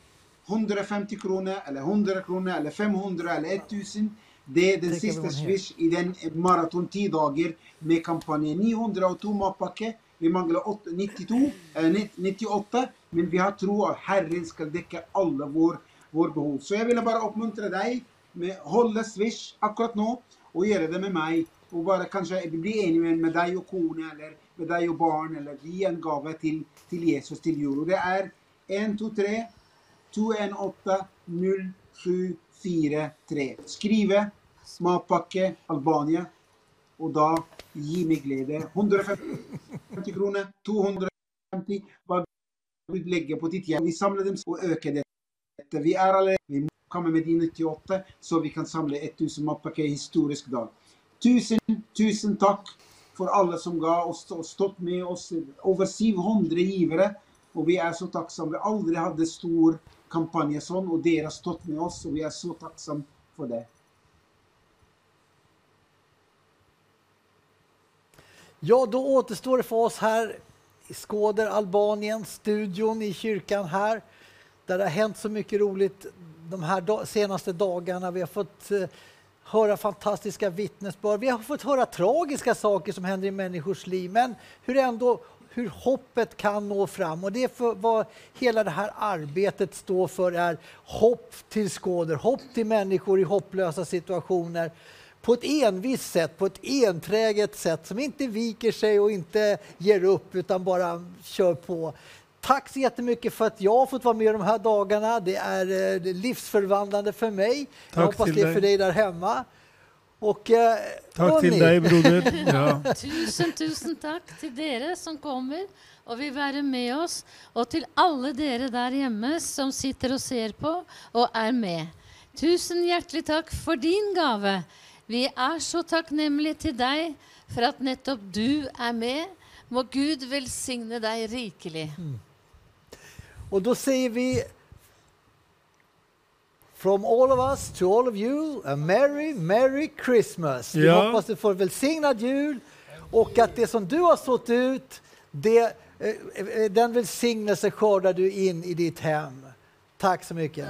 150 kroner, eller 100 kroner, eller 500, eller 1000. Det er den here. swish i den maraton ti dager med kampanjen. 902 matpakke. Vi mangler åtte- 92, eh, 98, men vi har tro at Herren skal dekke alle vår, vår behov. Så jeg ville bare oppmuntre deg med å holde swish akkurat nå, og gjøre det med meg. Og bare kanskje bli enig med, med deg og kone, eller med deg og barn, eller gi en gave til, til Jesus til jul. Og det er 123 218 0743. Skrive matpakke Albania, och da gi meg glede. 150 kroner, 250, hva du legger på ditt hjärta. Vi samler dem og øker dette. Vi er allerede, vi kommer med de 98, så vi kan samle 1000 matpakker historisk dag. Tusen, tusen takk for alle som ga og och stått med oss. Over 700 givere. Og vi er så takksomme. Vi aldri hadde stor kampanje sånn, og dere har stått med oss, og vi er så takksomme for det. Ja, då återstår det för oss här i Skåder, Albanien, studion i kyrkan här, där det har hänt så mycket roligt de här senaste dagarna. Vi har fått eh, höra fantastiska vittnesbörd. Vi har fått höra tragiska saker som händer i människors liv, men hur ändå hur hoppet kan nå fram. Och det är för vad hela det här arbetet står för är hopp till skåder, hopp till människor i hopplösa situationer på ett envist sätt, på ett enträget sätt som inte viker sig och inte ger upp utan bara kör på. Tack så jättemycket för att jag har fått vara med de här dagarna. Det är eh, livsförvandlande för mig. Tack jag hoppas till det är för dig där hemma. Och, eh, Tack till hörni. dig broder. Ja. Tusen, tusen takk til dere som kommer og vil være med oss, og til alle dere der hjemme som sitter og ser på og er med. Tusen hjertelig takk for din gave. Vi er så takknemlige til deg for at nettopp du er med. Må Gud velsigne deg rikelig. Och då säger vi From all of us to all of you, a merry, merry Christmas. Vi Ja. hoppas du får välsignad jul och att det som du har sått ut, det, eh, eh, den välsignelse skördar du in i ditt hem. Tack så mycket.